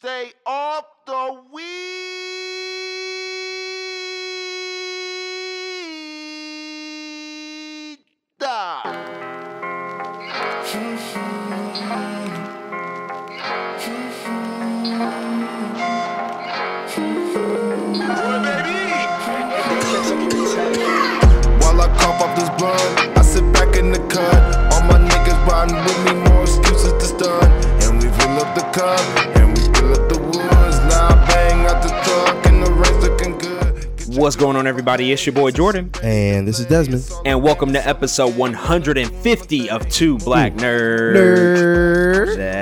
Stay off the weed. Everybody? It's your boy Jordan, And this is Desmond. and welcome to episode 150 of Two Black Nerds. Nerd.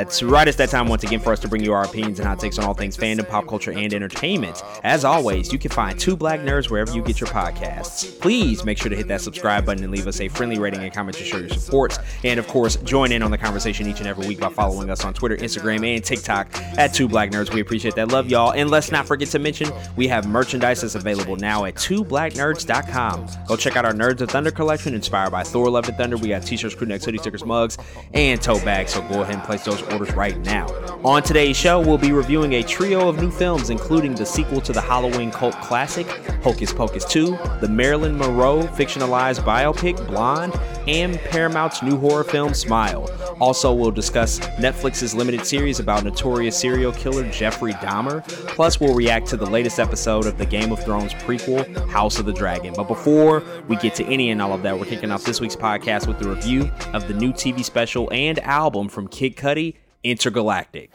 That's right. It's that time once again for us to bring you our opinions and hot takes on all things fandom, pop culture, and entertainment. As always, you can find Two Black Nerds wherever you get your podcasts. Please make sure to hit that subscribe button and leave us a friendly rating and comment to show your support. And of course, join in on the conversation each and every week by following us on Twitter, Instagram, and TikTok at Two Black Nerds. We appreciate that. Love y'all. And let's not forget to mention we have merchandise that's available now at twoblacknerds.com. Go check out our Nerds of Thunder collection inspired by Thor Love and Thunder. We got t-shirts, crew necks, hoodie stickers, mugs, and tote bags. So go ahead and place those orders right now. On today's show, we'll be reviewing a trio of new films, including the sequel to the Halloween cult classic, Hocus Pocus 2, the Marilyn Monroe fictionalized biopic, Blonde, and Paramount's new horror film, Smile. Also, we'll discuss Netflix's limited series about notorious serial killer Jeffrey Dahmer. Plus, we'll react to the latest episode of the Game of Thrones prequel, House of the Dragon. But before we get to any and all of that, we're kicking off this week's podcast with the review of the new TV special and album from Kid Cudi, Entergalactic.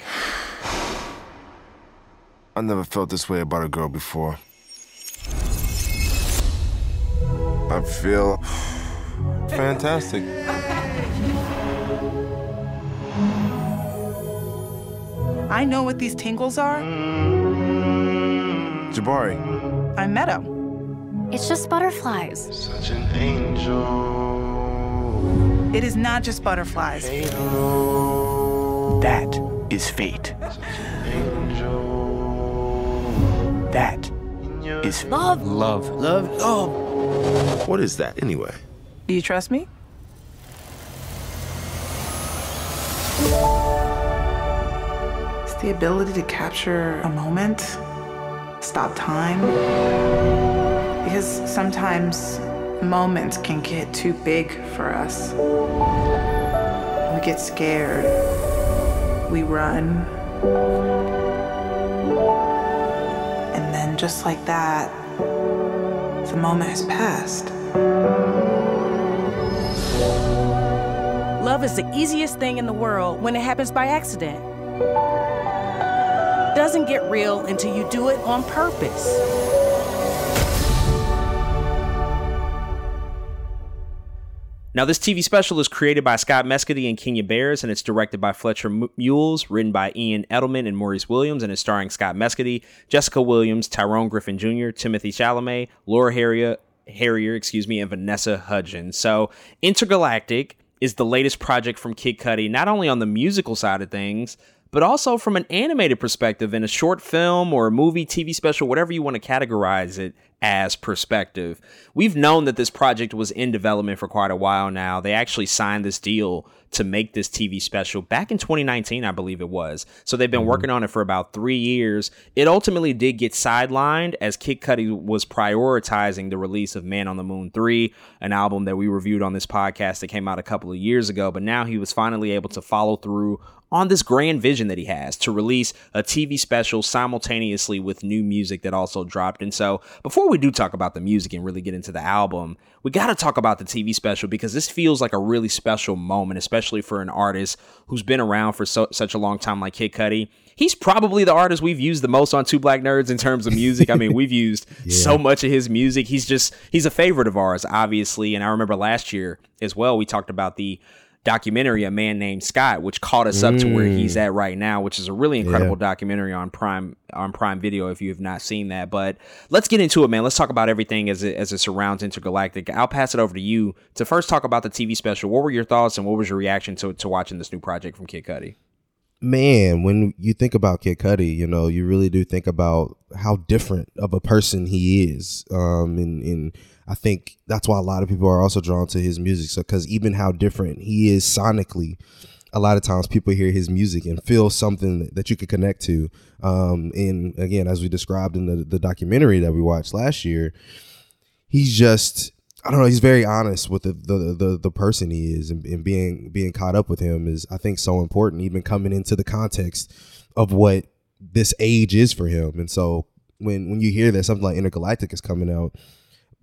I never felt this way about a girl before. I feel fantastic. I know what these tingles are. Jabari, I met him. It's just butterflies. Such an angel. It is not just butterflies. That is fate. That is love. Love. Love. Oh. what is that anyway? Do you trust me? It's the ability to capture a moment, stop time. Because sometimes moments can get too big for us. We get scared. We run. And then, just like that, the moment has passed. Love is the easiest thing in the world when it happens by accident. Doesn't get real until you do it on purpose. Now, this TV special is created by Scott Mescudi and Kenya Barris, and it's directed by Fletcher Moules, written by Ian Edelman and Maurice Williams, and is starring Scott Mescudi, Jessica Williams, Tyrone Griffin Jr., Timothy Chalamet, Laura Harrier, Harrier, excuse me, and Vanessa Hudgens. So, Entergalactic is the latest project from Kid Cudi, not only on the musical side of things, but also from an animated perspective in a short film or a movie, TV special, whatever you want to categorize it as perspective. We've known that this project was in development for quite a while now. They actually signed this deal to make this TV special back in 2019, I believe it was. So they've been mm-hmm. working on it for about three years. It ultimately did get sidelined as Kid Cudi was prioritizing the release of Man on the Moon 3, an album that we reviewed on this podcast that came out a couple of years ago. But now he was finally able to follow through on this grand vision that he has to release a TV special simultaneously with new music that also dropped. And so, before we do talk about the music and really get into the album, we got to talk about the TV special because this feels like a really special moment, especially for an artist who's been around for so, such a long time like Kid Cudi. He's probably the artist we've used the most on Two Black Nerds in terms of music. I mean, we've used so much of his music. He's just, he's a favorite of ours, obviously. And I remember last year as well, we talked about the documentary, A Man Named Scott, which caught us up to where he's at right now, which is a really incredible documentary on Prime on Prime Video if you have not seen that. But let's get into it, man. Let's talk about everything as it, as it surrounds Entergalactic. I'll pass it over to you to first talk about the TV special. What were your thoughts and what was your reaction to to watching this new project from Kid Cudi? Man, when you think about Kid Cudi, you know, you really do think about how different of a person he is. Um, and, and I think that's why a lot of people are also drawn to his music. So, because even how different he is sonically, a lot of times people hear his music and feel something that you could connect to. Um, and again, as we described in the, the documentary that we watched last year, he's just I don't know. He's very honest with the the the, the person he is, and, and, being being caught up with him is I think so important. Even coming into the context of what this age is for him, and so when when you hear that something like Entergalactic is coming out,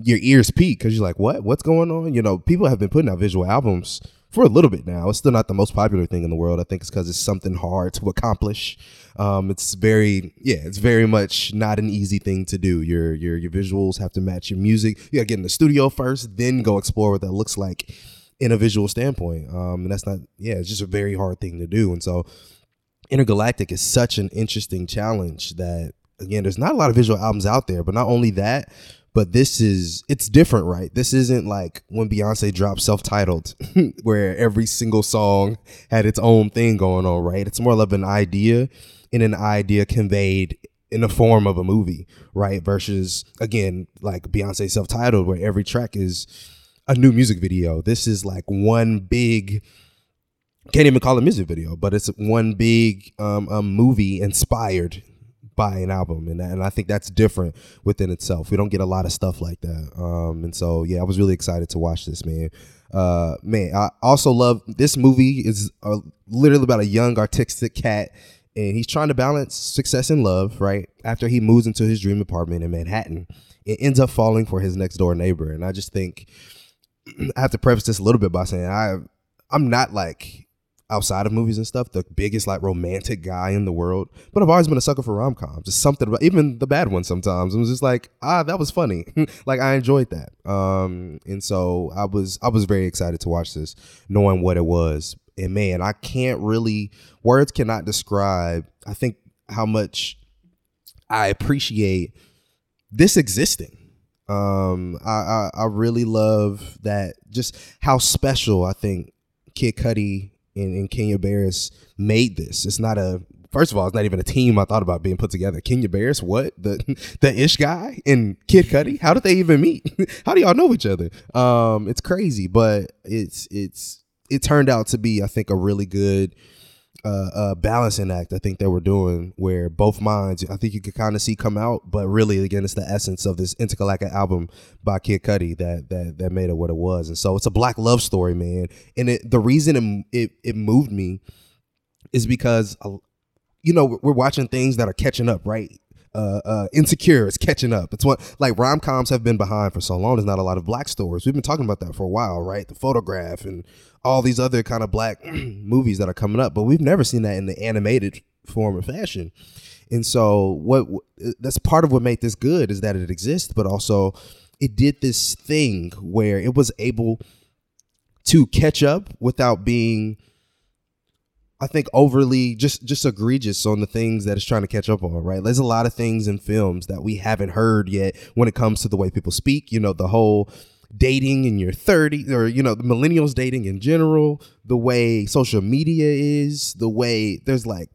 your ears peak because you're like, what? What's going on? You know, people have been putting out visual albums for a little bit now. It's still not the most popular thing in the world. I think it's because it's something hard to accomplish. Um, it's very, yeah, it's very much not an easy thing to do. Your your your visuals have to match your music. You gotta get in the studio first, then go explore what that looks like in a visual standpoint. Um, and that's not, yeah, it's just a very hard thing to do. And so, Entergalactic is such an interesting challenge that again, there's not a lot of visual albums out there. But not only that, but this is it's different, right? This isn't like when Beyonce dropped self-titled, where every single song had its own thing going on, right? It's more of an idea and an idea conveyed in the form of a movie, right? Versus again, like Beyonce self-titled, where every track is a new music video. This is like one big can't even call it music video, but it's one big um, um movie inspired by an album, and and I think that's different within itself. We don't get a lot of stuff like that, um, and so yeah, I was really excited to watch this, man. Uh, man, I also love this movie. is literally about a young artistic cat, and he's trying to balance success and love. Right after he moves into his dream apartment in Manhattan, it ends up falling for his next door neighbor, and I just think I have to preface this a little bit by saying I I'm not like outside of movies and stuff, the biggest like romantic guy in the world. But I've always been a sucker for rom coms. Just something about even the bad ones sometimes. It was just like, ah, that was funny. like I enjoyed that. Um, and so I was I was very excited to watch this, knowing what it was. And man, I can't really words cannot describe, I think, how much I appreciate this existing. Um, I, I, I really love that just how special I think Kid Cudi and, and Kenya Barris made this. It's not a first of all, it's not even a team I thought about being put together. Kenya Barris, what the the Ish guy and Kid Cudi? How did they even meet? How do y'all know each other? Um, it's crazy, but it's it's it turned out to be, I think, a really good uh, balancing act I think they were doing where both minds I think you could kind of see come out, but really again it's the essence of this Entergalactic album by Kid Cudi that that that made it what it was, and so it's a black love story, man. And it, the reason it, it it moved me is because uh, you know we're watching things that are catching up, right? Uh, uh, Insecure is catching up. It's what like rom coms have been behind for so long. There's not a lot of black stories. We've been talking about that for a while, right? The Photograph and all these other kind of black movies that are coming up, but we've never seen that in the animated form or fashion. And so, what that's part of what made this good is that it exists, but also it did this thing where it was able to catch up without being I think overly just just egregious on the things that it's trying to catch up on, right? There's a lot of things in films that we haven't heard yet when it comes to the way people speak, you know, the whole dating in your 30s or you know, the millennials dating in general, the way social media is, the way there's like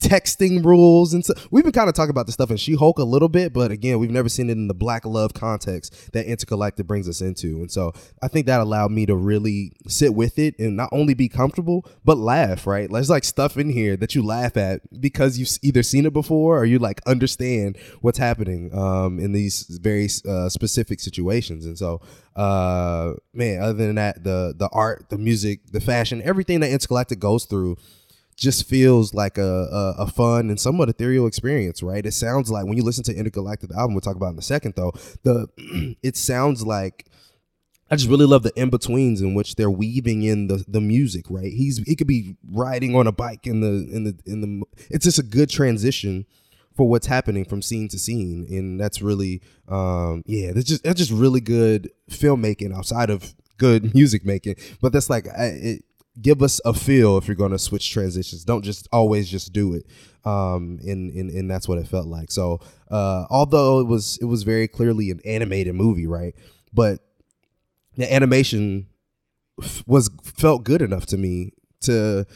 texting rules and so we've been kind of talking about the stuff in She-Hulk a little bit, but again, we've never seen it in the black love context that Entergalactic brings us into. And so I think that allowed me to really sit with it and not only be comfortable, but laugh, right? There's like stuff in here that you laugh at because you've either seen it before or you like understand what's happening um, in these very uh, specific situations. And so uh, man, other than that, the the art, the music, the fashion, everything that Entergalactic goes through just feels like a, a, a, fun and somewhat ethereal experience, right? It sounds like when you listen to Entergalactic, the album we'll talk about in a second, though, the it sounds like I just really love the in betweens in which they're weaving in the the music, right? He's he could be riding on a bike in the in the in the. It's just a good transition for what's happening from scene to scene, and that's really um yeah, that's just that's just really good filmmaking outside of good music making. But that's like I, it, give us a feel if you're going to switch transitions. Don't just always just do it. Um, and, and, and that's what it felt like. So, uh, although it was, it was very clearly an animated movie, right? But the animation was felt good enough to me to,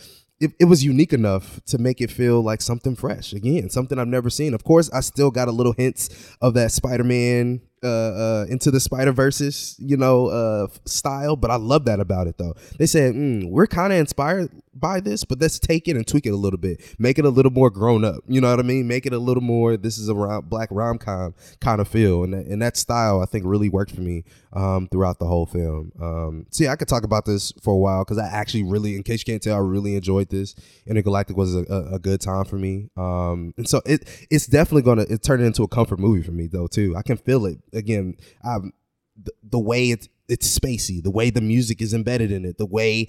it, it was unique enough to make it feel like something fresh again, something I've never seen. Of course, I still got a little hints of that Spider-Man uh, uh, into the Spider Verses, you know, uh, style. But I love that about it though. They said mm, we're kind of inspired by this, but let's take it and tweak it a little bit, make it a little more grown up. You know what I mean? Make it a little more. This is a rom- black rom com kind of feel, and that, and that style I think really worked for me um, throughout the whole film. Um, see, I could talk about this for a while because I actually really, in case you can't tell, I really enjoyed this. Entergalactic was a, a, a good time for me, um, and so it it's definitely gonna it turned into a comfort movie for me though too. I can feel it again. Um, the, the way it's it's spacey, the way the music is embedded in it, the way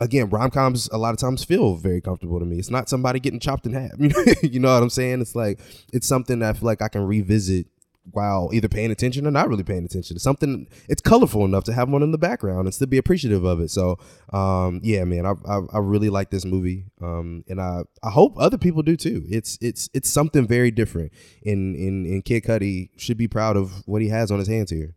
again, rom coms a lot of times feel very comfortable to me. It's not somebody getting chopped in half. you know what I'm saying? It's like it's something that I feel like I can revisit while either paying attention or not really paying attention. It's something it's colorful enough to have one in the background and still be appreciative of it. So um, yeah, man, I, I, I really like this movie, um, and I I hope other people do too. It's it's it's something very different. In in in Kid Cudi should be proud of what he has on his hands here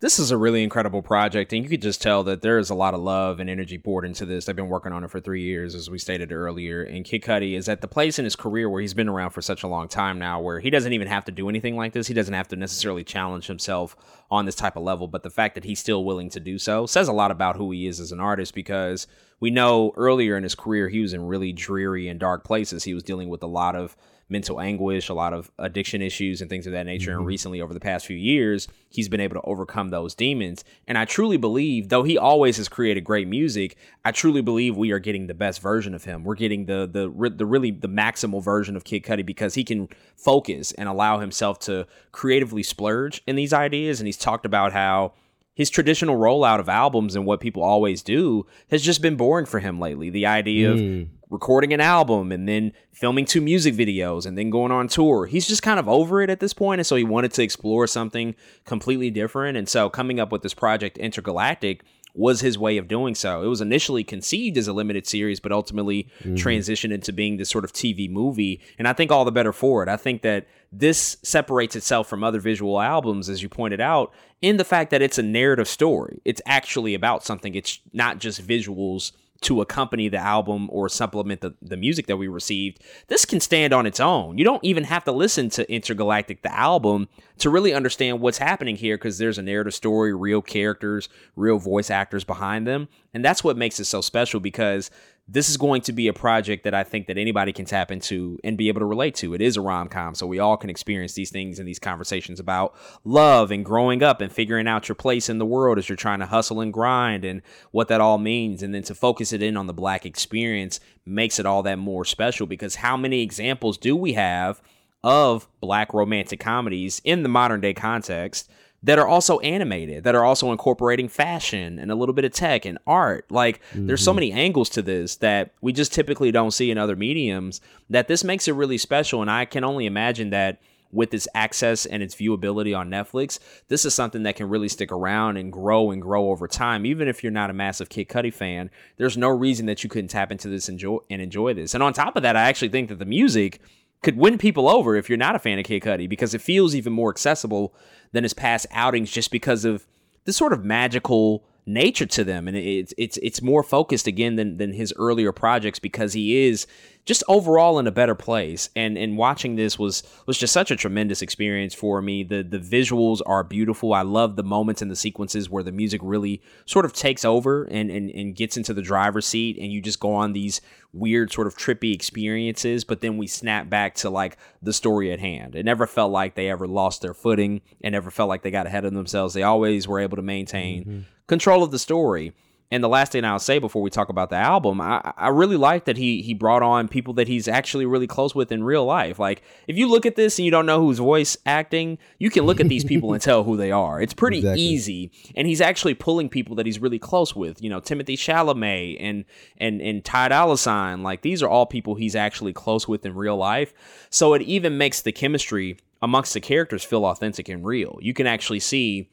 this is a really incredible project, and you could just tell that there is a lot of love and energy poured into this. They've been working on it for three years, as we stated earlier. And Kid Cudi is at the place in his career where he's been around for such a long time now, where he doesn't even have to do anything like this. He doesn't have to necessarily challenge himself on this type of level. But the fact that he's still willing to do so says a lot about who he is as an artist, because we know earlier in his career he was in really dreary and dark places. He was dealing with a lot of mental anguish, a lot of addiction issues, and things of that nature. Mm-hmm. And recently, over the past few years, he's been able to overcome those demons. And I truly believe, though he always has created great music, I truly believe we are getting the best version of him. We're getting the the the really the maximal version of Kid Cudi because he can focus and allow himself to creatively splurge in these ideas. And he's talked about how his traditional rollout of albums and what people always do has just been boring for him lately. The idea mm. of recording an album and then filming two music videos and then going on tour. He's just kind of over it at this point, and so he wanted to explore something completely different. And so coming up with this project Entergalactic was his way of doing so. It was initially conceived as a limited series, but ultimately mm-hmm. transitioned into being this sort of TV movie. And I think all the better for it. I think that this separates itself from other visual albums, as you pointed out, in the fact that it's a narrative story. It's actually about something, it's not just visuals to accompany the album or supplement the, the music that we received, this can stand on its own. You don't even have to listen to Entergalactic, the album, to really understand what's happening here because there's a narrative story, real characters, real voice actors behind them. And that's what makes it so special because this is going to be a project that I think that anybody can tap into and be able to relate to. It is a rom com, so we all can experience these things and these conversations about love and growing up and figuring out your place in the world as you're trying to hustle and grind and what that all means. And then to focus it in on the black experience makes it all that more special because how many examples do we have of black romantic comedies in the modern day context? That are also animated, that are also incorporating fashion and a little bit of tech and art. Like mm-hmm. there's so mm-hmm. many angles to this that we just typically don't see in other mediums that this makes it really special. And I can only imagine that with its access and its viewability on Netflix, this is something that can really stick around and grow and grow over time. Even if you're not a massive Kid Cudi fan, there's no reason that you couldn't tap into this enjoy and enjoy this. And on top of that, I actually think that the music could win people over if you're not a fan of Kid Cudi because it feels even more accessible than his past outings just because of the sort of magical nature to them. And it's it's it's more focused again than than his earlier projects because he is just overall in a better place. And and watching this was was just such a tremendous experience for me. The the visuals are beautiful. I love the moments and the sequences where the music really sort of takes over and and, and gets into the driver's seat and you just go on these weird sort of trippy experiences but then we snap back to like the story at hand. It never felt like they ever lost their footing. And never felt like they got ahead of themselves. They always were able to maintain mm-hmm. control of the story. And the last thing I'll say before we talk about the album, I, I really like that he he brought on people that he's actually really close with in real life. Like if you look at this and you don't know who's voice acting, you can look at these people and tell who they are. It's pretty exactly. easy. And he's actually pulling people that he's really close with. You know, Timothy Chalamet and and and Ty Dolla Sign. Like these are all people he's actually close with in real life. So it even makes the chemistry amongst the characters feel authentic and real. You can actually see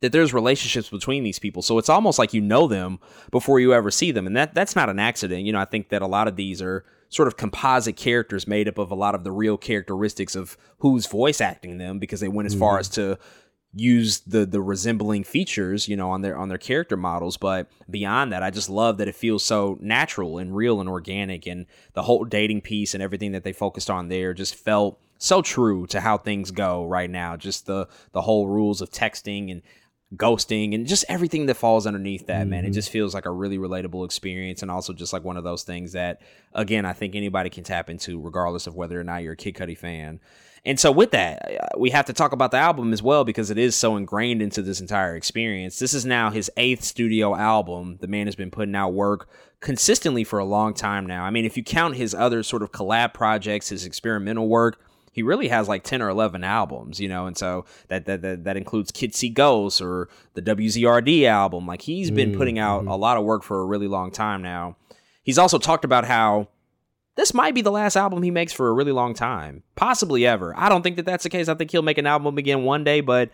that there's relationships between these people. So it's almost like you know them before you ever see them. And that that's not an accident. You know, I think that a lot of these are sort of composite characters made up of a lot of the real characteristics of who's voice acting them because they went as far mm-hmm. as to use the the resembling features, you know, on their on their character models, but beyond that, I just love that it feels so natural and real and organic and the whole dating piece and everything that they focused on there just felt so true to how things go right now. Just the the whole rules of texting and ghosting and just everything that falls underneath that man. It mm-hmm. just feels like a really relatable experience and also just like one of those things that again i think anybody can tap into regardless of whether or not you're a kid cudi fan. And so with that we have to talk about the album as well because it is so ingrained into this entire experience. This is now his eighth studio album. The man has been putting out work consistently for a long time now. I mean if you count his other sort of collab projects his experimental work he really has like 10 or 11 albums, you know, and so that that that, that includes Kids See Ghosts or the WZRD album. Like he's been putting mm, out mm-hmm. a lot of work for a really long time now. He's also talked about how this might be the last album he makes for a really long time, possibly ever. I don't think that that's the case. I think he'll make an album again one day, but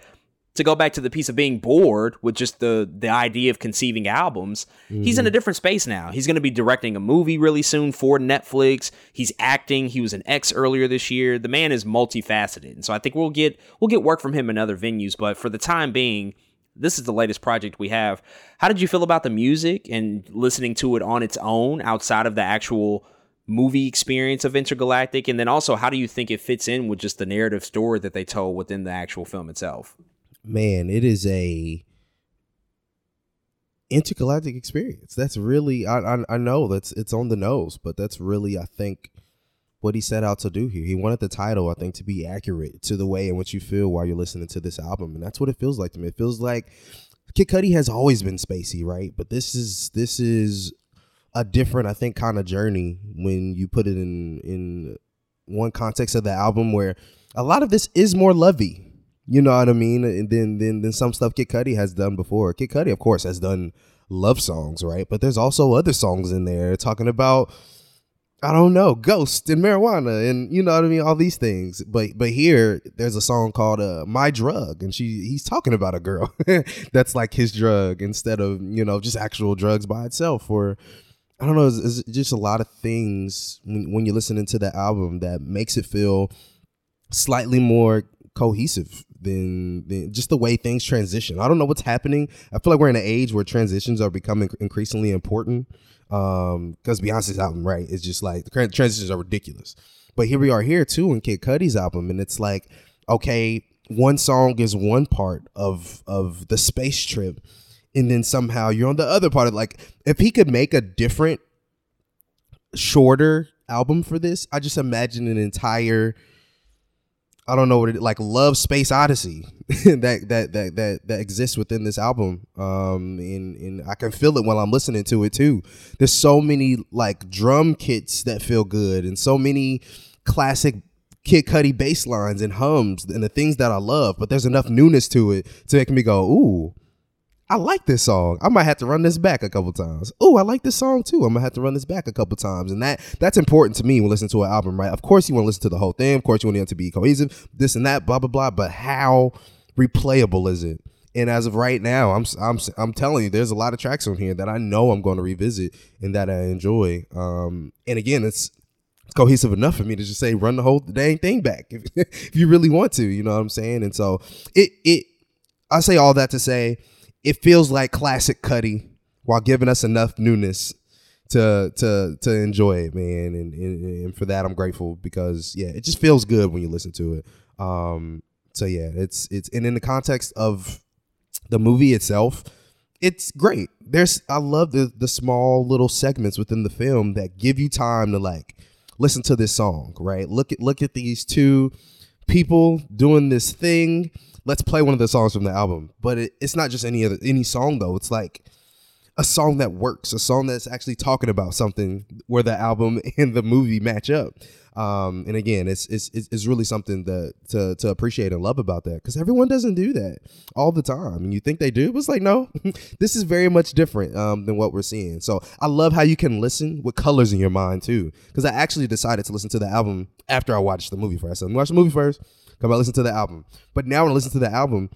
to go back to the piece of being bored with just the the idea of conceiving albums, he's in a mm-hmm. different space now. He's going to be directing a movie really soon for Netflix. He's acting. He was in X earlier this year. The man is multifaceted, and so I think we'll get we'll get work from him in other venues. But for the time being, this is the latest project we have. How did you feel about the music and listening to it on its own outside of the actual movie experience of Entergalactic? And then also, how do you think it fits in with just the narrative story that they told within the actual film itself? Man, it is a intergalactic experience. That's really I, I I know that's it's on the nose, but that's really I think what he set out to do here. He wanted the title, I think, to be accurate to the way in which you feel while you're listening to this album, and that's what it feels like to me. It feels like Kid Cudi has always been spacey, right? But this is this is a different, I think, kind of journey when you put it in in one context of the album where a lot of this is more lovey. You know what I mean? And then then then some stuff Kid Cudi has done before. Kid Cudi, of course, has done love songs, right? But there's also other songs in there talking about I don't know, ghost and marijuana and you know what I mean, all these things. But but here there's a song called uh, My Drug and she he's talking about a girl that's like his drug instead of, you know, just actual drugs by itself or I don't know, it's, it's just a lot of things when, when you're listening to the album that makes it feel slightly more cohesive than, than just the way things transition. I don't know what's happening. I feel like we're in an age where transitions are becoming increasingly important. Um, because Beyonce's album, right, is just like the transitions are ridiculous. But here we are here too in Kid Cudi's album, and it's like, okay, one song is one part of of the space trip, and then somehow you're on the other part of like if he could make a different shorter album for this i just imagine an entire i don't know what it like love space odyssey that that that that that exists within this album. Um and and i can feel it while i'm listening to it too. There's so many like drum kits that feel good and so many classic Kid Cudi bass lines and hums and the things that I love, but there's enough newness to it to make me go, ooh, I like this song. I might have to run this back a couple times. Oh, I like this song too. I'm gonna have to run this back a couple times, and that that's important to me when listening to an album, right? Of course, you want to listen to the whole thing. Of course, you want it to be cohesive, this and that, blah blah blah. But how replayable is it? And as of right now, I'm I'm I'm telling you, there's a lot of tracks on here that I know I'm going to revisit and that I enjoy. Um, and again, it's it's cohesive enough for me to just say run the whole dang thing back if, if you really want to. You know what I'm saying? And so it it I say all that to say it feels like classic Cudi while giving us enough newness to to to enjoy it, man. And, and, and for that, I'm grateful because yeah, it just feels good when you listen to it. Um, so yeah, it's it's and in the context of the movie itself, it's great. There's I love the the small little segments within the film that give you time to like listen to this song, right? Look at look at these two people doing this thing. Let's play one of the songs from the album. But it, it's not just any other any song though. It's like a song that works, a song that's actually talking about something where the album and the movie match up. Um, and again, it's, it's it's really something that to to appreciate and love about that because everyone doesn't do that all the time. And you think they do, but it's like no, this is very much different um, than what we're seeing. So I love how you can listen with colors in your mind too. Because I actually decided to listen to the album after I watched the movie first. So watch the movie first, come out listen to the album. But now when I listen to the album,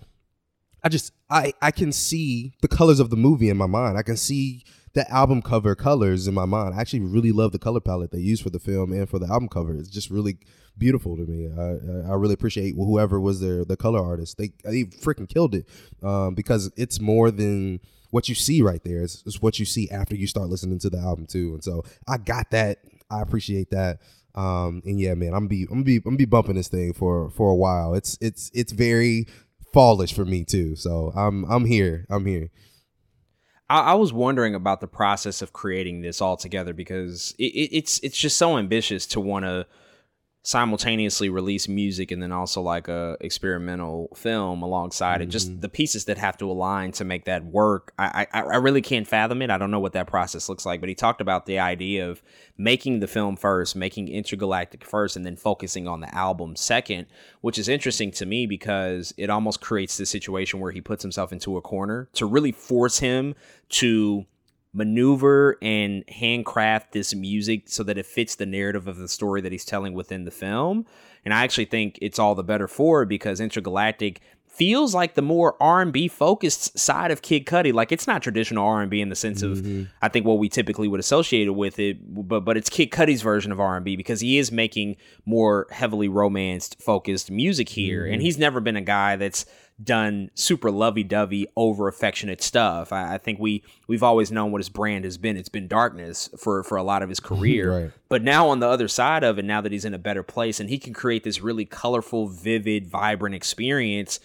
I just I I can see the colors of the movie in my mind. I can see the album cover colors in my mind. I actually really love the color palette they used for the film and for the album cover. It's just really beautiful to me. I I really appreciate whoever was their the color artist. They they freaking killed it um, because it's more than what you see right there. It's, it's what you see after you start listening to the album too. And so I got that. I appreciate that. Um, and yeah, man, I'm be I'm be I'm be bumping this thing for for a while. It's it's it's very fallish for me too. So I'm I'm here. I'm here. I, I was wondering about the process of creating this all together because it, it, it's it's just so ambitious to want to simultaneously release music and then also like a experimental film alongside it. Just mm-hmm. the pieces that have to align to make that work. I, I I really can't fathom it. I don't know what that process looks like. But he talked about the idea of making the film first, making Entergalactic first, and then focusing on the album second, which is interesting to me because it almost creates this situation where he puts himself into a corner to really force him to maneuver and handcraft this music so that it fits the narrative of the story that he's telling within the film. And I actually think it's all the better for it because Entergalactic feels like the more R&B focused side of Kid Cudi. Like it's not traditional R&B in the sense of mm-hmm. I think what we typically would associate it with it, but but it's Kid Cudi's version of R&B because he is making more heavily romanced focused music here and mm-hmm. he's never been a guy that's done super lovey-dovey over affectionate stuff. I, I think we we've always known what his brand has been. It's been darkness for for a lot of his career. Right. but now on the other side of it now that he's in a better place and he can create this really colorful vivid vibrant experience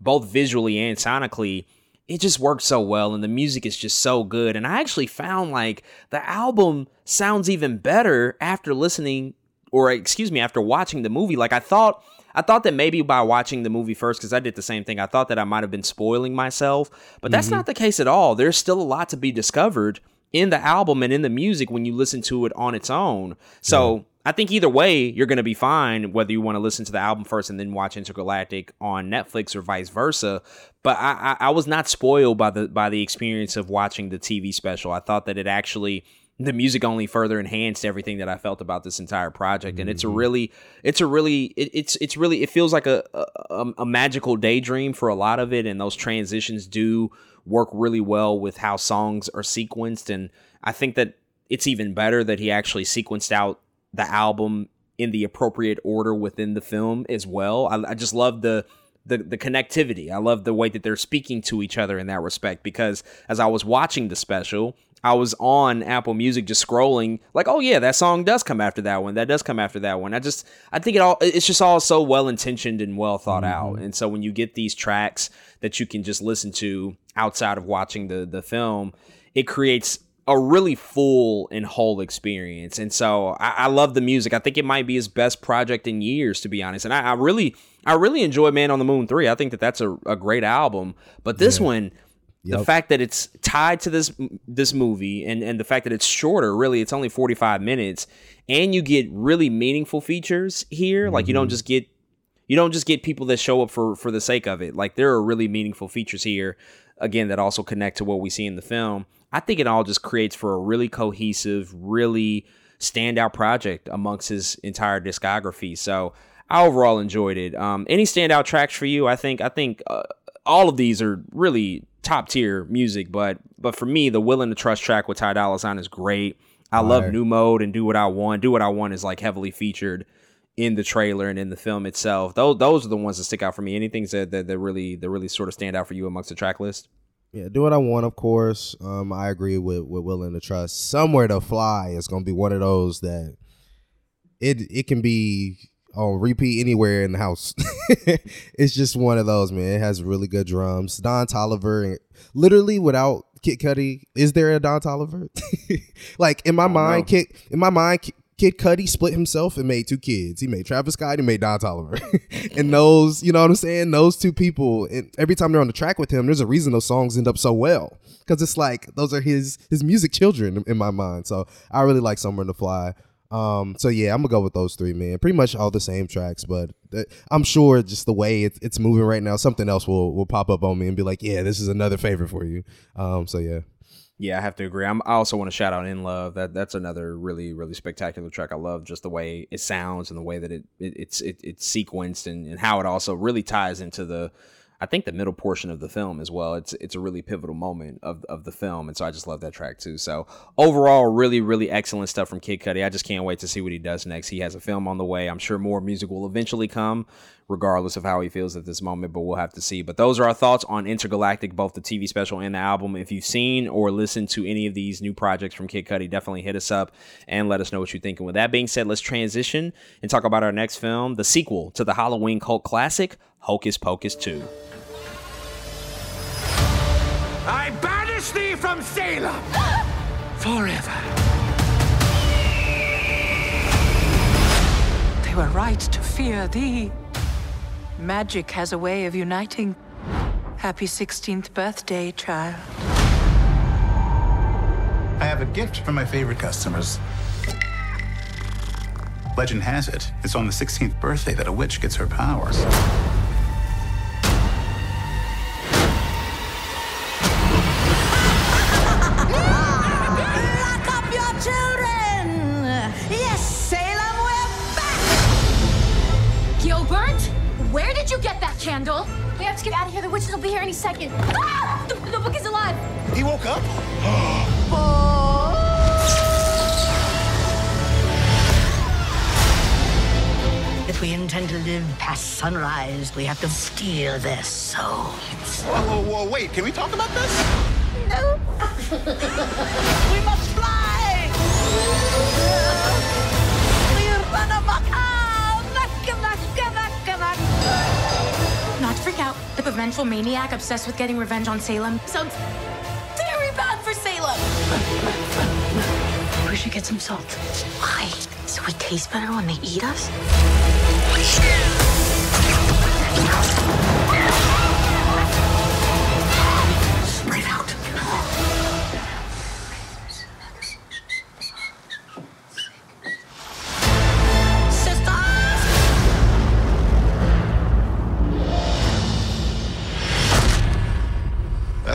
both visually and sonically it just works so well and the music is just so good. And i actually found like the album sounds even better after listening or excuse me after watching the movie. Like i thought i thought that maybe by watching the movie first because i did the same thing i thought that i might have been spoiling myself but that's not mm-hmm. the case at all there's still a lot to be discovered in the album and in the music when you listen to it on its own so I think either way, you're going to be fine whether you want to listen to the album first and then watch Entergalactic on Netflix or vice versa. But I, I, I was not spoiled by the by the experience of watching the TV special. I thought that it actually the music only further enhanced everything that I felt about this entire project, and it's a mm-hmm. really, it's a really, it, it's it's really, it feels like a, a a magical daydream for a lot of it, and those transitions do work really well with how songs are sequenced, and I think that it's even better that he actually sequenced out the album in the appropriate order within the film as well. I, I just love the, the the connectivity. I love the way that they're speaking to each other in that respect because as I was watching the special, I was on Apple Music just scrolling like, oh yeah, that song does come after that one. That does come after that one. I just I think it all it's just all so well intentioned and well thought out. Mm-hmm. And so when you get these tracks that you can just listen to outside of watching the the film, it creates a really full and whole experience. And so I, I love the music. I think it might be his best project in years, to be honest. And I, I really, I really enjoy Man on the Moon three. I think that that's a, a great album. But this one, the fact that it's tied to this this movie and and the fact that it's shorter, really, it's only forty five minutes, and you get really meaningful features here. Like you don't just get you don't just get people that show up for for the sake of it. Like there are really meaningful features here, again, that also connect to what we see in the film. I think it all just creates for a really cohesive, really standout project amongst his entire discography. So I overall enjoyed it. Um, any standout tracks for you? I think I think uh, all of these are really top tier music, but but for me, the Willing to Trust track with Ty Dolla Sign is great. I love Fire. New Mode and Do What I Want. Do What I Want is like heavily featured in the trailer and in the film itself. Those those are the ones that stick out for me. Anything that that, that really that really sort of stand out for you amongst the track list? Yeah, do what I want, of course. Um, I agree with with willing to trust. Somewhere to fly is gonna be one of those that it it can be on repeat anywhere in the house. it's just one of those, man. It has really good drums. Don Toliver, literally without Kid Cudi, is there a Don Toliver? like in my mind, Kid in my mind, Kid- Cudi split himself and made two kids. He made Travis Scott and made Don Toliver. and those, you know what I'm saying? Those two people, and every time they're on the track with him, there's a reason those songs end up so well. Because it's like those are his his music children in my mind. So I really like Somewhere to Fly. Um, so yeah, I'm gonna go with those three, man. Pretty much all the same tracks, but th- I'm sure just the way it's, it's moving right now, something else will will pop up on me and be like, yeah, this is another favorite for you. Um, so yeah, Yeah, I have to agree. I'm, I also want to shout out In Love. That that's another really really spectacular track. I love just the way it sounds and the way that it, it it's it, it's sequenced and, and how it also really ties into the I think the middle portion of the film as well. It's it's a really pivotal moment of, of the film, and so I just love that track too. So overall, really really excellent stuff from Kid Cudi. I just can't wait to see what he does next. He has a film on the way. I'm sure more music will eventually come, regardless of how he feels at this moment. But we'll have to see. But those are our thoughts on Entergalactic, both the TV special and the album. If you've seen or listened to any of these new projects from Kid Cudi, definitely hit us up and let us know what you're thinking. With that being said, let's transition and talk about our next film, the sequel to the Halloween cult classic, Hocus Pocus 2. I banish thee from Salem forever. They were right to fear thee. Magic has a way of uniting. Happy 16th birthday, child. I have a gift for my favorite customers. Legend has it, it's on the 16th birthday that a witch gets her powers. Candle? We have to get out of here. The witches will be here any second. Ah! The, the book is alive. He woke up? If we intend to live past sunrise, we have to steal their souls. Whoa, whoa, whoa, wait, can we talk about this? No! we must fly! We run amok! The vengeful maniac obsessed with getting revenge on Salem sounds very bad for Salem. We should get some salt. Why? So we taste better when they eat us?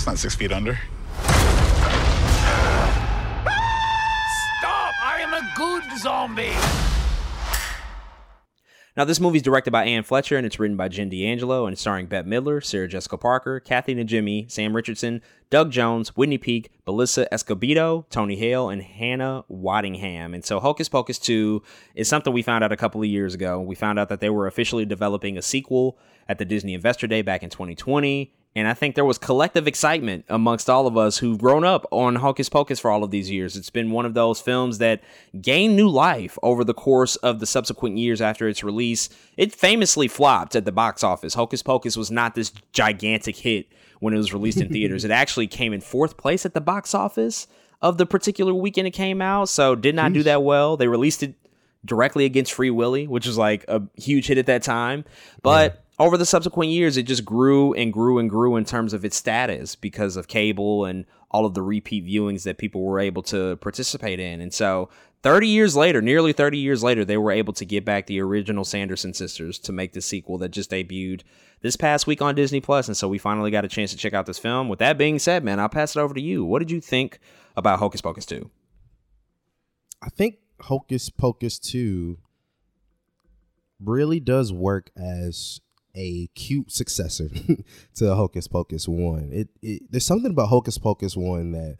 That's not six feet under. Stop! I am a good zombie. Now, this movie is directed by Anne Fletcher and it's written by Jen D'Angelo and it's starring Bette Midler, Sarah Jessica Parker, Kathy Najimy, Sam Richardson, Doug Jones, Whitney Peak, Belissa Escobedo, Tony Hale, and Hannah Waddingham. And so Hocus Pocus 2 is something we found out a couple of years ago. We found out that they were officially developing a sequel at the Disney Investor Day back in 2020. And I think there was collective excitement amongst all of us who've grown up on Hocus Pocus for all of these years. It's been one of those films that gained new life over the course of the subsequent years after its release. It famously flopped at the box office. Hocus Pocus was not this gigantic hit when it was released in theaters. It actually came in fourth place at the box office of the particular weekend it came out, so did not do that well. They released it directly against Free Willy, which was like a huge hit at that time. But over the subsequent years, it just grew and grew and grew in terms of its status because of cable and all of the repeat viewings that people were able to participate in. And so 30 years later, nearly 30 years later, they were able to get back the original Sanderson sisters to make the sequel that just debuted this past week on Disney Plus. And so we finally got a chance to check out this film. With that being said, man, I'll pass it over to you. What did you think about Hocus Pocus 2? I think Hocus Pocus 2 really does work as a cute successor to Hocus Pocus 1. It, it there's something about Hocus Pocus 1 that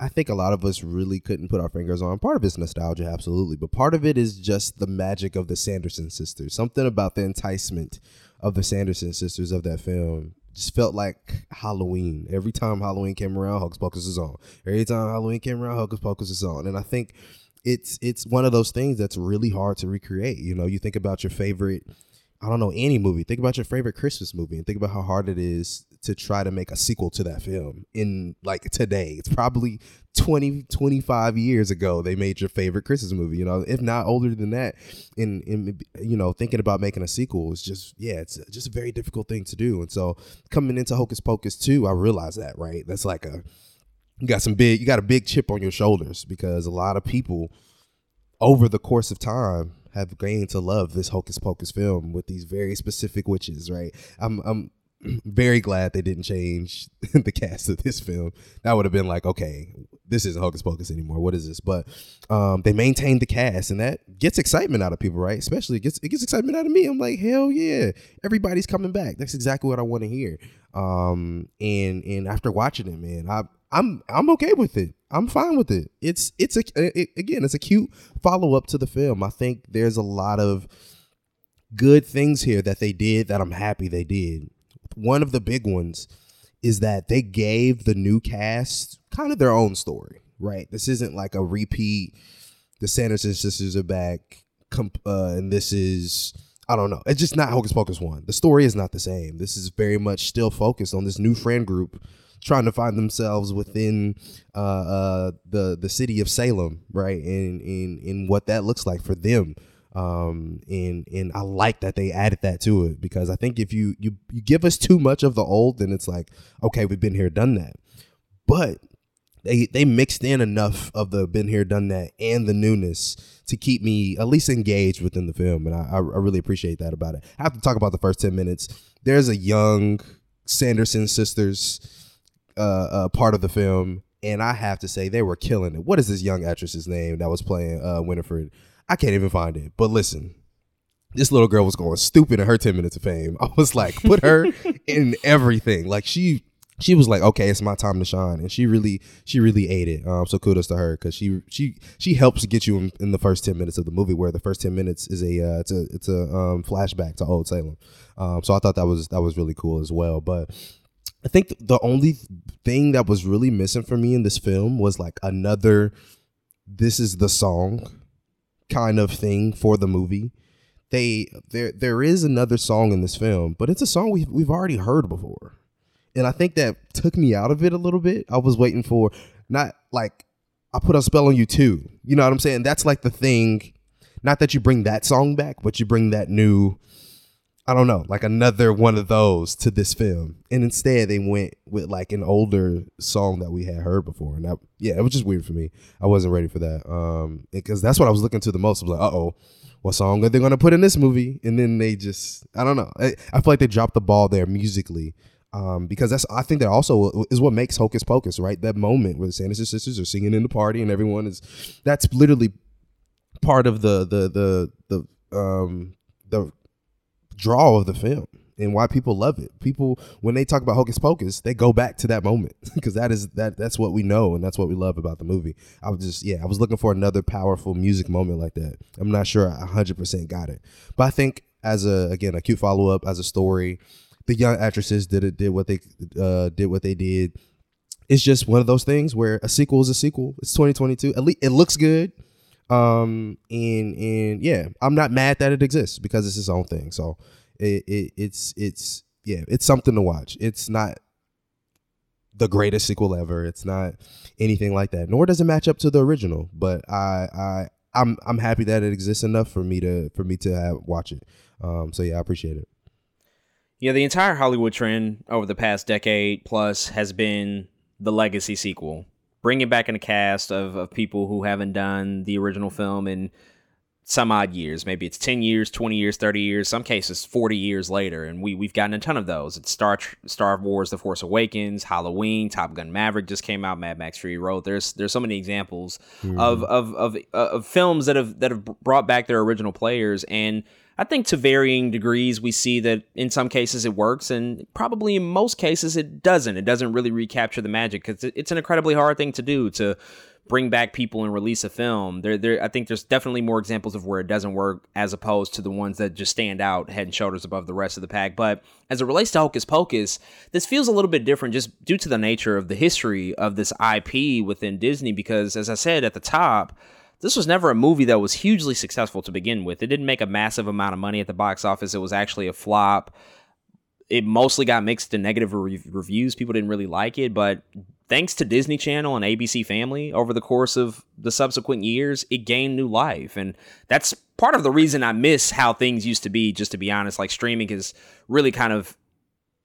I think a lot of us really couldn't put our fingers on. Part of it's nostalgia, absolutely, but part of it is just the magic of the Sanderson sisters. Something about the enticement of the Sanderson sisters of that film just felt like Halloween. Every time Halloween came around, Hocus Pocus is on. Every time Halloween came around, Hocus Pocus is on. And I think it's it's one of those things that's really hard to recreate. You know, you think about your favorite I don't know any movie. Think about your favorite Christmas movie and think about how hard it is to try to make a sequel to that film in like today. It's probably 20 25 years ago they made your favorite Christmas movie, you know, if not older than that. In in you know, thinking about making a sequel is just yeah, it's just a very difficult thing to do. And so coming into Hocus Pocus 2, I realized that, right? That's like a you got some big you got a big chip on your shoulders because a lot of people over the course of time have gained to love this hocus pocus film with these very specific witches right i'm i'm very glad they didn't change the cast of this film. That would have been like, okay, this isn't Hocus Pocus anymore. What is this? But um, they maintained the cast, and that gets excitement out of people, right? Especially it gets it gets excitement out of me. I'm like, hell yeah, everybody's coming back. That's exactly what I want to hear. Um, and and after watching it, man, I I'm I'm okay with it. I'm fine with it. It's it's a it, again, it's a cute follow up to the film. I think there's a lot of good things here that they did that I'm happy they did. One of the big ones is that they gave the new cast kind of their own story, right? This isn't like a repeat. The Sanderson sisters are back, uh, and this is I don't know. It's just not Hocus Pocus one. The story is not the same. This is very much still focused on this new friend group trying to find themselves within uh, uh, the the city of Salem, right? And in in what that looks like for them. Um, and and I like that they added that to it because I think if you you you give us too much of the old, then it's like okay, we've been here, done that. But they they mixed in enough of the been here, done that, and the newness to keep me at least engaged within the film, and I I, really appreciate that about it. I have to talk about the first ten minutes. There's a young Sanderson sisters uh, uh, part of the film, and I have to say they were killing it. What is this young actress's name that was playing uh, Winifred? I can't even find it. But listen, this little girl was going stupid in her 10 minutes of fame. I was like, put her in everything. Like she she was like, okay, it's my time to shine, and she really, she really ate it. Um, so kudos to her because she, she, she helps get you in, in, the first ten minutes of the movie, where the first ten minutes is a, uh, it's a, it's a um, flashback to old Salem. Um, so I thought that was that was really cool as well. But I think the only thing that was really missing for me in this film was like another this is the song kind of thing for the movie. They there there is another song in this film, but it's a song we've we've already heard before. And I think that took me out of it a little bit. I was waiting for not like I put a spell on you too. You know what I'm saying? That's like the thing. Not that you bring that song back, but you bring that new I don't know, like another one of those to this film. And instead they went with like an older song that we had heard before. And that yeah, it was just weird for me. I wasn't ready for that. Um because that's what I was looking to the most. I was like, uh-oh, what song are they gonna put in this movie? And then they just I don't know. I, I feel like they dropped the ball there musically. Um, because that's I think that also is what makes Hocus Pocus, right? That moment where the Sanderson sisters are singing in the party and everyone is that's literally part of the the the the um the draw of the film and why people love it. People when they talk about Hocus Pocus, they go back to that moment because that is that that's what we know and that's what we love about the movie. I was just yeah, I was looking for another powerful music moment like that. I'm not sure I 100% got it. But I think as a again, a cute follow-up as a story, the young actresses did it did what they uh did what they did. It's just one of those things where a sequel is a sequel. It's 2022. At least it looks good. Um and and yeah, I'm not mad that it exists because it's its own thing. So it, it it's it's yeah, it's something to watch. It's not the greatest sequel ever. It's not anything like that. Nor does it match up to the original. But I I I'm I'm happy that it exists enough for me to for me to have, watch it. Um, so yeah, I appreciate it. Yeah, the entire Hollywood trend over the past decade plus has been the legacy sequel bringing back in a cast of, of people who haven't done the original film in some odd years. Maybe it's 10 years, 20 years, 30 years, some cases 40 years later. And we, we've gotten a ton of those. It's Star, Star Wars The Force Awakens, Halloween, Top Gun Maverick just came out, Mad Max Fury Road. There's there's so many examples mm. of, of, of, uh, of films that have, that have brought back their original players. And I think to varying degrees, we see that in some cases it works, and probably in most cases it doesn't. It doesn't really recapture the magic because it's an incredibly hard thing to do to bring back people and release a film. There, there, I think there's definitely more examples of where it doesn't work as opposed to the ones that just stand out head and shoulders above the rest of the pack. But as it relates to Hocus Pocus, this feels a little bit different just due to the nature of the history of this IP within Disney. Because as I said at the top, this was never a movie that was hugely successful to begin with. It didn't make a massive amount of money at the box office. It was actually a flop. It mostly got mixed and negative re- reviews. People didn't really like it, but thanks to Disney Channel and ABC Family over the course of the subsequent years, it gained new life. And that's part of the reason I miss how things used to be, just to be honest. Like streaming has really kind of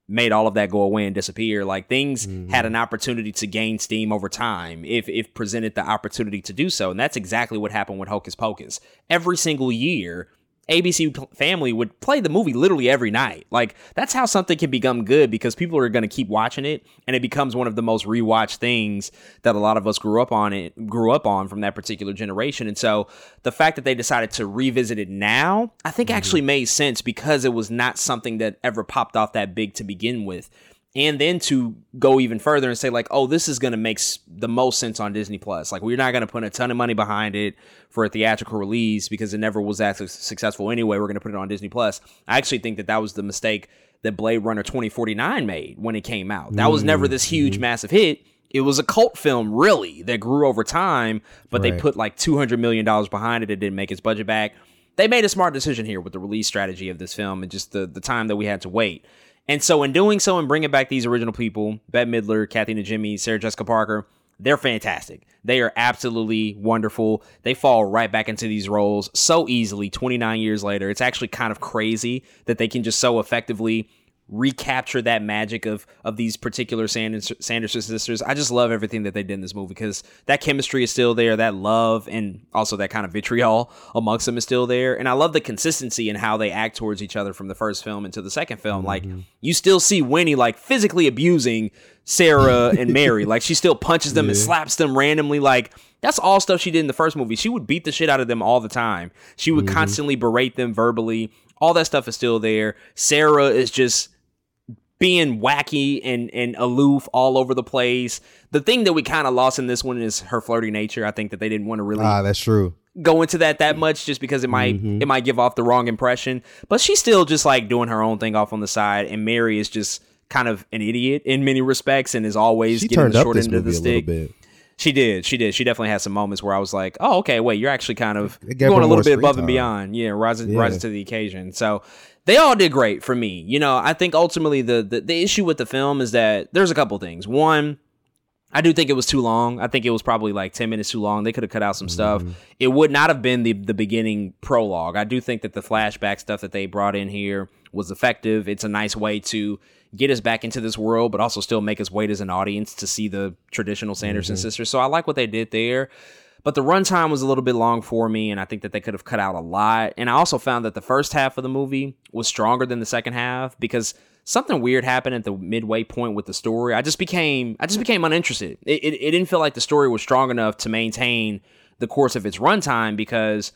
made all of that go away and disappear. Like things mm-hmm. had an opportunity to gain steam over time if if presented the opportunity to do so. And that's exactly what happened with Hocus Pocus. Every single year, ABC family would play the movie literally every night. Like that's how something can become good because people are going to keep watching it and it becomes one of the most rewatched things that a lot of us grew up on it grew up on from that particular generation. And so the fact that they decided to revisit it now, I think mm-hmm. actually made sense because it was not something that ever popped off that big to begin with and then to go even further and say like oh this is going to make the most sense on disney plus. Like we're not going to put a ton of money behind it for a theatrical release because it never was that su- successful anyway. We're going to put it on disney plus. I actually think that that was the mistake that blade runner 2049 made when it came out. That was never this huge mm-hmm. massive hit. It was a cult film really that grew over time but they put like 200 million dollars behind it. It didn't make its budget back. They made a smart decision here with the release strategy of this film and just the, the time that we had to wait and so, in doing so and bringing back these original people, Bette Midler, Kathy Najimy, Sarah Jessica Parker, they're fantastic. They are absolutely wonderful. They fall right back into these roles so easily 29 years later. It's actually kind of crazy that they can just so effectively recapture that magic of of these particular Sanders, Sanderson sisters. I just love everything that they did in this movie because that chemistry is still there, that love and also that kind of vitriol amongst them is still there. And I love the consistency in how they act towards each other from the first film into the second film. Like mm-hmm. you still see Winnie like physically abusing Sarah and Mary. Like she still punches them and slaps them randomly. Like that's all stuff she did in the first movie. She would beat the shit out of them all the time. She would mm-hmm. constantly berate them verbally. All that stuff is still there. Sarah is just being wacky and and aloof all over the place. The thing that we kind of lost in this one is her flirty nature. I think that they didn't want to really Ah, that's true. go into that that much just because it might Mm-hmm. it might give off the wrong impression. But she's still just like doing her own thing off on the side, and Mary is just kind of an idiot in many respects and is always She getting the short this end of the movie a little stick. bit. She did. She did. She definitely had some moments where I was like, "Oh, okay, wait, you're actually kind of going a little bit above and beyond." Yeah, rising Yeah. rising to the occasion. So they all did great for me. You know, I think ultimately the, the the issue with the film is that there's a couple things. One, I do think it was too long. I think it was probably like 10 minutes too long. They could have cut out some stuff. Mm-hmm. It would not have been the the beginning prologue. I do think that the flashback stuff that they brought in here was effective. It's a nice way to get us back into this world, but also still make us wait as an audience to see the traditional Sanderson mm-hmm. sisters. So I like what they did there. But the runtime was a little bit long for me, and I think that they could have cut out a lot. And I also found that the first half of the movie was stronger than the second half because something weird happened at the midway point with the story. I just became I just became uninterested. It, it, it didn't feel like the story was strong enough to maintain the course of its runtime because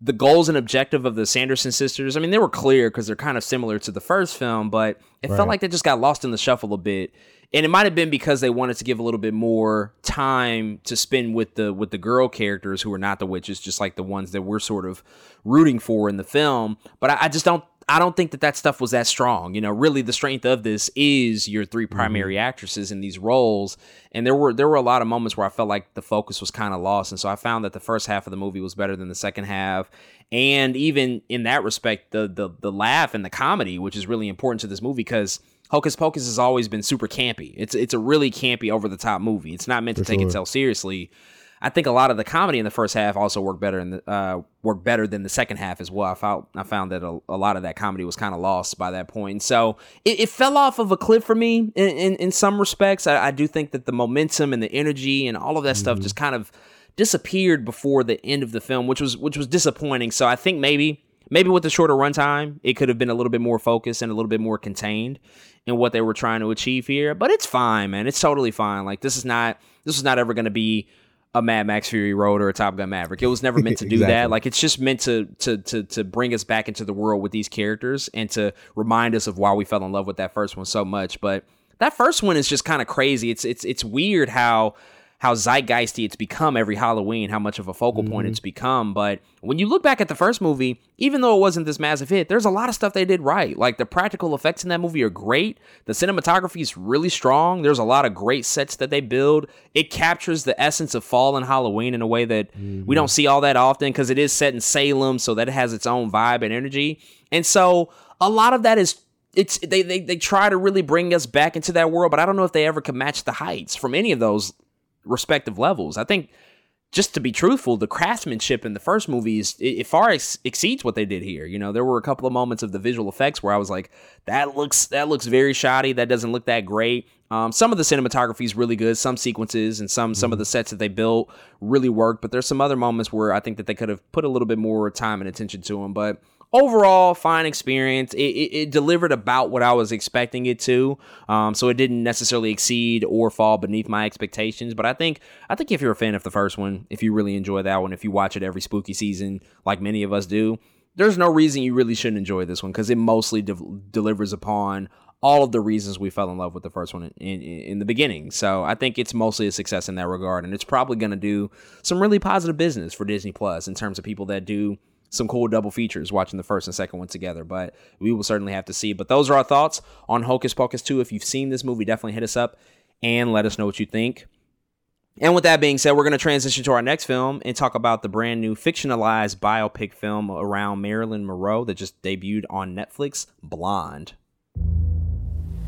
the goals and objective of the Sanderson sisters, I mean, they were clear because they're kind of similar to the first film, but it Right. felt like they just got lost in the shuffle a bit. And it might have been because they wanted to give a little bit more time to spend with the with the girl characters who are not the witches, just like the ones that we're sort of rooting for in the film. But I, I just don't I don't think that that stuff was that strong. You know, really the strength of this is your three mm-hmm. primary actresses in these roles, and there were there were a lot of moments where I felt like the focus was kind of lost, and so I found that the first half of the movie was better than the second half, and even in that respect, the the the laugh and the comedy, which is really important to this movie because. Hocus Pocus has always been super campy. It's it's a really campy, over the top movie. It's not meant to For take sure. itself seriously. I think a lot of the comedy in the first half also worked better in the uh, worked better than the second half as well. I found I found that a, a lot of that comedy was kind of lost by that point. And so it, it fell off of a cliff for me in, in, in some respects. I, I do think that the momentum and the energy and all of that stuff just kind of disappeared before the end of the film, which was which was disappointing. So I think maybe maybe with the shorter runtime, it could have been a little bit more focused and a little bit more contained in what they were trying to achieve here. But it's fine, man. It's totally fine. Like this is not this is not ever going to be a Mad Max Fury Road or a Top Gun Maverick. It was never meant to do Exactly. that. Like it's just meant to to to to bring us back into the world with these characters and to remind us of why we fell in love with that first one so much. But that first one is just kind of crazy. It's it's it's weird how how zeitgeisty it's become every Halloween, how much of a focal point Mm-hmm. it's become. But when you look back at the first movie, even though it wasn't this massive hit, there's a lot of stuff they did right. Like the practical effects in that movie are great. The cinematography is really strong. There's a lot of great sets that they build. It captures the essence of fall and Halloween in a way that we don't see all that often because it is set in Salem, so that it has its own vibe and energy. And so a lot of that is it's they, they they try to really bring us back into that world, but I don't know if they ever could match the heights from any of those respective levels. I think just to be truthful, the craftsmanship in the first movie is it, far ex- exceeds what they did here. You know, there were a couple of moments of the visual effects where I was like, that looks that looks very shoddy. That doesn't look that great. Um, some of the cinematography is really good. Some sequences and some some of the sets that they built really worked. But there's some other moments where I think that they could have put a little bit more time and attention to them. But overall fine experience. It, it, it, delivered about what I was expecting it to. Um, so it didn't necessarily exceed or fall beneath my expectations. But I think I think if you're a fan of the first one, if you really enjoy that one, if you watch it every spooky season like many of us do, there's no reason you really shouldn't enjoy this one because it mostly de- delivers upon all of the reasons we fell in love with the first one in, in, in, the beginning. So I think it's mostly a success in that regard, and it's probably going to do some really positive business for Disney Plus in terms of people that do some cool double features watching the first and second one together. But we will certainly have to see. But those are our thoughts on Hocus Pocus 2. If you've seen this movie, definitely hit us up and let us know what you think. And with that being said, we're going to transition to our next film and talk about the brand new fictionalized biopic film around Marilyn Monroe that just debuted on Netflix, Blonde.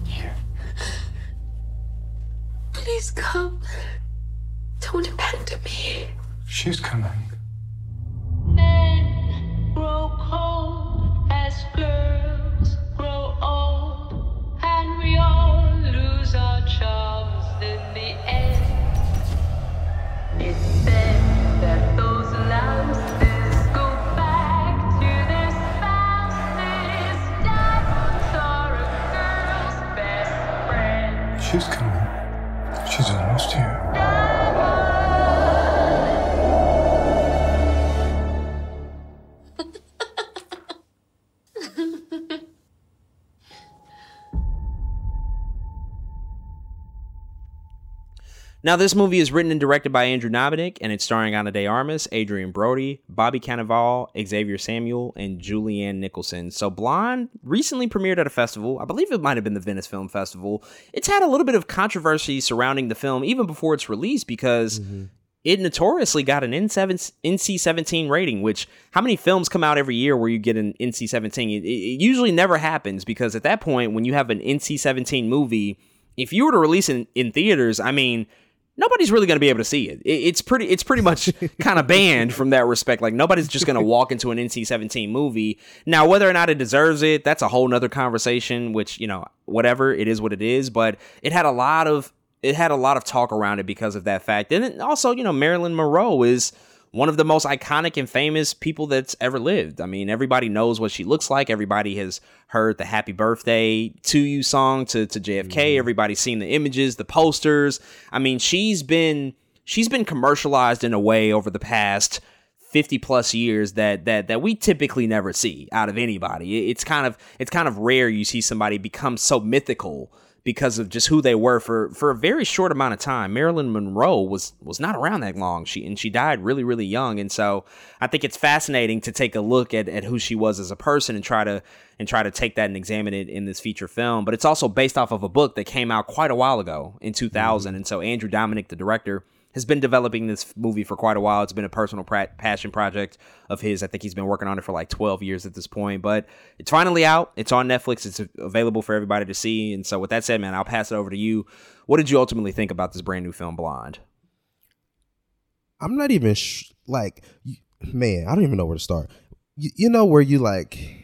Here. Please come. Don't abandon me. She's coming. She's coming. She's almost here. Now, this movie is written and directed by Andrew Dominik, and it's starring Ana de Armas, Adrien Brody, Bobby Cannavale, Xavier Samuel, and Julianne Nicholson. So, Blonde recently premiered at a festival. I believe it might have been the Venice Film Festival. It's had a little bit of controversy surrounding the film even before its release because mm-hmm. it notoriously got an NC 17 rating, which how many films come out every year where you get an NC 17? It, it usually never happens because at that point, when you have an NC 17 movie, if you were to release it in, in theaters, I mean, nobody's really going to be able to see it. It's pretty it's pretty much kind of banned from that respect. Like nobody's just going to walk into an NC-17 movie. Now, whether or not it deserves it, that's a whole nother conversation, which, you know, whatever, it is what it is, but it had a lot of it had a lot of talk around it because of that fact. And also, you know, Marilyn Monroe is one of the most iconic and famous people that's ever lived. I mean, everybody knows what she looks like. Everybody has heard the happy birthday to you song to, to JFK. Mm-hmm. Everybody's seen the images, the posters. I mean, she's been she's been commercialized in a way over the past 50 plus years that that that we typically never see out of anybody. It's kind of it's kind of rare you see somebody become so mythical because of just who they were for for a very short amount of time. Marilyn Monroe was was not around that long. She and she died really really young, and so I think it's fascinating to take a look at, at who she was as a person and try to and try to take that and examine it in this feature film. But it's also based off of a book that came out quite a while ago in 2000, mm-hmm. and so Andrew Dominik, the director has been developing this movie for quite a while. It's been a personal passion project of his. I think he's been working on it for like 12 years at this point, but it's finally out. It's on Netflix. It's available for everybody to see. And so, with that said, man, I'll pass it over to you. What did you ultimately think about this brand new film, Blonde? I'm not even sh- like, man, I don't even know where to start. You, you know, where you like,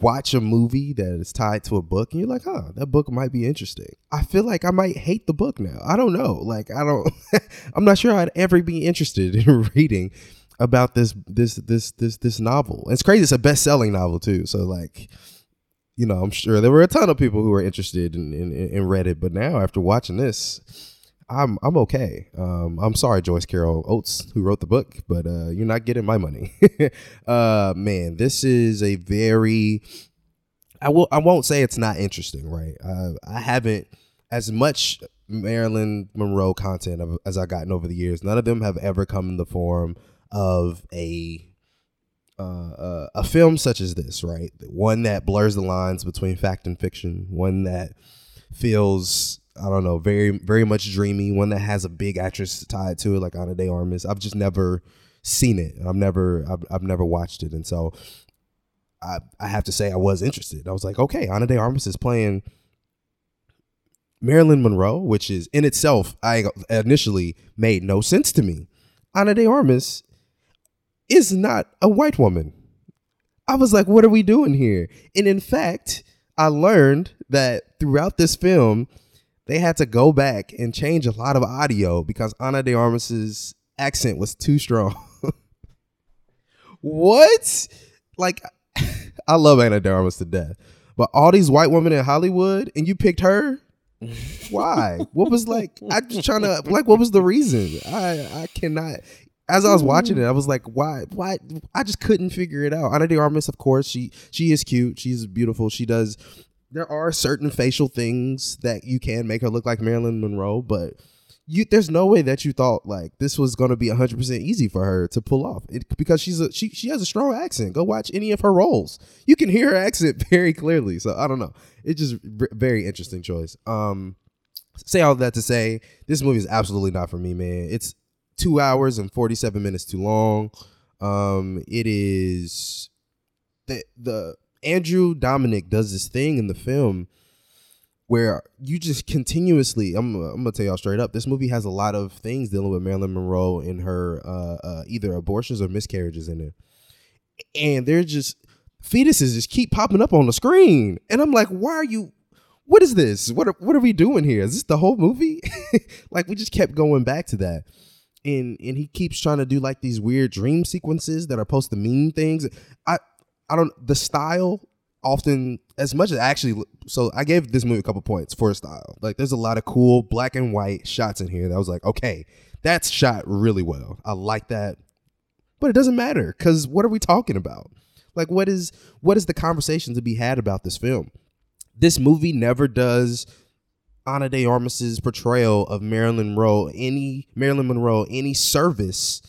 watch a movie that is tied to a book and you're like, huh, that book might be interesting. I feel like I might hate the book now. I don't know. Like I don't I'm not sure I'd ever be interested in reading about this this this this this novel. And it's crazy, it's a best selling novel too. So like you know, I'm sure there were a ton of people who were interested in, in, in read it, but now after watching this, I'm I'm okay. Um, I'm sorry, Joyce Carol Oates, who wrote the book, but uh, you're not getting my money. uh, man, this is a very. I will. I won't say it's not interesting, right? Uh, I haven't as much Marilyn Monroe content as I've gotten over the years. None of them have ever come in the form of a uh, uh, a film such as this, right? One that blurs the lines between fact and fiction. One that feels I don't know, very very much dreamy. One that has a big actress tied to it, like Ana de Armas. I've just never seen it. I've never I've, I've never watched it, and so I I have to say I was interested. I was like, okay, Ana de Armas is playing Marilyn Monroe, which is in itself I initially made no sense to me. Ana de Armas is not a white woman. I was like, what are we doing here? And in fact, I learned that throughout this film they had to go back and change a lot of audio because Ana de Armas's accent was too strong. what? Like, I love Ana de Armas to death, but all these white women in Hollywood, and you picked her. Why? what was like? I just trying to like. What was the reason? I I cannot. As I was watching it, I was like, why? Why? I just couldn't figure it out. Ana de Armas, of course, she she is cute. She's beautiful. She does. There are certain facial things that you can make her look like Marilyn Monroe, but you there's no way that you thought like this was going to be 100% easy for her to pull off. It, because she's a she she has a strong accent. Go watch any of her roles. You can hear her accent very clearly so i don't know. It's just v- very interesting choice. Um say all that to say this movie is absolutely not for me man. It's two hours and 47 minutes too long. Um it is the the andrew dominik does this thing in the film where you just continuously I'm, I'm gonna tell y'all straight up this movie has a lot of things dealing with marilyn monroe and her uh, uh, either abortions or miscarriages in it and they're just fetuses just keep popping up on the screen. And i'm like why are you what is this? What are, what are we doing here? Is this the whole movie? Like we just kept going back to that. And and he keeps trying to do like these weird dream sequences that are supposed to mean things. I i don't the style often as much as actually so i gave this movie a couple points for style. Like there's a lot of cool black and white shots in here that was like okay that's shot really well. I like that. But it doesn't matter because what are we talking about? Like what is what is the conversation to be had about this film? This movie never does Ana de Armas's portrayal of Marilyn Monroe any Marilyn Monroe any service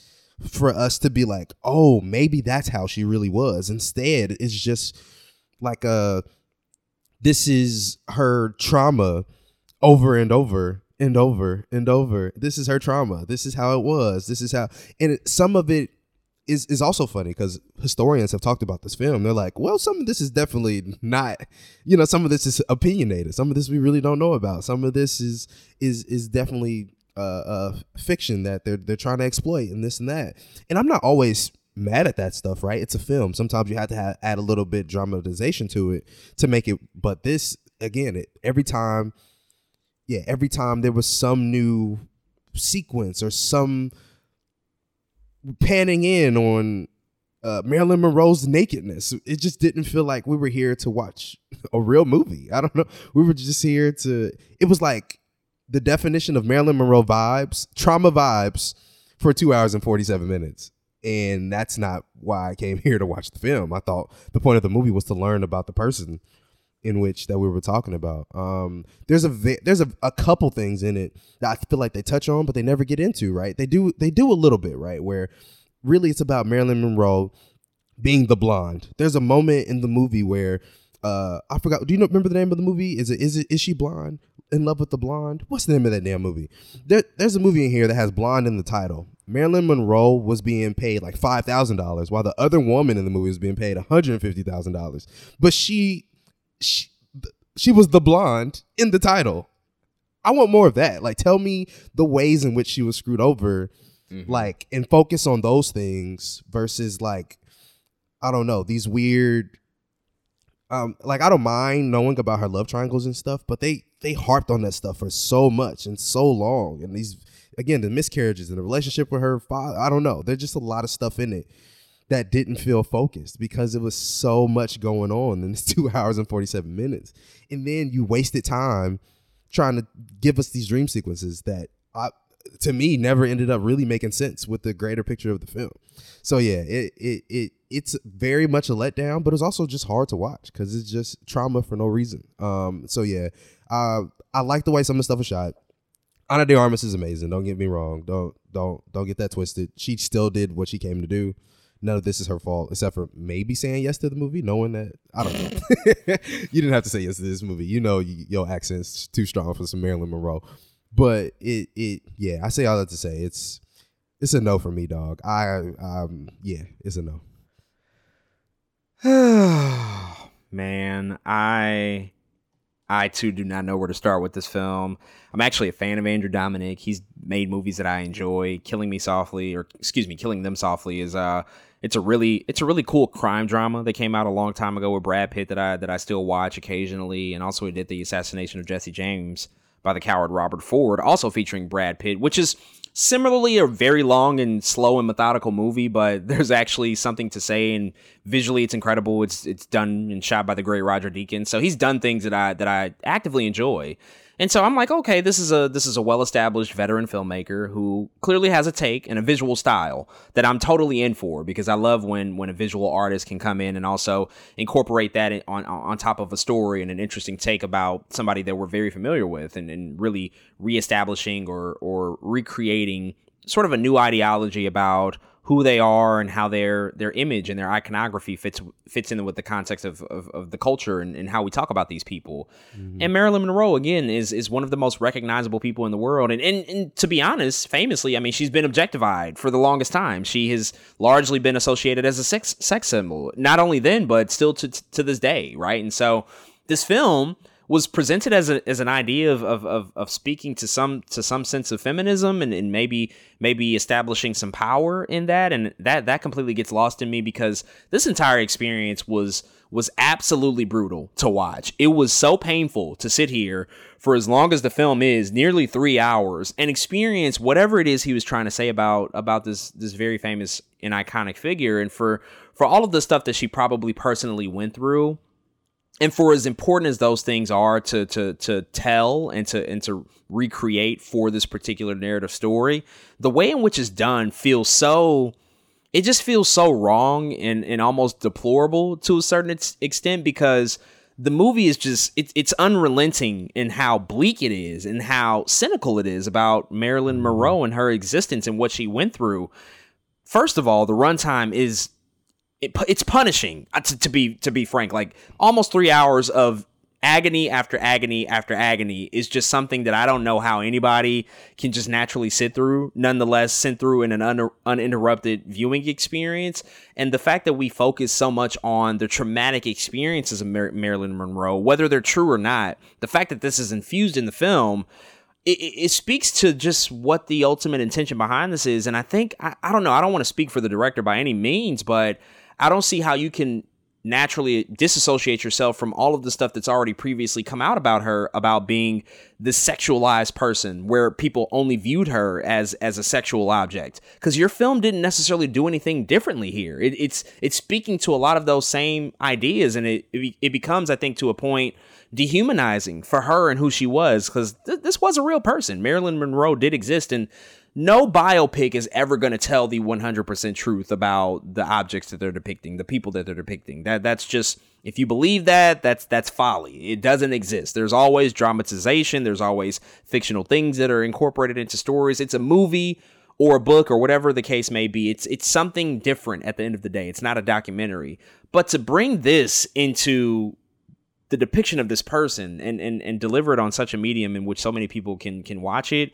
for us to be like, oh, maybe that's how she really was. Instead, it's just like a this is her trauma over and over and over and over. This is her trauma. This is how it was. This is how and it, some of it is is also funny because historians have talked about this film. They're like, well, some of this is definitely not, you know, some of this is opinionated. Some of this we really don't know about. Some of this is is is definitely uh, uh fiction that they're they're trying to exploit and this and that. And I'm not always mad at that stuff, right? It's a film. Sometimes you have to have, add a little bit dramatization to it to make it. But this again, it, every time, yeah, every time there was some new sequence or some panning in on uh, Marilyn Monroe's nakedness. It just didn't feel like we were here to watch a real movie. I don't know. We were just here to. It was like the definition of Marilyn Monroe vibes, trauma vibes, for two hours and forty seven minutes. And that's not why I came here to watch the film. I thought the point of the movie was to learn about the person in which that we were talking about. Um, there's a there's a, a couple things in it that I feel like they touch on, but they never get into. Right? They do they do a little bit right where really it's about Marilyn Monroe being the blonde. There's a moment in the movie where uh, I forgot. Do you know, remember the name of the movie? Is it is it is she blonde? In love with the blonde? What's the name of that damn movie? There, there's a movie in here that has blonde in the title. Marilyn Monroe was being paid like five thousand dollars, while the other woman in the movie was being paid one hundred and fifty thousand dollars. But she she, she was the blonde in the title. I want more of that. Like, tell me the ways in which she was screwed over, mm-hmm. like, and focus on those things versus like, I don't know, these weird. Um, like I don't mind knowing about her love triangles and stuff, but they they harped on that stuff for so much and so long, and these again the miscarriages and the relationship with her father. I don't know. There's just a lot of stuff in it that didn't feel focused because it was so much going on in this two hours and 47 minutes. And then you wasted time trying to give us these dream sequences that I, to me never ended up really making sense with the greater picture of the film. So yeah, it it, it it's very much a letdown, but it's also just hard to watch because it's just trauma for no reason. Um, so yeah, uh, I like the way some of the stuff is shot. Ana de Armas is amazing. Don't get me wrong. Don't don't don't get that twisted. She still did what she came to do none of this is her fault, except for maybe saying yes to the movie, knowing that I don't know. you didn't have to say yes to this movie. You know you, your accent's too strong for some Marilyn Monroe. But it it yeah, I say all that to say it's it's a no for me, dog. I um yeah, it's a no. Oh man, I I too do not know where to start with this film. I'm actually a fan of Andrew Dominik. He's made movies that I enjoy. Killing Me Softly, or excuse me, Killing Them Softly is uh it's a really it's a really cool crime drama that came out a long time ago with Brad Pitt that I that I still watch occasionally, and also he did the assassination of Jesse James by the coward Robert Ford, also featuring Brad Pitt, which is similarly a very long and slow and methodical movie, but there's actually something to say and visually it's incredible. It's it's done and shot by the great Roger Deakins. So he's done things that I that I actively enjoy. And so I'm like, okay, this is a this is a well-established veteran filmmaker who clearly has a take and a visual style that I'm totally in for because I love when when a visual artist can come in and also incorporate that on on top of a story and an interesting take about somebody that we're very familiar with and, and really reestablishing or or recreating sort of a new ideology about who they are and how their their image and their iconography fits fits in with the context of, of, of the culture and, and, how we talk about these people. Mm-hmm. And Marilyn Monroe again is is one of the most recognizable people in the world. And, and and to be honest, famously, I mean, she's been objectified for the longest time. She has largely been associated as a sex sex symbol. Not only then, but still to to this day, right? And so this film was presented as a as an idea of, of, of, of, speaking to some to some sense of feminism and, and maybe maybe establishing some power in that and that that completely gets lost in me because this entire experience was was absolutely brutal to watch. It was so painful to sit here for as long as the film is, nearly 3 hours and experience whatever it is he was trying to say about about this this very famous and iconic figure and for for all of the stuff that she probably personally went through and for as important as those things are to to to tell and to and to recreate for this particular narrative story, the way in which it's done feels so it just feels so wrong and and almost deplorable to a certain extent because the movie is just it, it's unrelenting in how bleak it is and how cynical it is about Marilyn mm-hmm. Monroe and her existence and what she went through. First of all, the runtime is it, it's punishing uh, to, to be to be frank like almost three hours of agony after agony after agony is just something that I don't know how anybody can just naturally sit through, nonetheless, sit through in an un- uninterrupted viewing experience. And the fact that we focus so much on the traumatic experiences of Mar- Marilyn Monroe, whether they're true or not, the fact that this is infused in the film. It, it, speaks to just what the ultimate intention behind this is. And I think, I, I don't know, I don't want to speak for the director by any means, but I don't see how you can naturally disassociate yourself from all of the stuff that's already previously come out about her about being this sexualized person where people only viewed her as as a sexual object. Because your film didn't necessarily do anything differently here. It, it's it's speaking to a lot of those same ideas and it it, it becomes i think to a point dehumanizing for her and who she was because th- this was a real person. Marilyn monroe did exist and no biopic is ever going to tell the 100% truth about the objects that they're depicting, the people that they're depicting. That that's just if you believe that, that's that's folly. It doesn't exist. There's always dramatization, there's always fictional things that are incorporated into stories. It's a movie or a book or whatever the case may be. It's it's something different at the end of the day. It's not a documentary. But to bring this into the depiction of this person and, and and deliver it on such a medium in which so many people can can watch it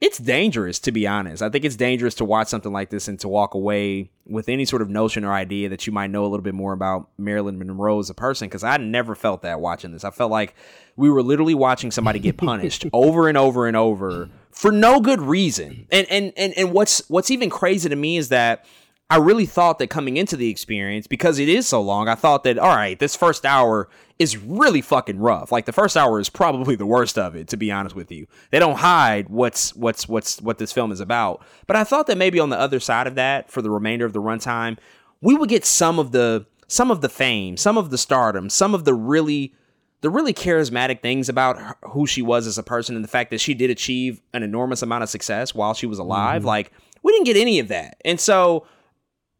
it's dangerous to be honest. I think it's dangerous to watch something like this and to walk away with any sort of notion or idea that you might know a little bit more about Marilyn Monroe as a person because I never felt that watching this. I felt like we were literally watching somebody get punished over and over and over for no good reason. And and and and what's what's even crazy to me is that I really thought that coming into the experience, because it is so long, I thought that, all right, this first hour is really fucking rough. Like the first hour is probably the worst of it, to be honest with you. They don't hide what's what's what's what this film is about. But I thought that maybe on the other side of that, for the remainder of the runtime, we would get some of the some of the fame, some of the stardom, some of the really the really charismatic things about her, who she was as a person and the fact that she did achieve an enormous amount of success while she was alive. Mm-hmm. Like we didn't get any of that. And so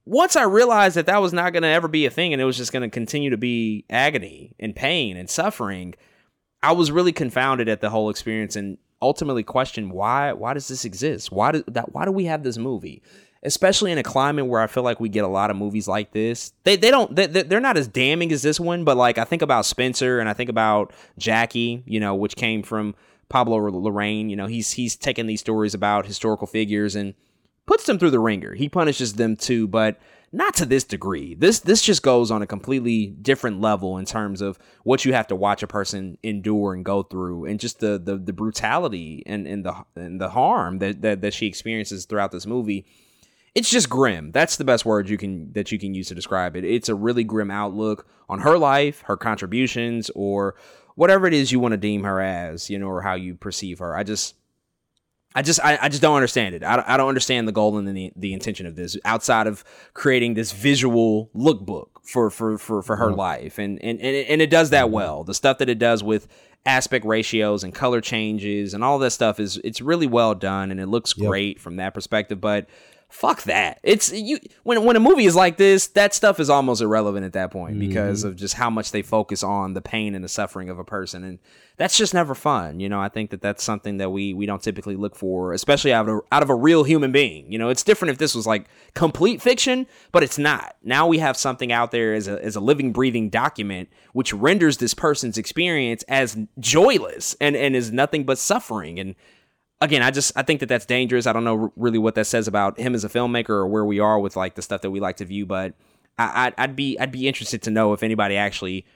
once I realized that that was not going to ever be a thing and it was just going to continue to be agony and pain and suffering, I was really confounded at the whole experience and ultimately questioned why why does this exist? Why do that why do we have this movie? Especially in a climate where I feel like we get a lot of movies like this. They they don't they, they're not as damning as this one, but like I think about Spencer and I think about Jackie, you know, which came from Pablo Larraín, you know, he's he's taking these stories about historical figures and puts them through the ringer. He punishes them too, but not to this degree. This this just goes on a completely different level in terms of what you have to watch a person endure and go through, and just the the, the brutality and, and the and the harm that, that that she experiences throughout this movie. It's just grim. That's the best word you can that you can use to describe it. It's a really grim outlook on her life, her contributions, or whatever it is you want to deem her as, you know, or how you perceive her. I just I just I, I just don't understand it. I, I don't understand the goal and the the intention of this outside of creating this visual lookbook for for for, for her life and, and and it, and it does that well. The stuff that it does with aspect ratios and color changes and all that stuff is it's really well done and it looks great from that perspective. But fuck that. It's you when when a movie is like this, that stuff is almost irrelevant at that point because mm-hmm. of just how much they focus on the pain and the suffering of a person, and that's just never fun. You know, I think that that's something that we we don't typically look for, especially out of a, out of a real human being. You know, it's different if this was like complete fiction, but it's not. Now we have something out there as a as a living, breathing document, which renders this person's experience as joyless and and is nothing but suffering and again, I just I think that that's dangerous. I don't know really what that says about him as a filmmaker or where we are with like the stuff that we like to view, but I, I'd, I'd be I'd be interested to know if anybody actually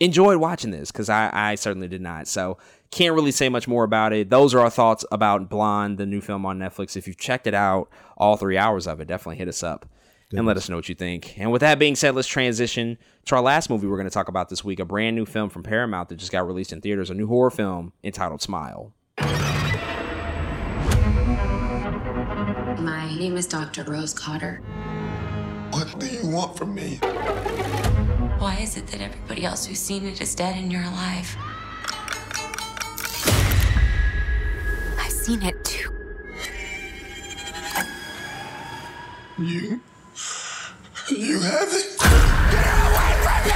enjoyed watching this because I, I certainly did not. So can't really say much more about it. Those are our thoughts about Blonde, the new film on Netflix. If you've checked it out, all three hours of it, definitely hit us up. And let us know what you think. And with that being said, let's transition to our last movie we're going to talk about this week a brand new film from Paramount that just got released in theaters, a new horror film entitled Smile. Name is Dr. Rose Cotter. What do you want from me? Why is it that everybody else who's seen it is dead and you're alive? I've seen it too. You. You have it? Get away from me!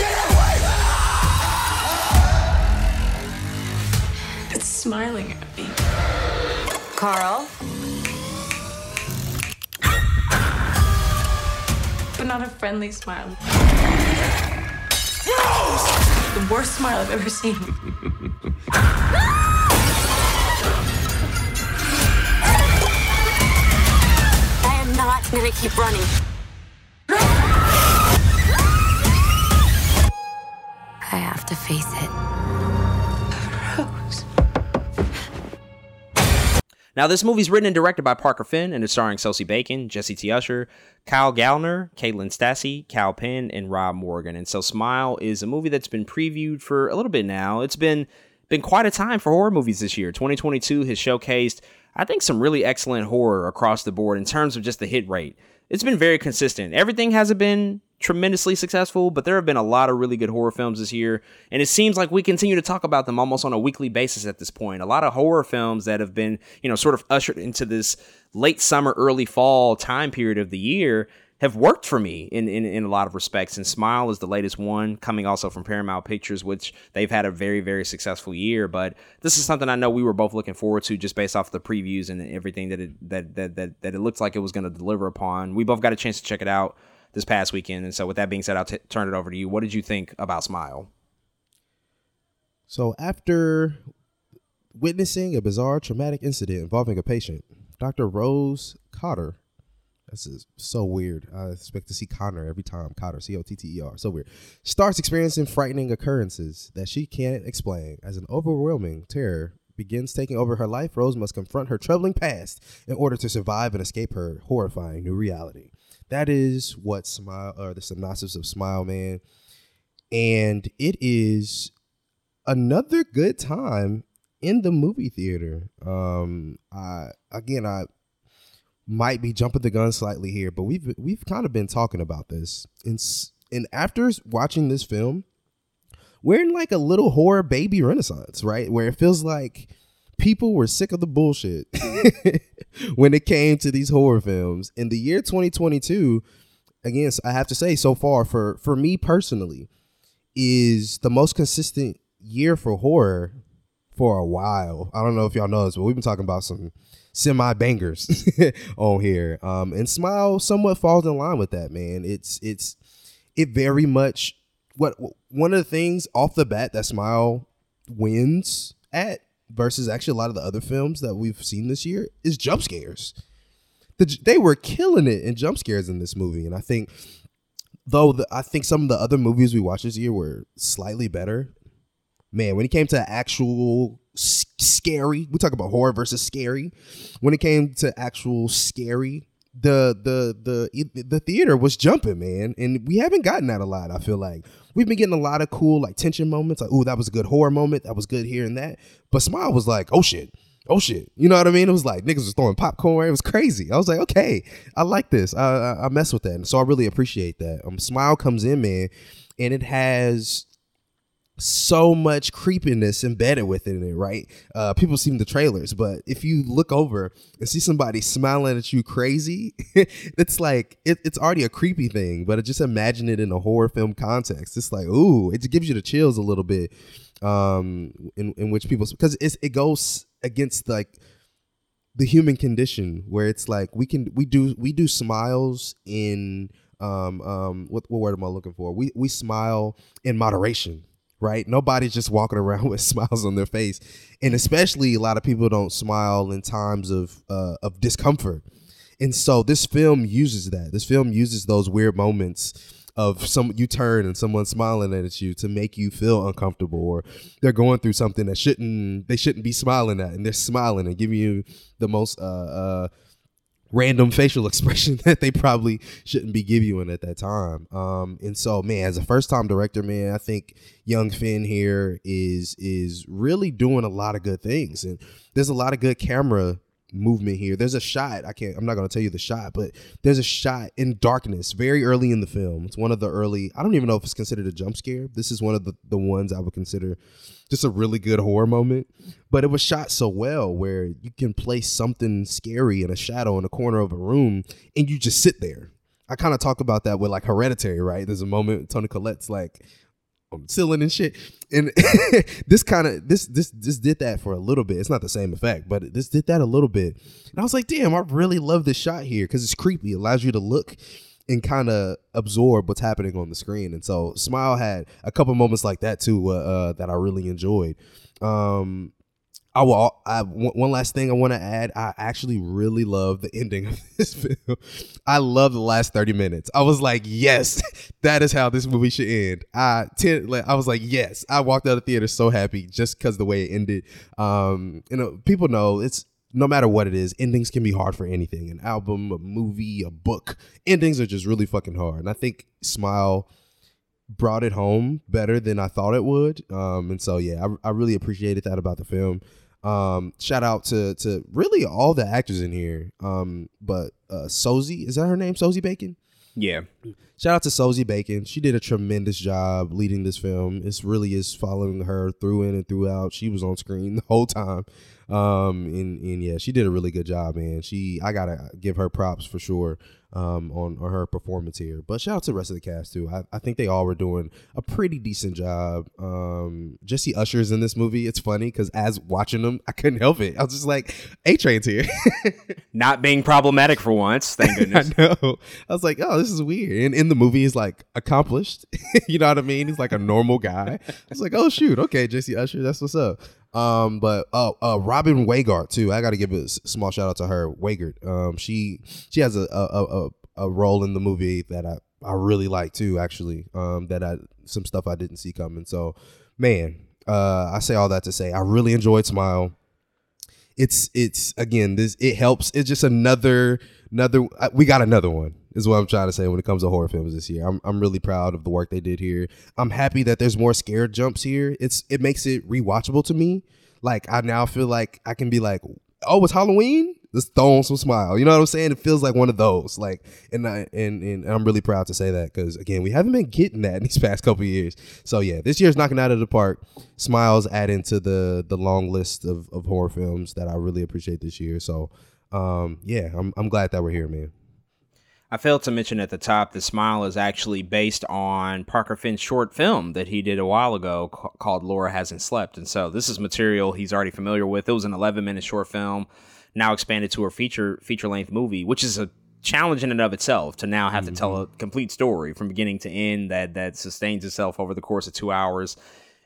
Get away It's smiling at me. Carl? But not a friendly smile. The worst smile I've ever seen. I am not gonna keep running. I have to face it. Now, this movie's written and directed by Parker Finn and is starring Sosie Bacon, Jesse T. Usher, Kyle Gallner, Caitlin Stasey, Kal Penn, and Rob Morgan. And so, Smile is a movie that's been previewed for a little bit now. It's been been quite a time for horror movies this year. 2022 has showcased, I think, some really excellent horror across the board in terms of just the hit rate. It's been very consistent. Everything hasn't been tremendously successful, but there have been a lot of really good horror films this year, and it seems like we continue to talk about them almost on a weekly basis at this point. A lot of horror films that have been, you know, sort of ushered into this late summer, early fall time period of the year have worked for me in, in, in a lot of respects. And Smile is the latest one, coming also from Paramount Pictures, which they've had a very, very successful year. But this is something I know we were both looking forward to just based off the previews and everything that it that that that, that it looked like it was going to deliver upon. We both got a chance to check it out this past weekend. And so with that being said, I'll t- turn it over to you. What did you think about Smile? So after witnessing a bizarre traumatic incident involving a patient, Dr. Rose Cotter, this is so weird. I expect to see Connor every time. Cotter, C O T T E R. So weird. Starts experiencing frightening occurrences that she can't explain. As an overwhelming terror begins taking over her life, Rose must confront her troubling past in order to survive and escape her horrifying new reality. That is what Smile or the synopsis of Smile Man. And it is another good time in the movie theater. Um I again I might be jumping the gun slightly here, but we've we've kind of been talking about this. And and after watching this film, we're in like a little horror baby renaissance, right? Where it feels like people were sick of the bullshit when it came to these horror films. In the year 2022, again, I have to say so far for for me personally is the most consistent year for horror for a while. I don't know if y'all know this, but we've been talking about some semi bangers on here. Um, and Smile somewhat falls in line with that, man. It's it's it very much what one of the things off the bat that Smile wins at versus actually a lot of the other films that we've seen this year is jump scares. The, they were killing it in jump scares in this movie, and I think though the, I think some of the other movies we watched this year were slightly better. Man, when it came to actual scary, we talk about horror versus scary. When it came to actual scary, the the the the theater was jumping, man, and we haven't gotten that a lot. I feel like we've been getting a lot of cool like tension moments, like oh that was a good horror moment, that was good here and that. But Smile was like, oh shit, oh shit, you know what I mean? It was like niggas was throwing popcorn. It was crazy. I was like, okay, I like this. I I, I mess with that, and so I really appreciate that. Um, Smile comes in, man, and it has so much creepiness embedded within it, right? Uh, people see the trailers, but if you look over and see somebody smiling at you crazy, it's like it, it's already a creepy thing. But just imagine it in a horror film context. It's like, ooh, it gives you the chills a little bit. Um, in in which people because it goes against like the human condition where it's like we can we do we do smiles in um um what what word am I looking for? We we smile in moderation right? Nobody's just walking around with smiles on their face, and especially a lot of people don't smile in times of uh, of discomfort. And so this film uses that. This film uses those weird moments of some you turn and someone smiling at you to make you feel uncomfortable or they're going through something that shouldn't they shouldn't be smiling at and they're smiling and giving you the most uh, uh, random facial expression that they probably shouldn't be giving at that time. Um, and so, man, as a first time director, man, I think young Finn here is is really doing a lot of good things, and there's a lot of good camera movement here. There's a shot. I can't. I'm not to tell you the shot, but there's a shot in darkness very early in the film. It's one of the early. I don't even know if it's considered a jump scare. This is one of the the ones I would consider just a really good horror moment. But it was shot so well where you can place something scary in a shadow in a corner of a room and you just sit there. I kind of talk about that with like Hereditary, right? There's a moment Toni Collette's like on ceiling and shit, and this kind of this this this did that for a little bit. It's not the same effect, but this did that a little bit. And I was like, damn, I really love this shot here because it's creepy. It allows you to look and kind of absorb what's happening on the screen. And so Smile had a couple moments like that too uh, uh, that I really enjoyed. Um, I will. I, one last thing I want to add. I actually really love the ending of this film. I love the last thirty minutes. I was like, yes, that is how this movie should end. I ten, like, I was like, yes. I walked out of the theater so happy just because the way it ended. Um, you know, people know it's no matter what it is, endings can be hard for anything. An album, a movie, a book. Endings are just really fucking hard. And I think Smile brought it home better than I thought it would. Um, and so yeah, I, I really appreciated that about the film. Um, shout out to to really all the actors in here. Um, but uh Sosie, is that her name? Sosie Bacon? Yeah. Shout out to Sosie Bacon. She did a tremendous job leading this film. It's really is following her through in and throughout. She was on screen the whole time. Um, and, and yeah, she did a really good job, man. She I gotta give her props for sure um, on, on her performance here. But shout out to the rest of the cast too. I, I think they all were doing a pretty decent job. Um, Jesse Usher's in this movie. It's funny because as watching them, I couldn't help it. I was just like, A Train's here. Not being problematic for once, thank goodness. I know. I was like, oh, this is weird. And in the movie, he's like accomplished. you know what I mean? He's like a normal guy. I was like, oh shoot, okay, Jesse Usher, that's what's up. Um, but uh, uh, Robin Weigert too. I got to give a small shout out to her. Weigert. Um, she she has a a, a a role in the movie that I I really like too. Actually, um, that I some stuff I didn't see coming. So, man, uh, I say all that to say I really enjoyed Smile. It's it's again this it helps. It's just another another. uh, We got another one is what I'm trying to say when it comes to horror films this year. I'm I'm really proud of the work they did here. I'm happy that there's more scared jumps here. It's it makes it rewatchable to me. Like I now feel like I can be like, oh, it's Halloween. Let's throw on some smile. You know what I'm saying? It feels like one of those. Like, and I and and I'm really proud to say that because again, we haven't been getting that in these past couple of years. So yeah, this year's knocking out of the park. Smiles add into the the long list of of horror films that I really appreciate this year. So um yeah, I'm I'm glad that we're here, man. I failed to mention at the top the Smile is actually based on Parker Finn's short film that he did a while ago ca- called Laura Hasn't Slept. And so this is material he's already familiar with. It was an 11 minute short film, now expanded to a feature feature length movie, which is a challenge in and of itself to now have to tell mm-hmm. a complete story from beginning to end that that sustains itself over the course of two hours.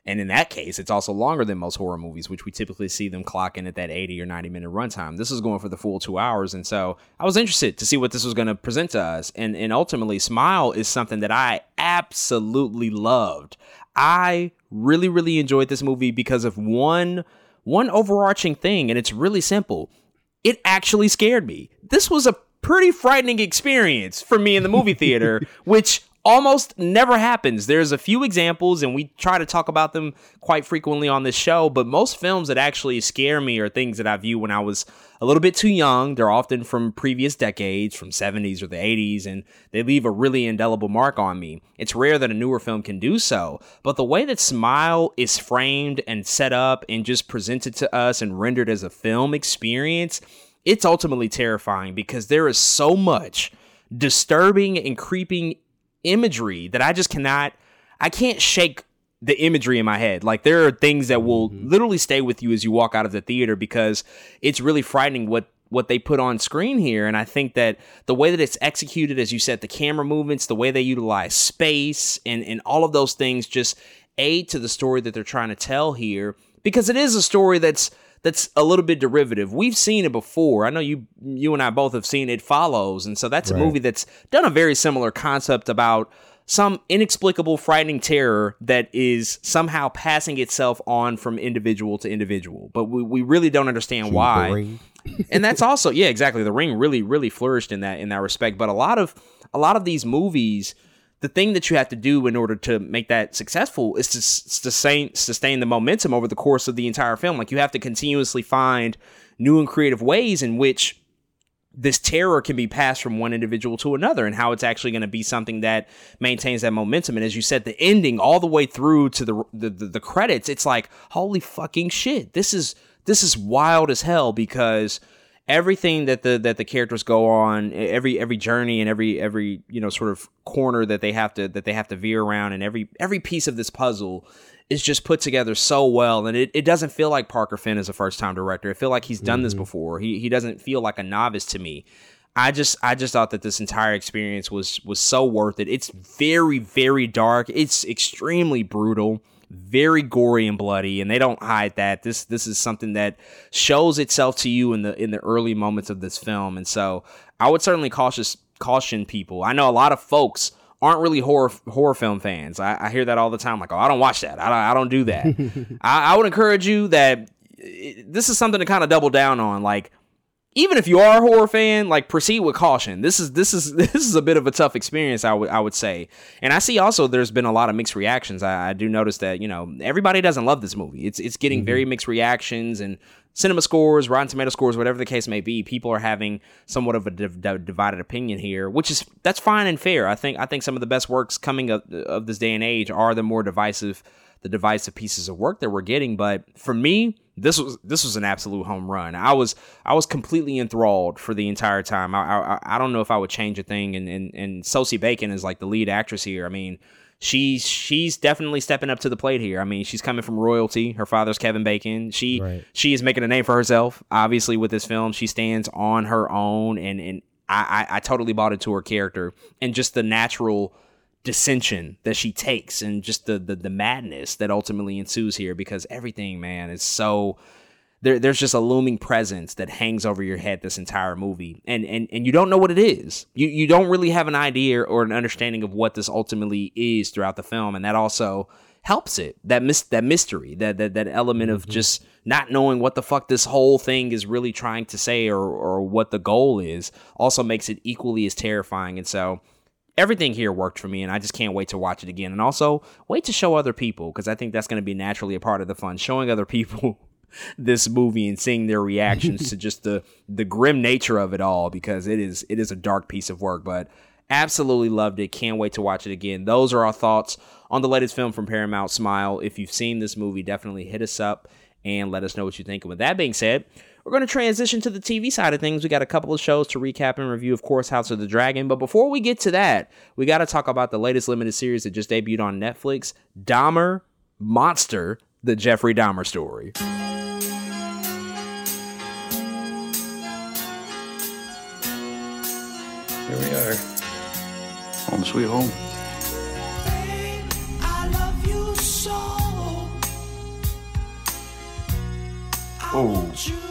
And in that case, it's also longer than most horror movies, which we typically see them clocking at that 80 or 90 minute runtime. This is going for the full two hours. And so I was interested to see what this was going to present to us. And, and ultimately, Smile is something that I absolutely loved. I really, really enjoyed this movie because of one one overarching thing, and it's really simple. It actually scared me. This was a pretty frightening experience for me in the movie theater, which almost never happens. There's a few examples, and we try to talk about them quite frequently on this show, but most films that actually scare me are things that I view when I was a little bit too young. They're often from previous decades, from 70s or the 80s, and they leave a really indelible mark on me. It's rare that a newer film can do so, but the way that Smile is framed and set up and just presented to us and rendered as a film experience, it's ultimately terrifying because there is so much disturbing and creeping imagery that I just cannot I can't shake the imagery in my head. Like there are things that will mm-hmm. literally stay with you as you walk out of the theater because it's really frightening what what they put on screen here and I think that the way that it's executed as you said the camera movements, the way they utilize space and and all of those things just aid to the story that they're trying to tell here because it is a story that's that's a little bit derivative. We've seen it before. I know you you and I both have seen it follows, and so that's right. a movie that's done a very similar concept about some inexplicable frightening terror that is somehow passing itself on from individual to individual. But we, we really don't understand why. and that's also yeah, exactly. The ring really, really flourished in that in that respect. But a lot of a lot of these movies the thing that you have to do in order to make that successful is to sustain sustain the momentum over the course of the entire film. Like you have to continuously find new and creative ways in which this terror can be passed from one individual to another and how it's actually going to be something that maintains that momentum and as you said the ending all the way through to the, the the, the credits it's like holy fucking shit this is this is wild as hell because everything that the that the characters go on every every journey and every every you know sort of corner that they have to that they have to veer around and every every piece of this puzzle is just put together so well and it, it doesn't feel like Parker Finn is a first time director. I feel like he's done mm-hmm. this before. He he doesn't feel like a novice to me. I just I just thought that this entire experience was was so worth it. It's very very dark. It's extremely brutal very gory and bloody, and they don't hide that. This this is something that shows itself to you in the in the early moments of this film, and so I would certainly cautious caution people. I know a lot of folks aren't really horror horror film fans. I, I hear that all the time. Like, oh, I don't watch that. I don't, I don't do that. I, I would encourage you that eh, this is something to kind of double down on. Like, even if you are a horror fan, like proceed with caution. This is this is this is a bit of a tough experience, I would I would say. And I see also there's been a lot of mixed reactions. I, I do notice that you know everybody doesn't love this movie. It's it's getting mm-hmm. very mixed reactions and cinema scores, Rotten Tomato scores, whatever the case may be. People are having somewhat of a div- divided opinion here, which is that's fine and fair. I think I think some of the best works coming of, of this day and age are the more divisive the divisive pieces of work that we're getting. But for me, this was this was an absolute home run. I was I was completely enthralled for the entire time. I I, I don't know if I would change a thing. And and and Sosie Bacon is like the lead actress here. I mean, she's she's definitely stepping up to the plate here. I mean, she's coming from royalty. Her father's Kevin Bacon. She right. she is making a name for herself. Obviously, with this film, she stands on her own, and and I I, I totally bought into her character and just the natural dissension that she takes and just the, the the madness that ultimately ensues here because everything man is so there, there's just a looming presence that hangs over your head this entire movie. And and and you don't know what it is. You you don't really have an idea or an understanding of what this ultimately is throughout the film. And that also helps it. That mis- that mystery that that, that element mm-hmm. of just not knowing what the fuck this whole thing is really trying to say or or what the goal is also makes it equally as terrifying. And so everything here worked for me and I just can't wait to watch it again. And also wait to show other people because I think that's going to be naturally a part of the fun. Showing other people this movie and seeing their reactions to just the the grim nature of it all because it is it is a dark piece of work, but absolutely loved it. Can't wait to watch it again. Those are our thoughts on the latest film from Paramount Smile. If you've seen this movie, definitely hit us up and let us know what you think. And with that being said, we're going to transition to the TV side of things. We got a couple of shows to recap and review, of course, House of the Dragon. But before we get to that, we got to talk about the latest limited series that just debuted on Netflix Dahmer Monster, the Jeffrey Dahmer story. Here we are. Home sweet home. Oh.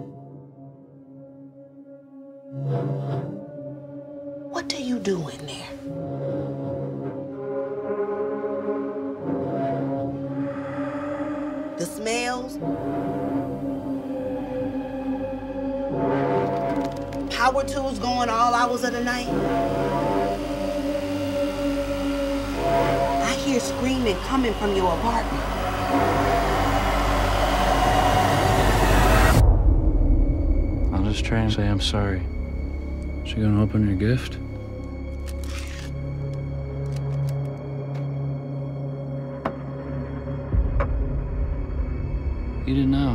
Power tools going all hours of the night? I hear screaming coming from your apartment. I'll just try and say I'm sorry. She gonna open your gift? You didn't now.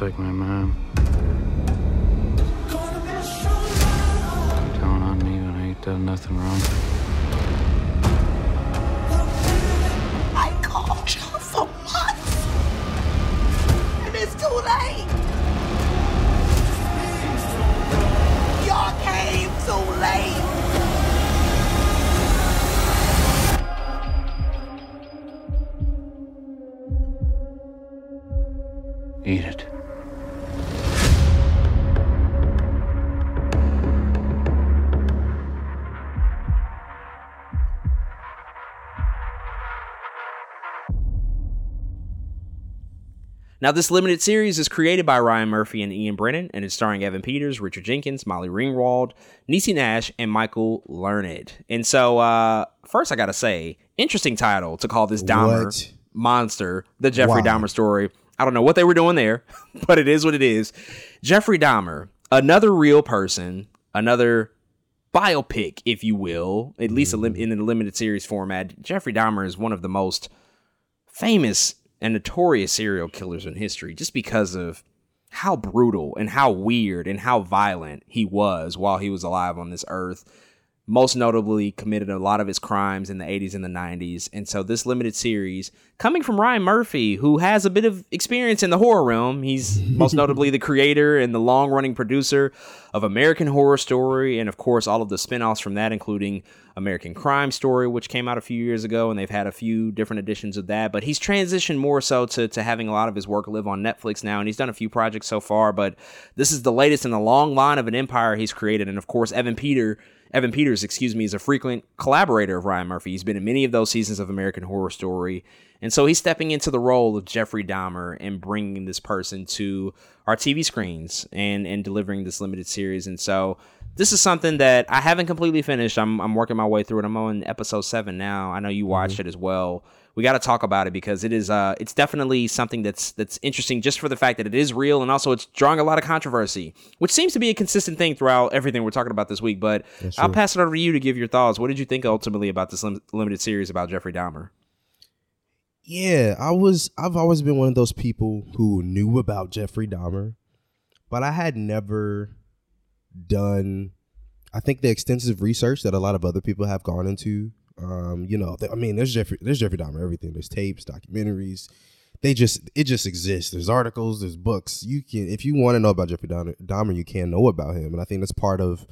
Like my mom. Telling on me when I ain't done nothing wrong. Now, this limited series is created by Ryan Murphy and Ian Brennan, and it's starring Evan Peters, Richard Jenkins, Molly Ringwald, Niecy Nash, and Michael Learned. And so, uh, first, I gotta say, interesting title to call this Dahmer What? monster, the Jeffrey Wow. Dahmer story. I don't know what they were doing there, but it is what it is. Jeffrey Dahmer, another real person, another biopic, if you will, at least a lim- in a limited series format. Jeffrey Dahmer is one of the most famous and notorious serial killers in history just because of how brutal and how weird and how violent he was while he was alive on this earth. Most notably, committed a lot of his crimes in the 80s and the 90s. And so, this limited series, coming from Ryan Murphy, who has a bit of experience in the horror realm, he's most notably the creator and the long running producer of American Horror Story, and of course, all of the spin offs from that, including American Crime Story, which came out a few years ago, and they've had a few different editions of that. But he's transitioned more so to, to having a lot of his work live on Netflix now, and he's done a few projects so far. But this is the latest in the long line of an empire he's created. And of course, Evan Peter. Evan Peters, excuse me, is a frequent collaborator of Ryan Murphy. He's been in many of those seasons of American Horror Story. And so he's stepping into the role of Jeffrey Dahmer and bringing this person to our TV screens and, and delivering this limited series. And so this is something that I haven't completely finished. I'm, I'm working my way through it. I'm on episode seven now. I know you mm-hmm. watched it as well. We got to talk about it because it is uh it's definitely something that's that's interesting just for the fact that it is real and also it's drawing a lot of controversy, which seems to be a consistent thing throughout everything we're talking about this week. But That's I'll true. pass it over to you to give your thoughts. What did you think ultimately about this lim- limited series about Jeffrey Dahmer? Yeah, I was. I've always been one of those people who knew about Jeffrey Dahmer, but I had never done. I think the extensive research that a lot of other people have gone into. Um, you know, I mean, there's Jeffrey, there's Jeffrey Dahmer, everything. There's tapes, documentaries. They just, it just exists. There's articles, there's books. You can, if you want to know about Jeffrey Dahmer, you can know about him, and I think that's part of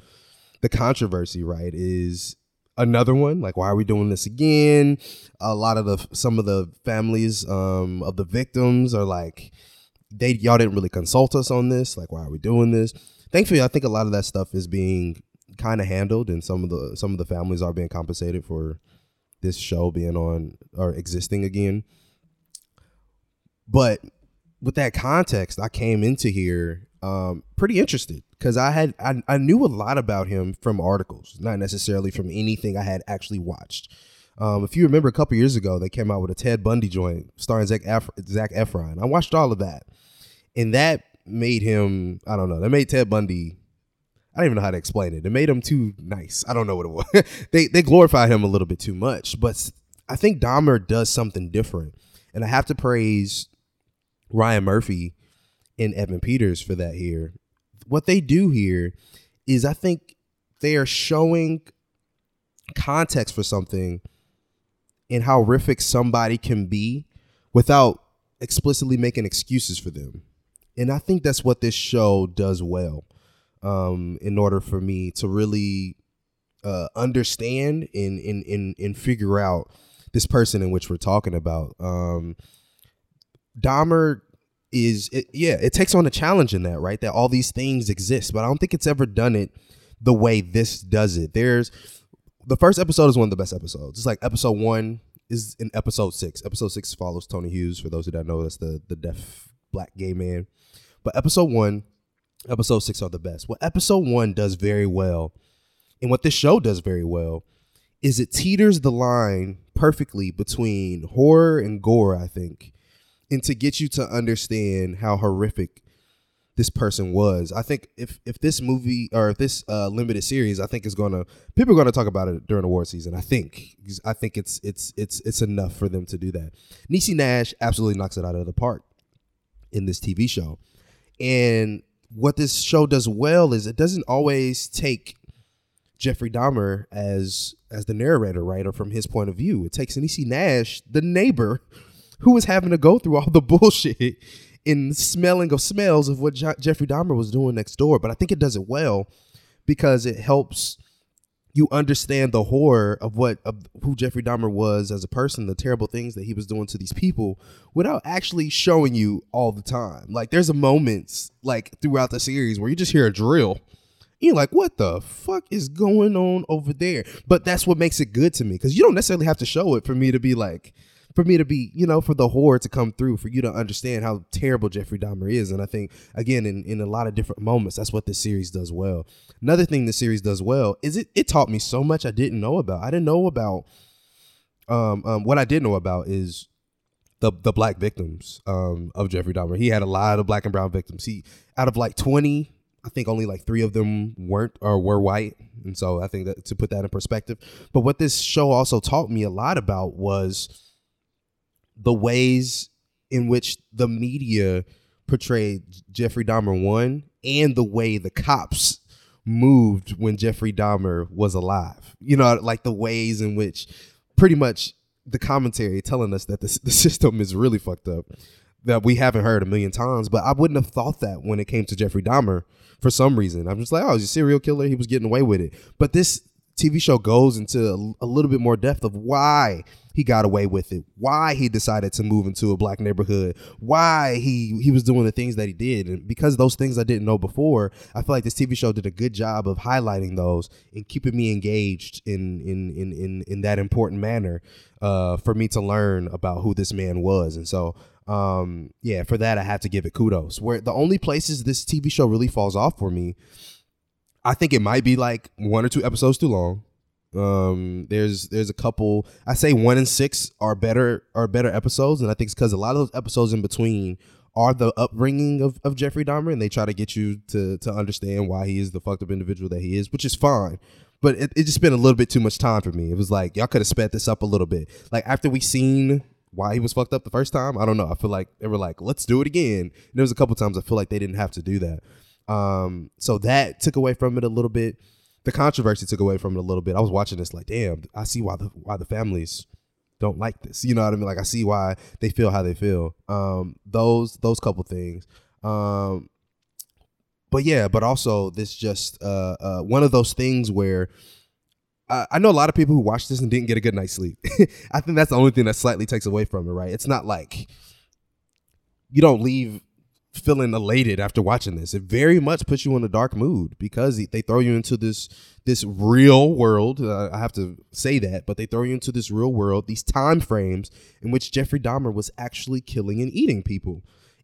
the controversy, right? Is another one like why are we doing this again a lot of the some of the families um of the victims are like they y'all didn't really consult us on this like why are we doing this thankfully i think a lot of that stuff is being kind of handled and some of the some of the families are being compensated for this show being on or existing again. But with that context i came into here um pretty interested because i had I, I knew a lot about him from articles not necessarily from anything i had actually watched. Um if you remember a couple years ago they came out with a ted bundy joint starring zach, Ef- zach efron. I watched all of that. And that made him i don't know that made ted bundy I don't even know how to explain it. It made him too nice. I don't know what it was. they they glorified him a little bit too much. But I think Dahmer does something different, and I have to praise Ryan Murphy and Evan Peters for that. Here, what they do here is I think they are showing context for something and how horrific somebody can be without explicitly making excuses for them. And I think that's what this show does well. Um, in order for me to really uh, understand and, and and and figure out this person in which we're talking about. Um, Dahmer is it, yeah, it takes on a challenge in that right that all these things exist, but I don't think it's ever done it the way this does it. There's the first episode is one of the best episodes. It's like episode one is in episode six. Episode six follows Tony Hughes. For those who don't know, that's the the deaf black gay man. But episode one, episode six are the best. What episode one does very well, and what this show does very well, is it teeters the line perfectly between horror and gore. I think, and to get you to understand how horrific this person was. I think if if this movie or if this uh, limited series, I think is gonna people are gonna talk about it during award season. I think I think it's it's it's it's enough for them to do that. Niecy Nash absolutely knocks it out of the park in this TV show, and what this show does well is it doesn't always take Jeffrey Dahmer as as the narrator, right, or from his point of view. It takes Niecy Nash, the neighbor, who was having to go through all the bullshit in smelling of smells of what Jo- Jeffrey Dahmer was doing next door. But I think it does it well because it helps you understand the horror of what of who Jeffrey Dahmer was as a person, the terrible things that he was doing to these people, without actually showing you all the time. Like there's a moments like throughout the series where you just hear a drill. You're like, what the fuck is going on over there? But that's what makes it good to me because you don't necessarily have to show it for me to be like, for me to be, you know, for the horror to come through, for you to understand how terrible Jeffrey Dahmer is. And I think, again, in, in a lot of different moments, that's what this series does well. Another thing the series does well is it, it taught me so much I didn't know about. I didn't know about, um, um, what I did know about is the the black victims um, of Jeffrey Dahmer. He had a lot of black and brown victims. He out of like 20, I think only like three of them weren't or were white. And so I think that to put that in perspective. But what this show also taught me a lot about was the ways in which the media portrayed Jeffrey Dahmer one and the way the cops moved when Jeffrey Dahmer was alive. You know, like the ways in which pretty much the commentary telling us that the, the system is really fucked up that we haven't heard a million times, but I wouldn't have thought that when it came to Jeffrey Dahmer for some reason. I'm just like, oh, he's a serial killer. He was getting away with it. But this TV show goes into a, a little bit more depth of why he got away with it, why he decided to move into a black neighborhood, why he he was doing the things that he did, and because those things I didn't know before, I feel like this TV show did a good job of highlighting those and keeping me engaged in in in in, in that important manner uh, for me to learn about who this man was, and so um yeah for that i have to give it kudos. Where the only places this tv show really falls off for me i think it might be like one or two episodes too long um there's there's a couple i say one and six are better are better episodes and i think it's because a lot of those episodes in between are the upbringing of, of jeffrey dahmer and they try to get you to to understand why he is the fucked up individual that he is which is fine but it, it just spent a little bit too much time for me it was like y'all could have sped this up a little bit like after we seen why he was fucked up the first time. I don't know. I feel like they were like, let's do it again. And there was a couple times I feel like they didn't have to do that. Um, so that took away from it a little bit. The controversy took away from it a little bit. I was watching this like, damn, I see why the why the families don't like this. You know what I mean? Like I see why they feel how they feel. Um, those those couple things. Um, but yeah, but also this just uh, uh, one of those things where uh, I know a lot of people who watched this and didn't get a good night's sleep. I think that's the only thing that slightly takes away from it, right? It's not like you don't leave feeling elated after watching this. It very much puts you in a dark mood because they throw you into this this real world. Uh, I have to say that, but they throw you into this real world, these time frames in which Jeffrey Dahmer was actually killing and eating people.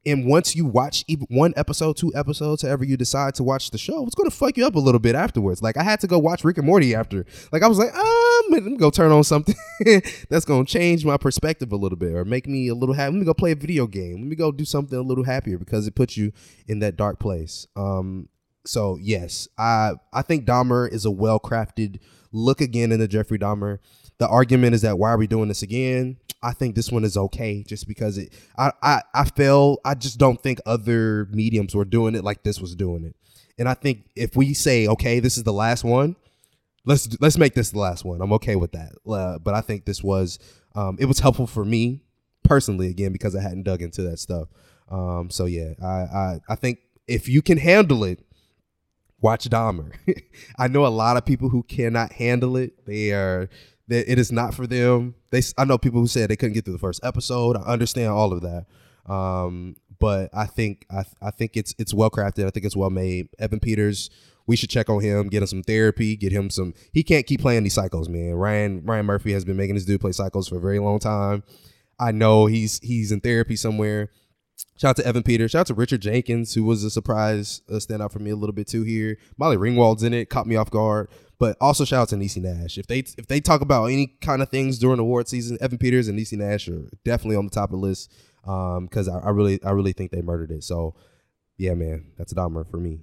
And once you watch even one episode, two episodes, however you decide to watch the show, it's going to fuck you up a little bit afterwards. Like I had to go watch Rick and Morty after. Like I was like, um, let me go turn on something that's going to change my perspective a little bit or make me a little happy. Let me go play a video game. Let me go do something a little happier because it puts you in that dark place. Um, so yes, I I think Dahmer is a well crafted look again into Jeffrey Dahmer. The argument is that why are we doing this again? I think this one is okay just because it I I I feel I just don't think other mediums were doing it like this was doing it. And I think if we say, okay, this is the last one, let's let's make this the last one. I'm okay with that. Uh, but I think this was um, it was helpful for me personally again because I hadn't dug into that stuff. Um, so yeah, I, I I think if you can handle it, watch Dahmer. I know a lot of people who cannot handle it. They are that it is not for them. They I know people who said they couldn't get through the first episode. I understand all of that. Um, but I think I I think it's it's well crafted. I think it's well made. Evan Peters, we should check on him, get him some therapy, get him some. He can't keep playing these psychos, man. Ryan Ryan Murphy has been making this dude play psychos for a very long time. I know he's he's in therapy somewhere. Shout out to Evan Peters. Shout out to Richard Jenkins, who was a surprise uh, standout for me a little bit too here. Molly Ringwald's in it, caught me off guard. But also shout out to Niecy Nash. If they if they talk about any kind of things during award season, Evan Peters and Niecy Nash are definitely on the top of the list. Um, because I, I really I really think they murdered it. So yeah, man, that's a Dahmer for me.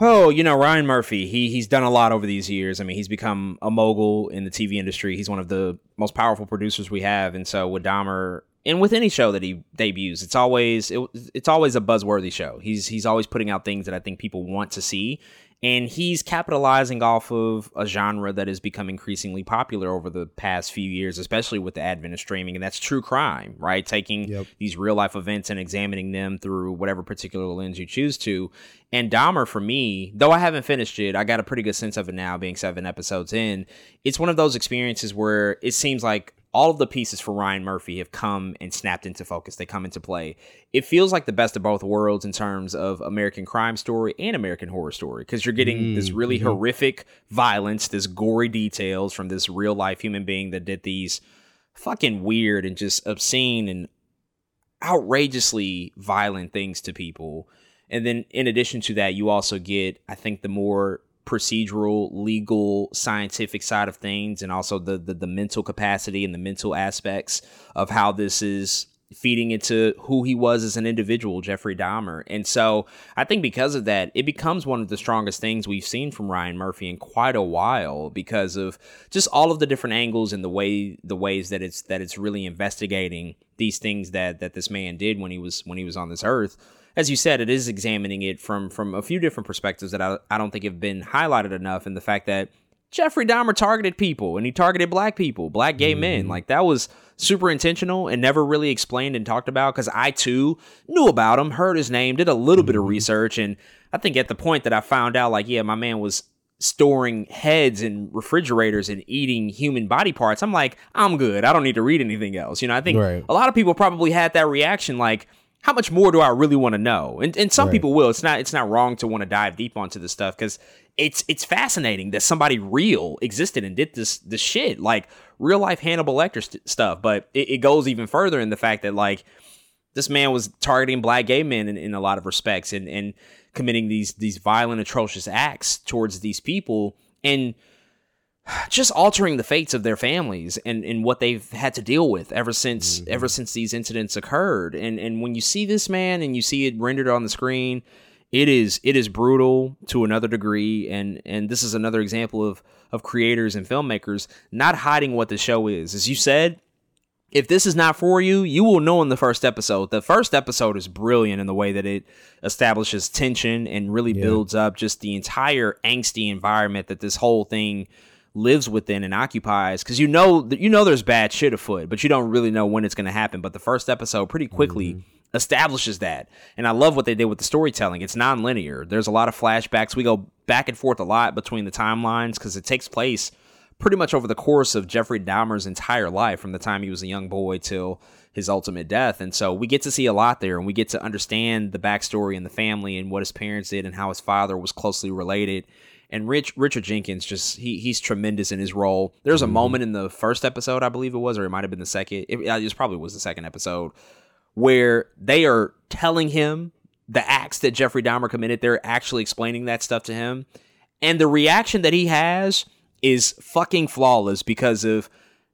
Oh, you know Ryan Murphy. He he's done a lot over these years. I mean, he's become a mogul in the TV industry. He's one of the most powerful producers we have, and so with Dahmer and with any show that he debuts, it's always it, it's always a buzzworthy show. He's he's always putting out things that I think people want to see, and he's capitalizing off of a genre that has become increasingly popular over the past few years, especially with the advent of streaming, and that's true crime, right? Taking Yep. these real life events and examining them through whatever particular lens you choose to. And Dahmer, for me, though I haven't finished it, I got a pretty good sense of it now, being seven episodes in. It's one of those experiences where it seems like all of the pieces for Ryan Murphy have come and snapped into focus. They come into play. It feels like the best of both worlds in terms of American crime story and American horror story because you're getting this Mm, really mhm. horrific violence, this gory details from this real life human being that did these fucking weird and just obscene and outrageously violent things to people. And then in addition to that, you also get, I think, the more procedural, legal, scientific side of things, and also the, the the mental capacity and the mental aspects of how this is feeding into who he was as an individual, Jeffrey Dahmer. And so I think because of that, it becomes one of the strongest things we've seen from Ryan Murphy in quite a while because of just all of the different angles and the way the ways that it's that it's really investigating these things that that this man did when he was when he was on this earth as you said, it is examining it from from a few different perspectives that I, I don't think have been highlighted enough. And the fact that Jeffrey Dahmer targeted people and he targeted black people, black gay men, mm-hmm. like that was super intentional and never really explained and talked about. Because I too knew about him, heard his name, did a little bit of mm-hmm. research, and I think at the point that I found out, like, yeah, my man was storing heads in refrigerators and eating human body parts. I'm like, I'm good. I don't need to read anything else. You know, I think Right. a lot of people probably had that reaction, like how much more do I really want to know? And and some Right. people will. It's not it's not wrong to want to dive deep onto this stuff because it's it's fascinating that somebody real existed and did this this shit like real life Hannibal Lecter st- stuff. But it, it goes even further in the fact that like this man was targeting black gay men in, in a lot of respects and and committing these these violent atrocious acts towards these people and just altering the fates of their families and, and what they've had to deal with ever since mm-hmm. ever since these incidents occurred. And and when you see this man and you see it rendered on the screen, it is it is brutal to another degree. And and this is another example of of creators and filmmakers not hiding what the show is. As you said, if this is not for you, you will know in the first episode. The first episode is brilliant in the way that it establishes tension and really builds up just the entire angsty environment that this whole thing lives within and occupies because you know you know there's bad shit afoot but you don't really know when it's going to happen. But the first episode pretty quickly mm-hmm. establishes that. And i love what they did with the storytelling. It's non-linear. There's a lot of flashbacks. We go back and forth a lot between the timelines because it takes place pretty much over the course of Jeffrey Dahmer's entire life from the time he was a young boy till his ultimate death. And so we get to see a lot there and we get to understand the backstory and the family and what his parents did and how his father was closely related. And Rich Richard Jenkins just he he's tremendous in his role. There's a moment in the first episode, I believe it was, or it might have been the second. It, uh, it probably was the second episode where they are telling him the acts that Jeffrey Dahmer committed. They're actually explaining that stuff to him. And the reaction that he has is fucking flawless because of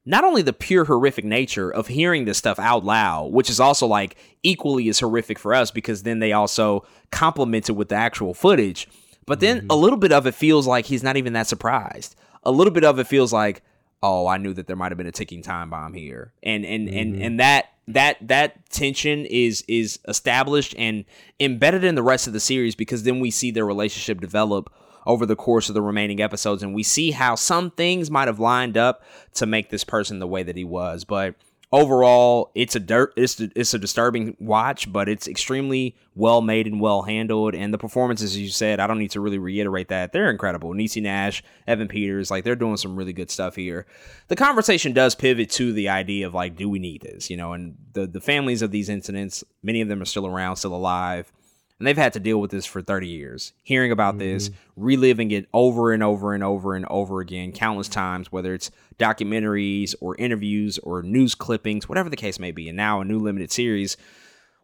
not only the pure horrific nature of hearing this stuff out loud, which is also like equally as horrific for us because then they also complement it with the actual footage. But then a mm-hmm. little bit of it feels like he's not even that surprised. A little bit of it feels like, oh, I knew that there might have been a ticking time bomb here. And and and mm-hmm. and that that that tension is is established and embedded in the rest of the series because then we see their relationship develop over the course of the remaining episodes, and we see how some things might have lined up to make this person the way that he was. But overall, it's a dirt, it's it's a disturbing watch, but it's extremely well made and well handled. And the performances, as you said, I don't need to really reiterate that they're incredible. Niecy Nash, Evan Peters, like they're doing some really good stuff here. The conversation does pivot to the idea of like, do we need this? You know, and the the families of these incidents, many of them are still around, still alive and they've had to deal with this for 30 years hearing about mm-hmm. this reliving it over and over and over and over again countless times whether it's documentaries or interviews or news clippings whatever the case may be and now a new limited series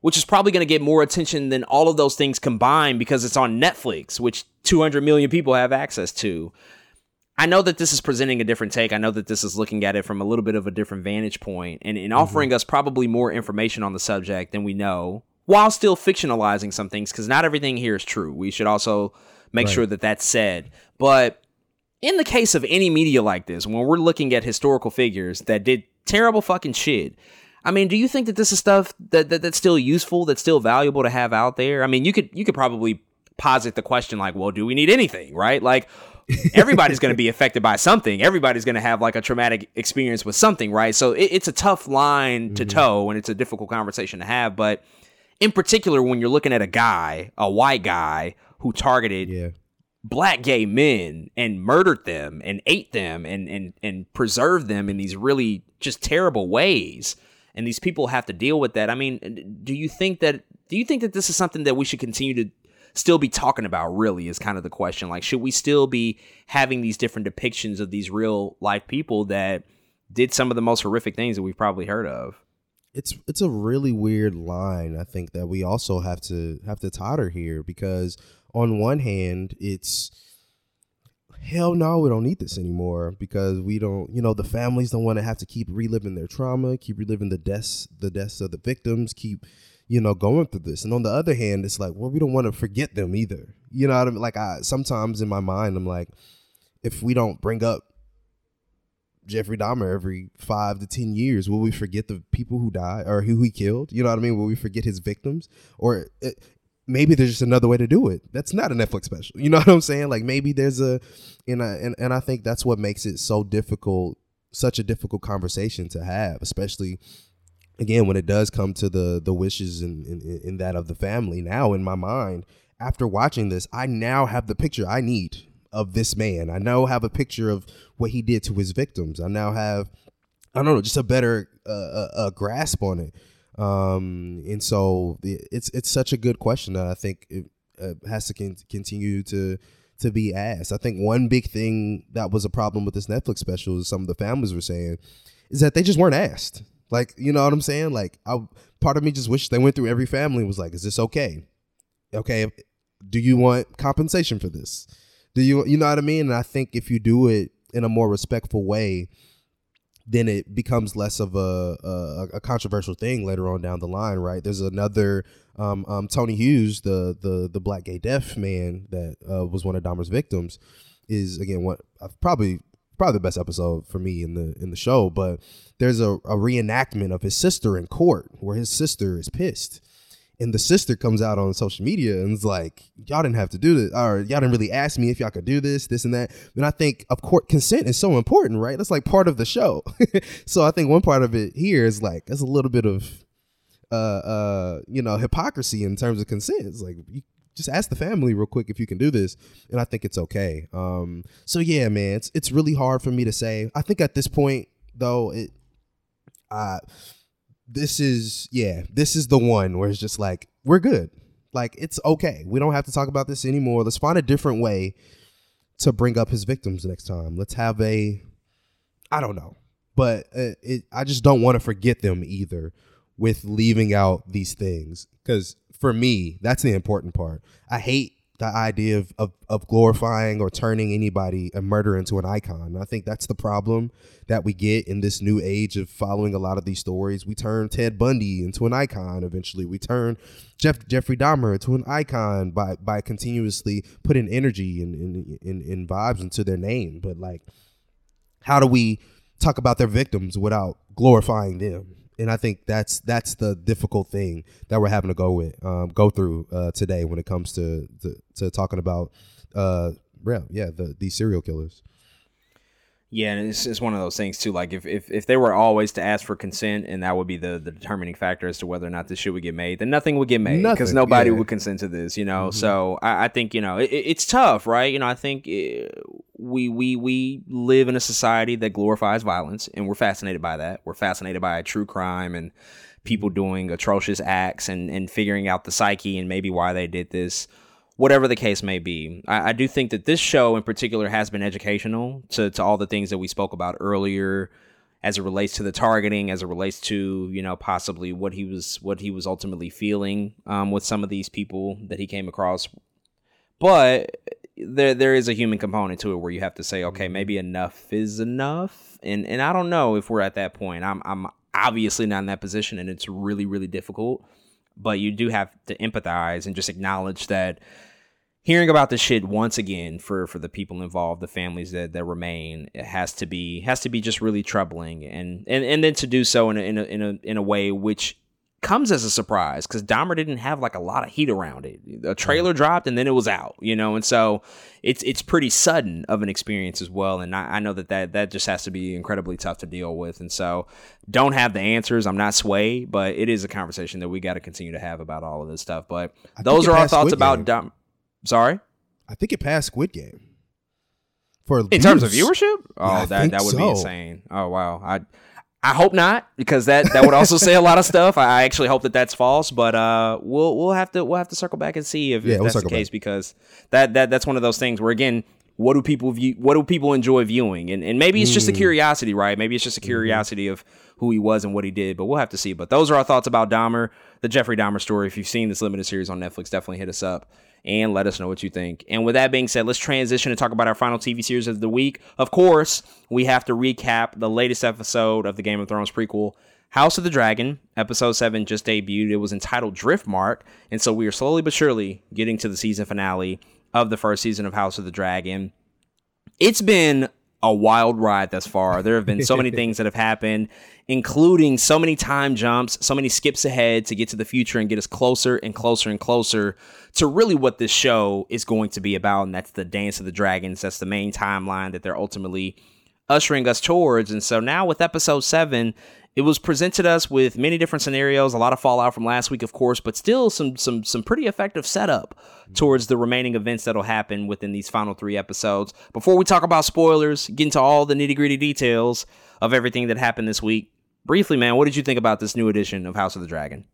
which is probably going to get more attention than all of those things combined because it's on Netflix which 200 million people have access to I know that this is presenting a different take. I know that this is looking at it from a little bit of a different vantage point and, and offering mm-hmm. us probably more information on the subject than we know while still fictionalizing some things because not everything here is true. We should also make right. sure that that's said. But in the case of any media like this, when we're looking at historical figures that did terrible fucking shit, I mean, do you think that this is stuff that, that that's still useful, that's still valuable to have out there? I mean, you could you could probably posit the question like, well, do we need anything, right? Like everybody's going to be affected by something. Everybody's going to have like a traumatic experience with something, right? So it, it's a tough line mm-hmm. to toe and it's a difficult conversation to have, but in particular when you're looking at a guy, a white guy who targeted yeah. black gay men and murdered them and ate them and and and preserved them in these really just terrible ways. And these people have to deal with that. I mean, do you think that do you think that this is something that we should continue to still be talking about really is kind of the question. Like should we still be having these different depictions of these real life people that did some of the most horrific things that we've probably heard of? It's it's a really weird line I think that we also have to have to totter here because on one hand it's hell no we don't need this anymore because we don't you know the families don't want to have to keep reliving their trauma keep reliving the deaths the deaths of the victims keep you know going through this. And on the other hand it's like well we don't want to forget them either. You know what I mean? Like I sometimes in my mind I'm like if we don't bring up Jeffrey Dahmer every five to ten years? Will we forget the people who died or who he killed? You know what I mean? Will we forget his victims? Or it, maybe there's just another way to do it. That's not a Netflix special. You know what I'm saying? Like maybe there's a, and I, and and I think that's what makes it so difficult, such a difficult conversation to have, especially again when it does come to the the wishes and in, in, in that of the family. Now in my mind, after watching this, I now have the picture I need of this man. I now have a picture of what he did to his victims. I now have, I don't know, just a better uh, a, a grasp on it. Um, and so it's it's such a good question that I think it uh, has to con- continue to to be asked. I think one big thing that was a problem with this Netflix special, is some of the families were saying, is that they just weren't asked. Like, you know what I'm saying? Like, I part of me just wish they went through every family and was like, is this okay? Okay, do you want compensation for this? Do you you know what I mean? And I think if you do it in a more respectful way, then it becomes less of a, a, a controversial thing later on down the line, right? There's another um, um, Tony Hughes, the the the black gay deaf man that uh, was one of Dahmer's victims, is again what uh, probably probably the best episode for me in the in the show. But there's a, a reenactment of his sister in court where his sister is pissed and the sister comes out on social media and is like, y'all didn't have to do this, or y'all didn't really ask me if y'all could do this, this and that. And I think, of course, consent is so important, right? That's like part of the show. so I think one part of it here is like, there's a little bit of, uh, uh, you know, hypocrisy in terms of consent. It's like, you just ask the family real quick if you can do this, and I think it's okay. Um, so yeah, man, it's it's really hard for me to say. I think at this point, though, it, uh this is yeah, this is the one where it's just like we're good. Like it's okay. We don't have to talk about this anymore. Let's find a different way to bring up his victims next time. Let's have a I don't know. But it, it I just don't want to forget them either with leaving out these things cuz for me, that's the important part. I hate the idea of, of, of glorifying or turning anybody a murderer into an icon. I think that's the problem that we get in this new age of following a lot of these stories. We turn Ted Bundy into an icon eventually. We turn Jeff Jeffrey Dahmer into an icon by by continuously putting energy and in, in, in vibes into their name. But like how do we talk about their victims without glorifying them? And I think that's that's the difficult thing that we're having to go with um, go through uh, today when it comes to, to, to talking about uh, yeah, yeah, the the serial killers. Yeah, and it's, it's one of those things too. Like if, if if they were always to ask for consent, and that would be the, the determining factor as to whether or not this shit would get made, then nothing would get made because nobody yeah. would consent to this. You know, so I, I think you know it, it's tough, right? You know, I think eh, we we we live in a society that glorifies violence, and we're fascinated by that. We're fascinated by a true crime and people doing atrocious acts and and figuring out the psyche and maybe why they did this whatever the case may be. I, I do think that this show in particular has been educational to, to all the things that we spoke about earlier as it relates to the targeting, as it relates to, you know, possibly what he was what he was ultimately feeling um, with some of these people that he came across. But there there is a human component to it where you have to say, okay, maybe enough is enough. And and I don't know if we're at that point. I'm I'm obviously not in that position and it's really, really difficult but you do have to empathize and just acknowledge that hearing about this shit once again for for the people involved the families that that remain it has to be has to be just really troubling and and and then to do so in a in a in a, in a way which comes as a surprise because Dahmer didn't have like a lot of heat around it. A mm-hmm. trailer dropped and then it was out, you know, and so it's it's pretty sudden of an experience as well. And I, I know that, that that just has to be incredibly tough to deal with. And so don't have the answers. I'm not swayed, but it is a conversation that we got to continue to have about all of this stuff. But I those are our thoughts Squid about. Dahmer. Sorry, I think it passed Squid Game. For in terms of viewership, oh, I that that would be insane. Oh wow, I I hope not because that that would also say a lot of stuff. I actually hope that that's false, but uh, we'll we'll have to we'll have to circle back and see if, Yeah, if we'll that's the case back. because that that that's one of those things where again. What do people view? What do people enjoy viewing? And and maybe it's just a Mm. curiosity, right? Maybe it's just a Mm-hmm. curiosity of who he was and what he did. But we'll have to see. But those are our thoughts about Dahmer, the Jeffrey Dahmer story. If you've seen this limited series on Netflix, definitely hit us up and let us know what you think. And with that being said, let's transition and talk about our final TV series of the week. Of course, we have to recap the latest episode of the Game of Thrones prequel. House of the Dragon, episode 7 just debuted. It was entitled Driftmark. And so we are slowly but surely getting to the season finale of the first season of House of the Dragon it's been a wild ride thus far. There have been so many things that have happened, including so many time jumps, so many skips ahead to get to the future and get us closer and closer and closer to really what this show is going to be about. And that's the Dance of the Dragons. That's the main timeline that they're ultimately ushering us towards. And so now with episode seven, it was presented us with many different scenarios, a lot of fallout from last week, of course, but still some some some pretty effective setup mm-hmm. towards the remaining events that'll happen within these final three episodes. Before we talk about spoilers, get into all the nitty gritty details of everything that happened this week. Briefly, man, what did you think about this new edition of House of the Dragon?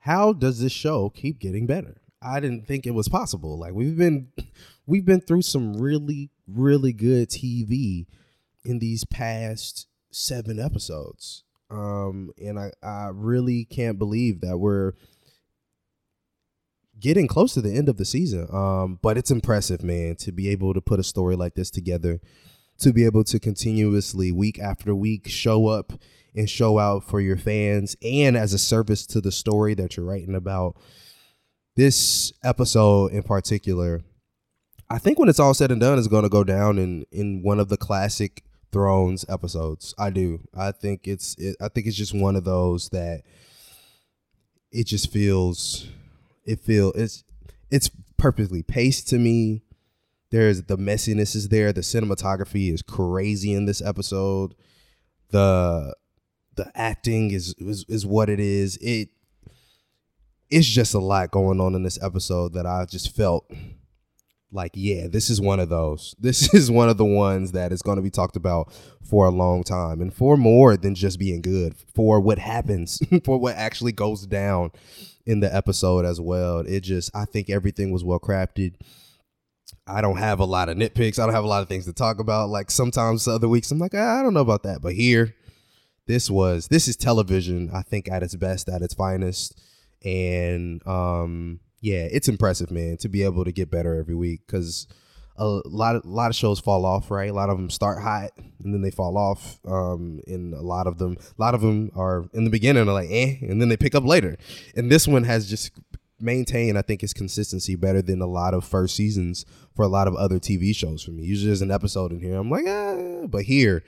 How does this show keep getting better? I didn't think it was possible. Like we've been we've been through some really really good TV in these past 7 episodes. Um and I I really can't believe that we're getting close to the end of the season. Um but it's impressive, man, to be able to put a story like this together, to be able to continuously week after week show up and show out for your fans and as a service to the story that you're writing about. This episode in particular, I think when it's all said and done, is going to go down in in one of the classic Thrones episodes. I do. I think it's. It, I think it's just one of those that it just feels. It feel it's it's perfectly paced to me. There's the messiness is there. The cinematography is crazy in this episode. The the acting is is, is what it is. It it's just a lot going on in this episode that I just felt like, yeah, this is one of those. This is one of the ones that is going to be talked about for a long time and for more than just being good, for what happens, for what actually goes down in the episode as well. It just, I think everything was well crafted. I don't have a lot of nitpicks. I don't have a lot of things to talk about. Like sometimes the other weeks, I'm like, "Ah, I don't know about that. But here, this was, this is television, I think, at its best, at its finest and um yeah it's impressive man to be able to get better every week because a lot of a lot of shows fall off right? A lot of them start hot and then they fall off um and a lot of them a lot of them are in the beginning are like eh and then they pick up later. And this one has just maintained i think its consistency better than a lot of first seasons for a lot of other tv shows for me. Usually there's an episode in here i'm like ah but here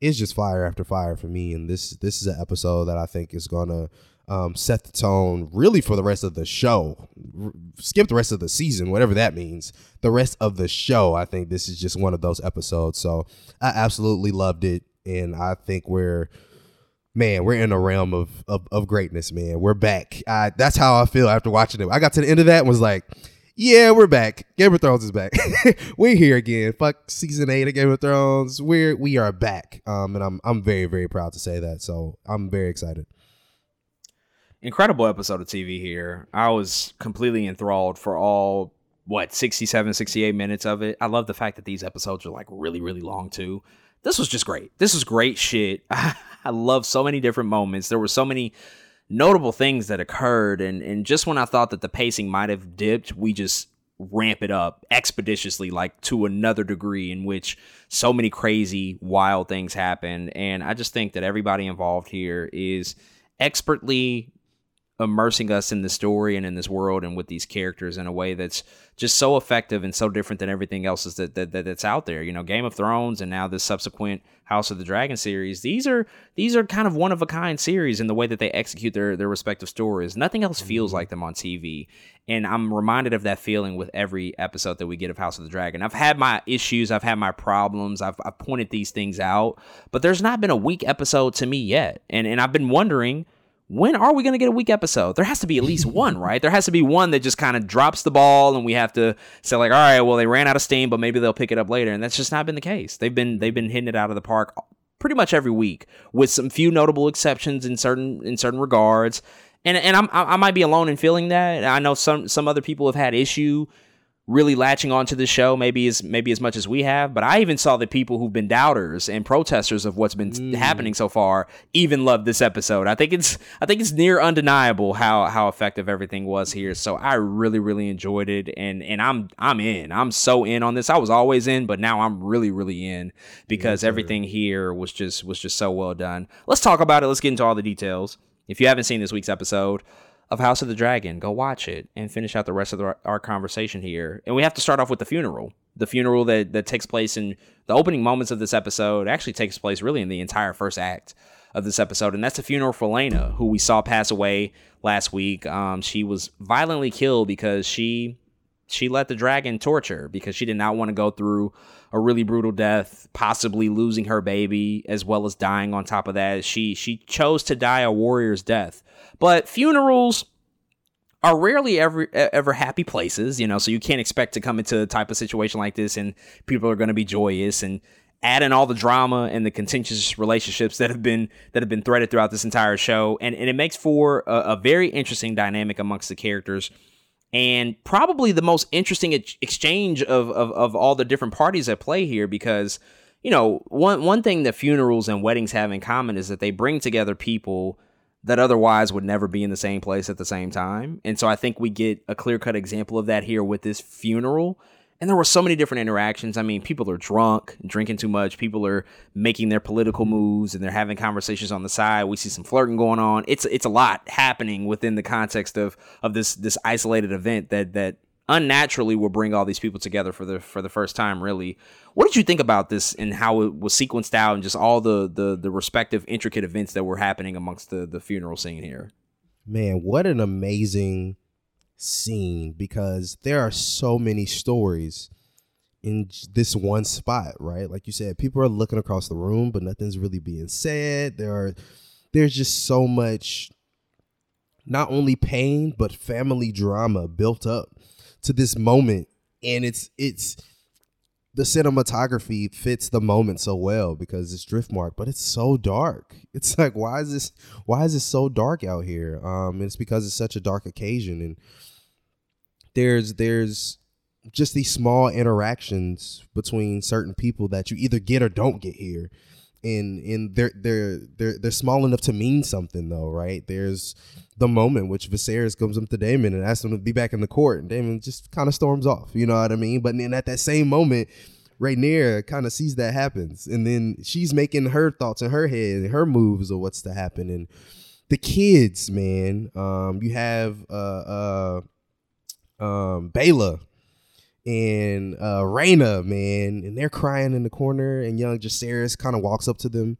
it's just fire after fire for me. And this this is an episode that I think is gonna um, set the tone really for the rest of the show. R- skip the rest of the season, whatever that means. The rest of the show, I think this is just one of those episodes. So I absolutely loved it, and I think we're man, we're in a realm of of, of greatness, man. We're back. I, that's how I feel after watching it. I got to the end of that and was like, yeah, we're back. Game of Thrones is back. we're here again. Fuck season eight of Game of Thrones. We're we are back. Um, and I'm I'm very very proud to say that. So I'm very excited. Incredible episode of TV here. I was completely enthralled for all what 67 68 minutes of it. I love the fact that these episodes are like really really long too. This was just great. This was great shit. I love so many different moments. There were so many notable things that occurred and and just when I thought that the pacing might have dipped, we just ramp it up expeditiously like to another degree in which so many crazy wild things happen and I just think that everybody involved here is expertly immersing us in the story and in this world and with these characters in a way that's just so effective and so different than everything else that, that, that that's out there. You know, Game of Thrones and now this subsequent House of the Dragon series. These are these are kind of one of a kind series in the way that they execute their their respective stories. Nothing else feels mm-hmm. like them on TV. And I'm reminded of that feeling with every episode that we get of House of the Dragon. I've had my issues, I've had my problems, I've, I've pointed these things out, but there's not been a weak episode to me yet. And and I've been wondering when are we going to get a week episode? There has to be at least one, right? There has to be one that just kind of drops the ball and we have to say like, all right, well they ran out of steam, but maybe they'll pick it up later. And that's just not been the case. They've been they've been hitting it out of the park pretty much every week with some few notable exceptions in certain in certain regards. And and I'm, I might be alone in feeling that. I know some some other people have had issue really latching onto the show maybe as maybe as much as we have but i even saw the people who've been doubters and protesters of what's been mm. happening so far even love this episode. I think it's i think it's near undeniable how how effective everything was here. So i really really enjoyed it and and i'm i'm in. I'm so in on this. I was always in but now i'm really really in because everything here was just was just so well done. Let's talk about it. Let's get into all the details. If you haven't seen this week's episode of House of the Dragon. Go watch it and finish out the rest of the, our conversation here. And we have to start off with the funeral. The funeral that, that takes place in the opening moments of this episode actually takes place really in the entire first act of this episode. And that's the funeral for Laena, who we saw pass away last week. Um, she was violently killed because she she let the dragon torture because she did not want to go through a really brutal death, possibly losing her baby as well as dying on top of that. She she chose to die a warrior's death. But funerals are rarely ever ever happy places, you know, so you can't expect to come into a type of situation like this and people are going to be joyous and add in all the drama and the contentious relationships that have been that have been threaded throughout this entire show and, and it makes for a, a very interesting dynamic amongst the characters and probably the most interesting ex- exchange of, of of all the different parties at play here because you know one one thing that funerals and weddings have in common is that they bring together people that otherwise would never be in the same place at the same time. And so I think we get a clear cut example of that here with this funeral. And there were so many different interactions. I mean, people are drunk, drinking too much. People are making their political moves and they're having conversations on the side. We see some flirting going on. It's it's a lot happening within the context of of this this isolated event that that unnaturally will bring all these people together for the for the first time really what did you think about this and how it was sequenced out and just all the the the respective intricate events that were happening amongst the the funeral scene here man what an amazing scene because there are so many stories in this one spot right like you said people are looking across the room but nothing's really being said there are there's just so much not only pain but family drama built up to this moment and it's it's the cinematography fits the moment so well because it's Driftmark, but it's so dark. It's like why is this why is it so dark out here? Um it's because it's such a dark occasion and there's there's just these small interactions between certain people that you either get or don't get here. And and they're they're they're they're small enough to mean something though, right? There's the moment which Viserys comes up to Daemon and asks him to be back in the court, and Daemon just kind of storms off. You know what I mean? But then at that same moment, Rhaenyra kind of sees that happens, and then she's making her thoughts in her head and her moves of what's to happen. And the kids, man, um, you have uh uh um Baela and uh Rhaena, man, and they're crying in the corner, and young Jacaerys kind of walks up to them.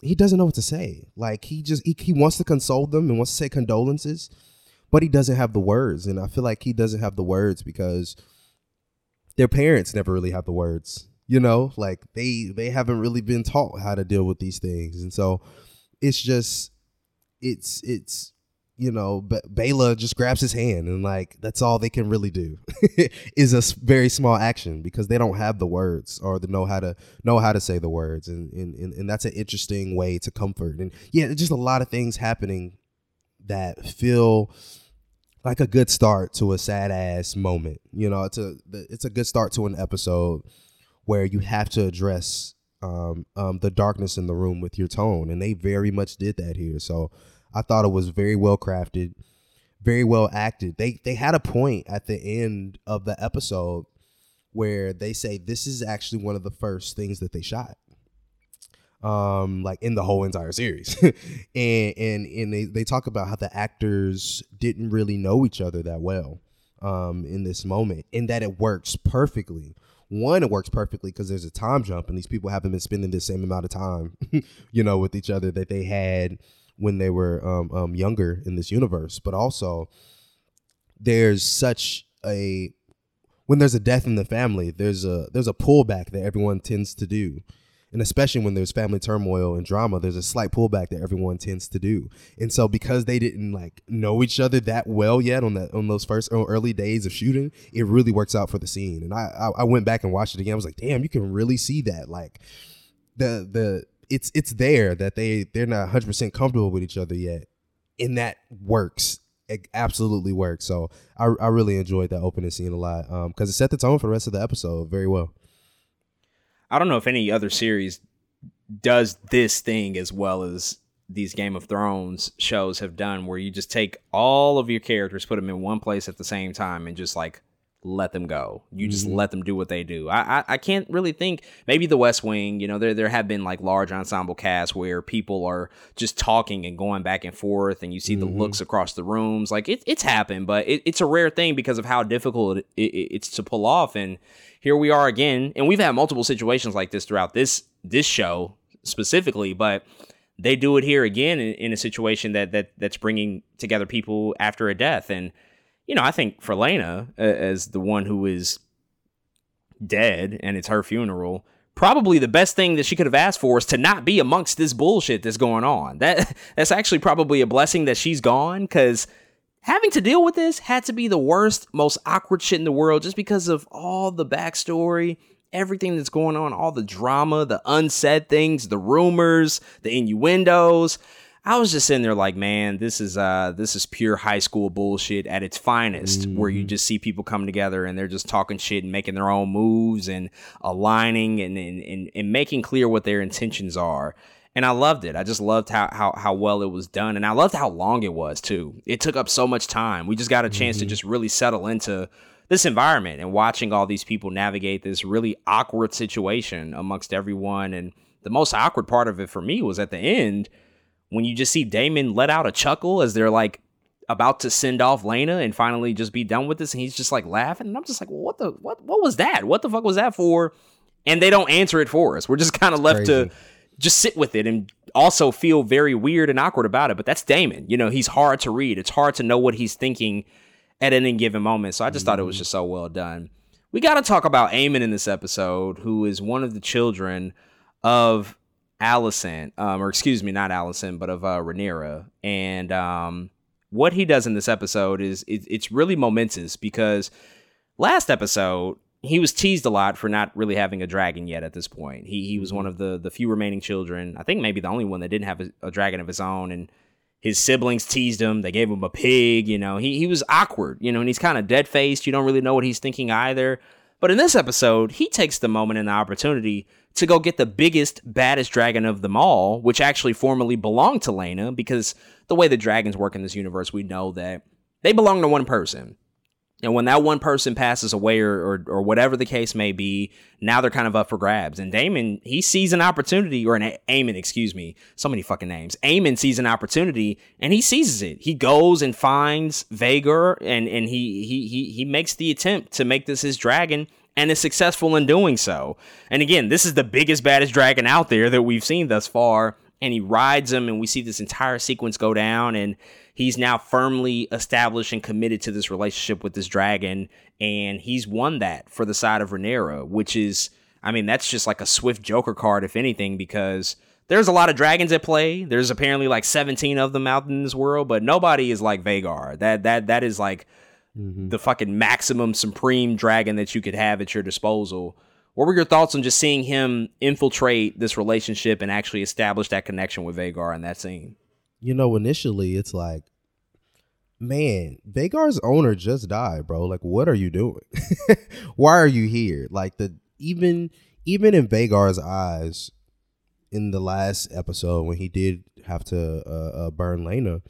He doesn't know what to say. Like he just he, he wants to console them and wants to say condolences, but he doesn't have the words. And I feel like he doesn't have the words because their parents never really have the words. You know, like they they haven't really been taught how to deal with these things, and so it's just it's it's you know, B- Baela just grabs his hand and like that's all they can really do is a very small action because they don't have the words or the know how to know how to say the words and and, and, that's an interesting way to comfort and yeah, just a lot of things happening that feel like a good start to a sad ass moment. You know, it's a it's a good start to an episode where you have to address um, um, the darkness in the room with your tone, and they very much did that here. So I thought it was very well crafted, very well acted. They they had a point at the end of the episode where they say this is actually one of the first things that they shot um like in the whole entire series and and and they, they talk about how the actors didn't really know each other that well um in this moment and that it works perfectly one it works perfectly because there's a time jump and these people haven't been spending the same amount of time you know with each other that they had when they were um, um younger in this universe but also there's such a when there's a death in the family there's a there's a pullback that everyone tends to do. And especially when there's family turmoil and drama there's a slight pullback that everyone tends to do. And so because they didn't like know each other that well yet on that on those first early days of shooting it really works out for the scene. And i i, I went back and watched it again. I was like damn you can really see that. Like the the it's it's there that they they're not 100% comfortable with each other yet. And that works. It absolutely works. So i, I really enjoyed that opening scene a lot um because it set the tone for the rest of the episode very well. I don't know if any other series does this thing as well as these Game of Thrones shows have done, where you just take all of your characters, put them in one place at the same time, and just like let them go. You just Mhm. let them do what they do. I, I I can't really think. Maybe The West Wing. You know, there there have been like large ensemble casts where people are just talking and going back and forth, and you see the Mhm. looks across the rooms. Like it, it's happened, but it, it's a rare thing because of how difficult it, it, it's to pull off. And here we are again, and we've had multiple situations like this throughout this this show specifically, but they do it here again in, in a situation that that that's bringing together people after a death and you know i think for Laena as the one who is dead and it's her funeral probably the best thing that she could have asked for is to not be amongst this bullshit that's going on that that's actually probably a blessing that she's gone because having to deal with this had to be the worst most awkward shit in the world just because of all the backstory everything that's going on, all the drama, the unsaid things, the rumors, the innuendos. I was just sitting there like, man, this is uh this is pure high school bullshit at its finest, where you just see people come together and they're just talking shit and making their own moves and aligning and and, and, and making clear what their intentions are. And I loved it. I just loved how, how how well it was done. And I loved how long it was too. It took up so much time. We just got a chance to just really settle into this environment and watching all these people navigate this really awkward situation amongst everyone. And the most awkward part of it for me was at the end when you just see Daemon let out a chuckle as they're like about to send off Laena and finally just be done with this. And he's just like laughing. And I'm just like, well, what the, what, what was that? What the fuck was that for? And they don't answer it for us. We're just kind of left to just sit with it and also feel very weird and awkward about it. But that's Daemon. You know, he's hard to read. It's hard to know what he's thinking at any given moment. So I just thought it was mm-hmm. just so well done. We got to talk about Aemond in this episode, who is one of the children of Alicent, um, or excuse me, not Alicent, but of uh, Rhaenyra. And um, what he does in this episode is it, it's really momentous because last episode he was teased a lot for not really having a dragon yet at this point. He he was one of the the few remaining children. I think maybe the only one that didn't have a, a dragon of his own and his siblings teased him. They gave him a pig, you know. He he was awkward, you know, and he's kind of dead faced. You don't really know what he's thinking either. But in this episode, he takes the moment and the opportunity to go get the biggest, baddest dragon of them all, which actually formerly belonged to Laena, because the way the dragons work in this universe, we know that they belong to one person. And when that one person passes away or, or, or whatever the case may be, now they're kind of up for grabs. And Daemon, he sees an opportunity, or an Aemond, excuse me, so many fucking names. Aemond sees an opportunity and he seizes it. He goes and finds Vhagar and, and he, he he he makes the attempt to make this his dragon and is successful in doing so. And again, this is the biggest, baddest dragon out there that we've seen thus far. And he rides him, and we see this entire sequence go down. And he's now firmly established and committed to this relationship with this dragon. And he's won that for the side of Rhaenyra, which is, I mean, that's just like a swift Joker card, if anything, because there's a lot of dragons at play. There's apparently like 17 of them out in this world, but nobody is like Vhagar. That that that is like Mm-hmm. the fucking maximum supreme dragon that you could have at your disposal. What were your thoughts on just seeing him infiltrate this relationship and actually establish that connection with Vhagar in that scene? You know, initially it's like, man, Vhagar's owner just died, bro. Like, what are you doing? Why are you here? Like the even even in Vhagar's eyes, in the last episode when he did have to uh, uh, burn Laena,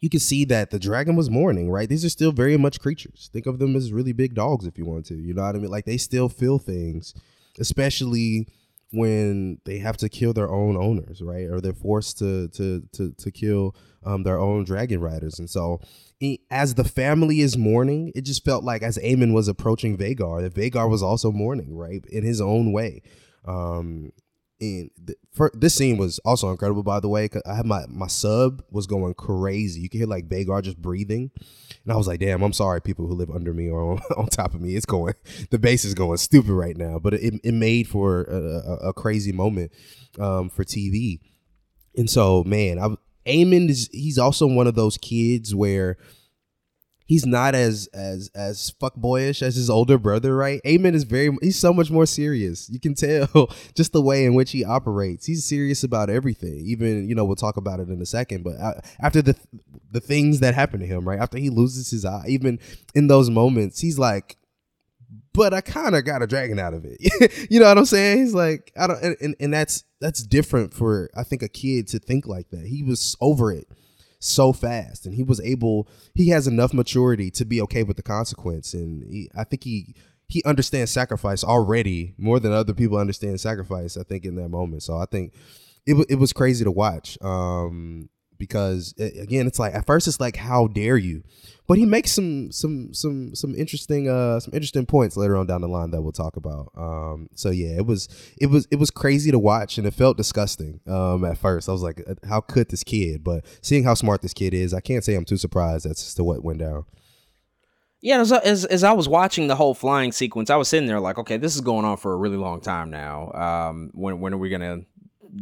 you can see that the dragon was mourning, right? These are still very much creatures. Think of them as really big dogs if you want to. You know what I mean? Like they still feel things, especially when they have to kill their own owners, right? Or they're forced to to to to kill um, their own dragon riders. And so, i- as the family is mourning, it just felt like as Aemond was approaching Vhagar, that Vhagar was also mourning, right, in his own way. Um, and for, this scene was also incredible, by the way. I had my my sub was going crazy. You can hear like Vhagar just breathing, and I was like, "Damn, I'm sorry, people who live under me or on, on top of me. It's going, the bass is going stupid right now." But it, it made for a, a, a crazy moment um, for TV. And so, man, I, Aemond is he's also one of those kids where he's not as as as fuckboyish as his older brother, right? Aemond is very he's so much more serious. You can tell just the way in which he operates. He's serious about everything. Even you know we'll talk about it in a second. But uh, after the the things that happen to him, right after he loses his eye, even in those moments, he's like. But I kind of got a dragon out of it. you know what I'm saying? He's like, I don't, and, and, and that's that's different for I think a kid to think like that. He was over it so fast and he was able he has enough maturity to be okay with the consequence and he, i think he he understands sacrifice already more than other people understand sacrifice i think in that moment. So i think it, it was crazy to watch um because again it's like at first it's like how dare you but he makes some some some some interesting uh some interesting points later on down the line that we'll talk about. Um so yeah it was it was it was crazy to watch and it felt disgusting um at first. I was like uh, how could this kid? But seeing how smart this kid is i can't say i'm too surprised as to what went down. Yeah, as, as as I was watching the whole flying sequence, I was sitting there like, okay, this is going on for a really long time now. Um, when when are we gonna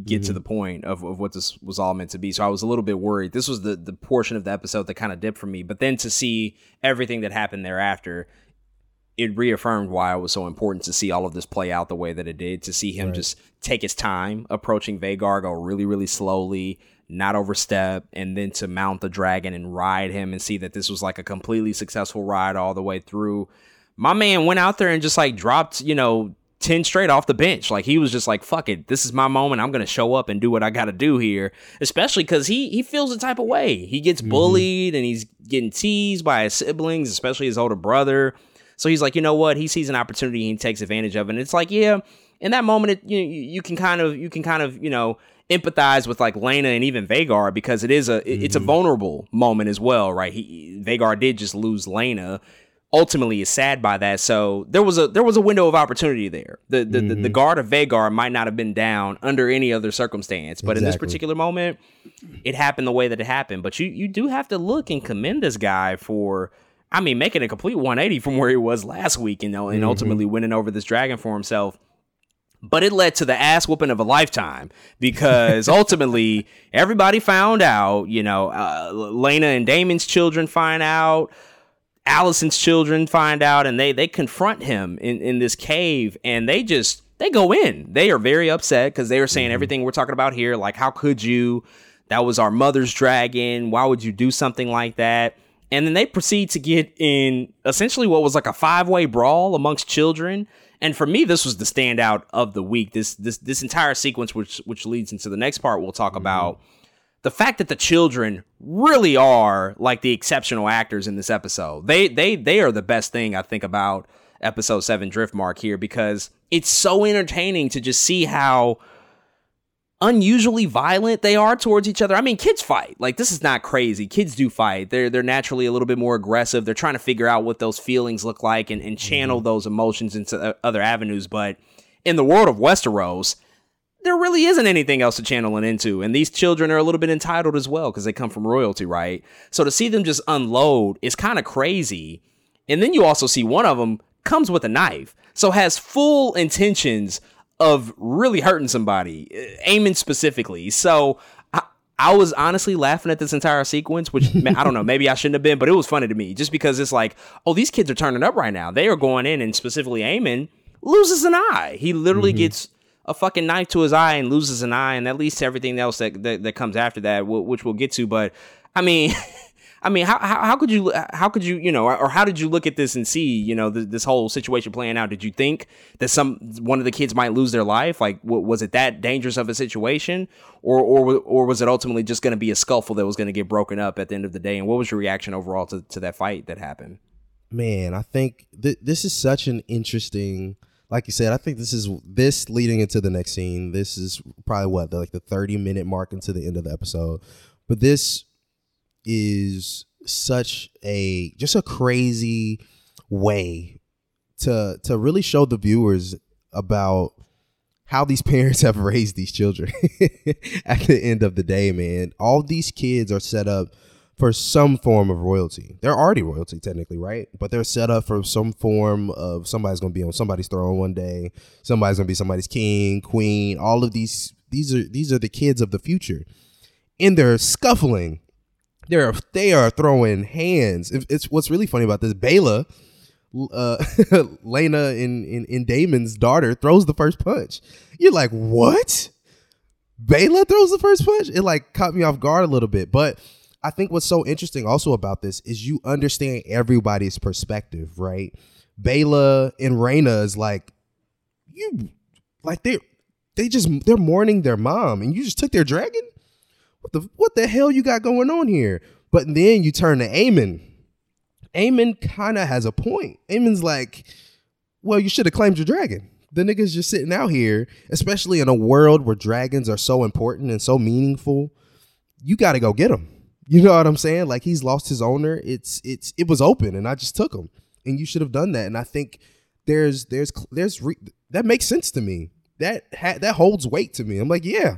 get to mm-hmm. the point of, of what this was all meant to be? So I was a little bit worried. This was the the portion of the episode that kind of dipped for me, but then to see everything that happened thereafter, it reaffirmed why it was so important to see all of this play out the way that it did. To see him Right. just take his time approaching Vhagar, go really really slowly. Not overstep, and then to mount the dragon and ride him and see that this was like a completely successful ride all the way through my man went out there and just like dropped, you know, 10 straight off the bench. Like he was just like, fuck it. This is my moment. I'm going to show up and do what I got to do here. Especially cuz he he feels the type of way. He gets mm-hmm. bullied and he's getting teased by his siblings, especially his older brother. So he's like, "You know what? He sees an opportunity and he takes advantage of it." And it's like, yeah, in that moment it, you you can kind of you can kind of, you know, empathize with like Laena and even Vhagar because it is a it- it's a mm-hmm. vulnerable moment as well, right? He Vhagar did just lose Laena ultimately is sad by that. So there was a there was a window of opportunity there. The the, the, the guard of Vhagar might not have been down under any other circumstance, but in this particular moment, it happened the way that it happened. But you you do have to look and commend this guy for. I mean, making a complete 180 from where he was last week, you know, and Mhm. ultimately winning over this dragon for himself. But it led to the ass whooping of a lifetime because ultimately everybody found out, you know, uh, Laena and Daemon's children find out, Alicent's children find out and they they confront him in in this cave and they just they go in. They are very upset because they are saying mm-hmm. everything we're talking about here like how could you that was our mother's dragon. Why would you do something like that? And then they proceed to get in essentially what was like a five-way brawl amongst children. And for me, this was the standout of the week. This this this entire sequence, which which leads into the next part we'll talk mm-hmm. about. The fact that the children really are like the exceptional actors in this episode. They they they are the best thing I think about episode 7 Driftmark here because it's so entertaining to just see how unusually violent they are towards each other. I mean, kids fight. Like this is not crazy. Kids do fight. They're they're naturally a little bit more aggressive. They're trying to figure out what those feelings look like and, and channel Mm-hmm. those emotions into uh, other avenues. But in the world of Westeros, there really isn't anything else to channel it into. And these children are a little bit entitled as well because they come from royalty, right? So to see them just unload is kind of crazy. And then you also see one of them comes with a knife, so has full intentions of really hurting somebody, eh, Aemond specifically. So I, I was honestly laughing at this entire sequence, which I don't know, maybe I shouldn't have been, but it was funny to me just because it's like, oh, these kids are turning up right now. They are going in, and specifically Aemond, loses an eye. He literally mm-hmm. gets a fucking knife to his eye and loses an eye, and that leads to everything else that that, that comes after that, which we'll get to. But I mean. I mean, how, how how could you how could you you know or, how did you look at this and see you know th- this whole situation playing out? Did you think that some one of the kids might lose their life? Like, w- was it that dangerous of a situation, or or or was it ultimately just going to be a scuffle that was going to get broken up at the end of the day? And what was your reaction overall to, to that fight that happened? man, I think th- this is such an interesting. Like you said, I think this is this leading into the next scene. This is probably what the, like the thirty minute mark into the end of the episode, but this is such a just a crazy way to to really show the viewers about how these parents have raised these children at the end of the day man all these kids are set up for some form of royalty they're already royalty technically right but they're set up for some form of somebody's gonna be on somebody's throne one day somebody's gonna be somebody's king queen all of these these are these are the kids of the future and they're scuffling they're they are throwing hands. It's, what's really funny about this. Baela, uh, Laena in, in in Daemon's daughter throws the first punch. You're like, what? Baela throws the first punch. It like caught me off guard a little bit, but I think what's so interesting also about this is you understand everybody's perspective, right? Baela and Rhaena is like, you like they they just they're mourning their mom, and you just took their dragon what the what the hell you got going on here? But then you turn to Aemond. Aemond kind of has a point. Aemond's like, well, you should have claimed your dragon. The nigga's just sitting out here, especially in a world where dragons are so important and so meaningful. You got to go get him. You know what I'm saying? Like he's lost his owner. It's it's it was open, and I just took him. And you should have done that. And I think there's there's there's re- that makes sense to me. That ha- that holds weight to me. I'm like, yeah,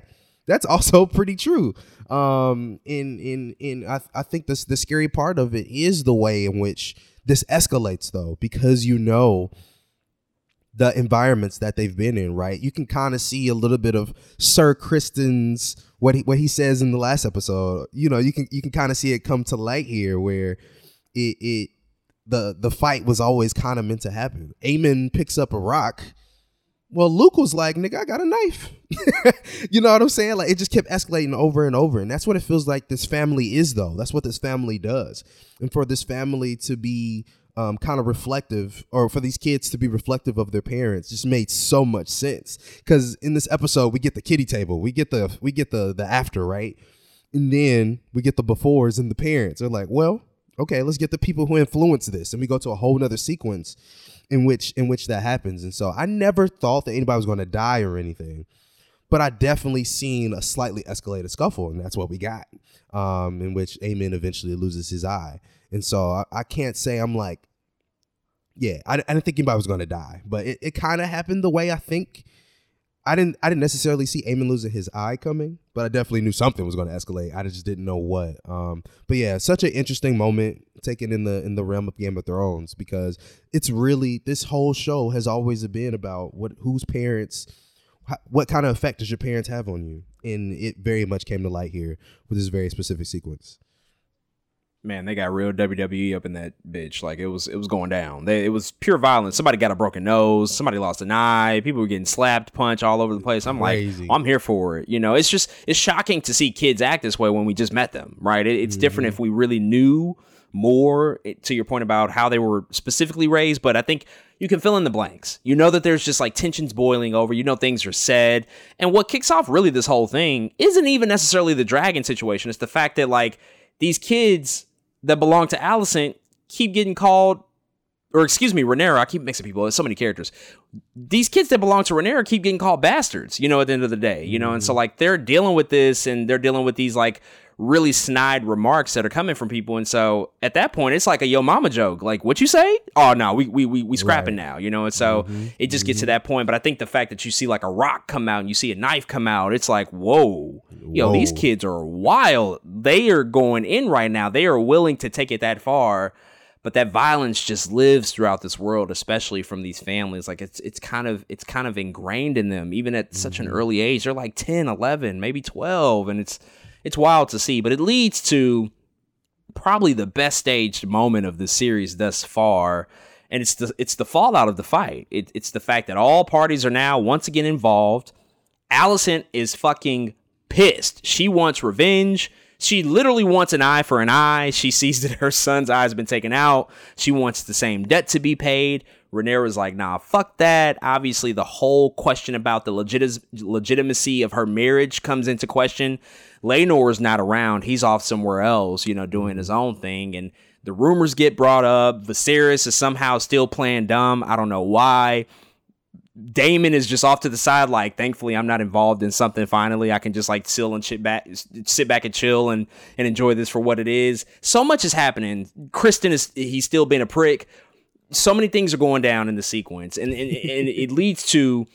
that's also pretty true. Um, in in in I, I think this the scary part of it is the way in which this escalates though, because you know the environments that they've been in, right? You can kind of see a little bit of Sir Criston's what he what he says in the last episode. You know, you can you can kind of see it come to light here where it it the the fight was always kind of meant to happen. Aemond picks up a rock. Well, Luke was like, "Nigga, I got a knife." you know what I'm saying? Like it just kept escalating over and over, and that's what it feels like this family is, though. That's what this family does, and for this family to be um, kind of reflective, or for these kids to be reflective of their parents, just made so much sense. Because in this episode, we get the kitty table, we get the we get the the after, right, and then we get the befores and the parents. They're like, well, okay, let's get the people who influence this, and we go to a whole nother sequence in which in which that happens. And so I never thought that anybody was going to die or anything, but I definitely seen a slightly escalated scuffle, and that's what we got. Um, in which Aemond eventually loses his eye, and so I, I can't say I'm like, yeah, I, I didn't think anybody was going to die, but it, it kind of happened the way I think. I didn't I didn't necessarily see Aemond losing his eye coming, but I definitely knew something was going to escalate. I just didn't know what. Um, but yeah, such an interesting moment taken in the in the realm of Game of Thrones because it's really this whole show has always been about what whose parents what kind of effect does your parents have on you? And it very much came to light here with this very specific sequence man, they got real WWE up in that bitch. Like it was, it was going down. They, it was pure violence. Somebody got a broken nose. Somebody lost an eye. People were getting slapped, punched all over the place. I'm Crazy. like, I'm here for it. You know, it's just, it's shocking to see kids act this way when we just met them, right? It, it's mm-hmm. different if we really knew more. To your point about how they were specifically raised, but I think you can fill in the blanks. You know that there's just like tensions boiling over. You know things are said. And what kicks off really this whole thing isn't even necessarily the dragon situation. It's the fact that like these kids that belong to Alicent keep getting called or excuse me, Rhaenyra. I keep mixing people. There's so many characters. These kids that belong to Rhaenyra keep getting called bastards. You know, at the end of the day, you know, and so mm-hmm. like they're dealing with this, and they're dealing with these like really snide remarks that are coming from people, and so at that point, it's like a yo mama joke. Like, what you say? Oh no, we we we, we scrapping now. You know, and so mm-hmm. it just gets to mm-hmm. that point. But I think the fact that you see like a rock come out and you see a knife come out, it's like whoa, yo, these kids are wild. They are going in right now. They are willing to take it that far but that violence just lives throughout this world especially from these families like it's it's kind of it's kind of ingrained in them even at such an mm-hmm. early age they're like 10 11 maybe 12 and it's it's wild to see but it leads to probably the best staged moment of the series thus far and it's the it's the fallout of the fight it, it's the fact that all parties are now once again involved Alicent is fucking pissed. She wants revenge. She literally wants an eye for an eye. She sees that her son's eye has been taken out. She wants the same debt to be paid. Rhaenyra's like, nah, fuck that. Obviously, the whole question about the legit- legitimacy of her marriage comes into question. Laenor's not around. He's off somewhere else, you know, doing his own thing. And the rumors get brought up. Viserys is somehow still playing dumb. I don't know why. Daemon is just off to the side. Like, thankfully, I'm not involved in something. Finally, I can just like chill and sit back, sit back and chill and and enjoy this for what it is. So much is happening. Criston is he's still being a prick. So many things are going down in the sequence, and and, and it leads to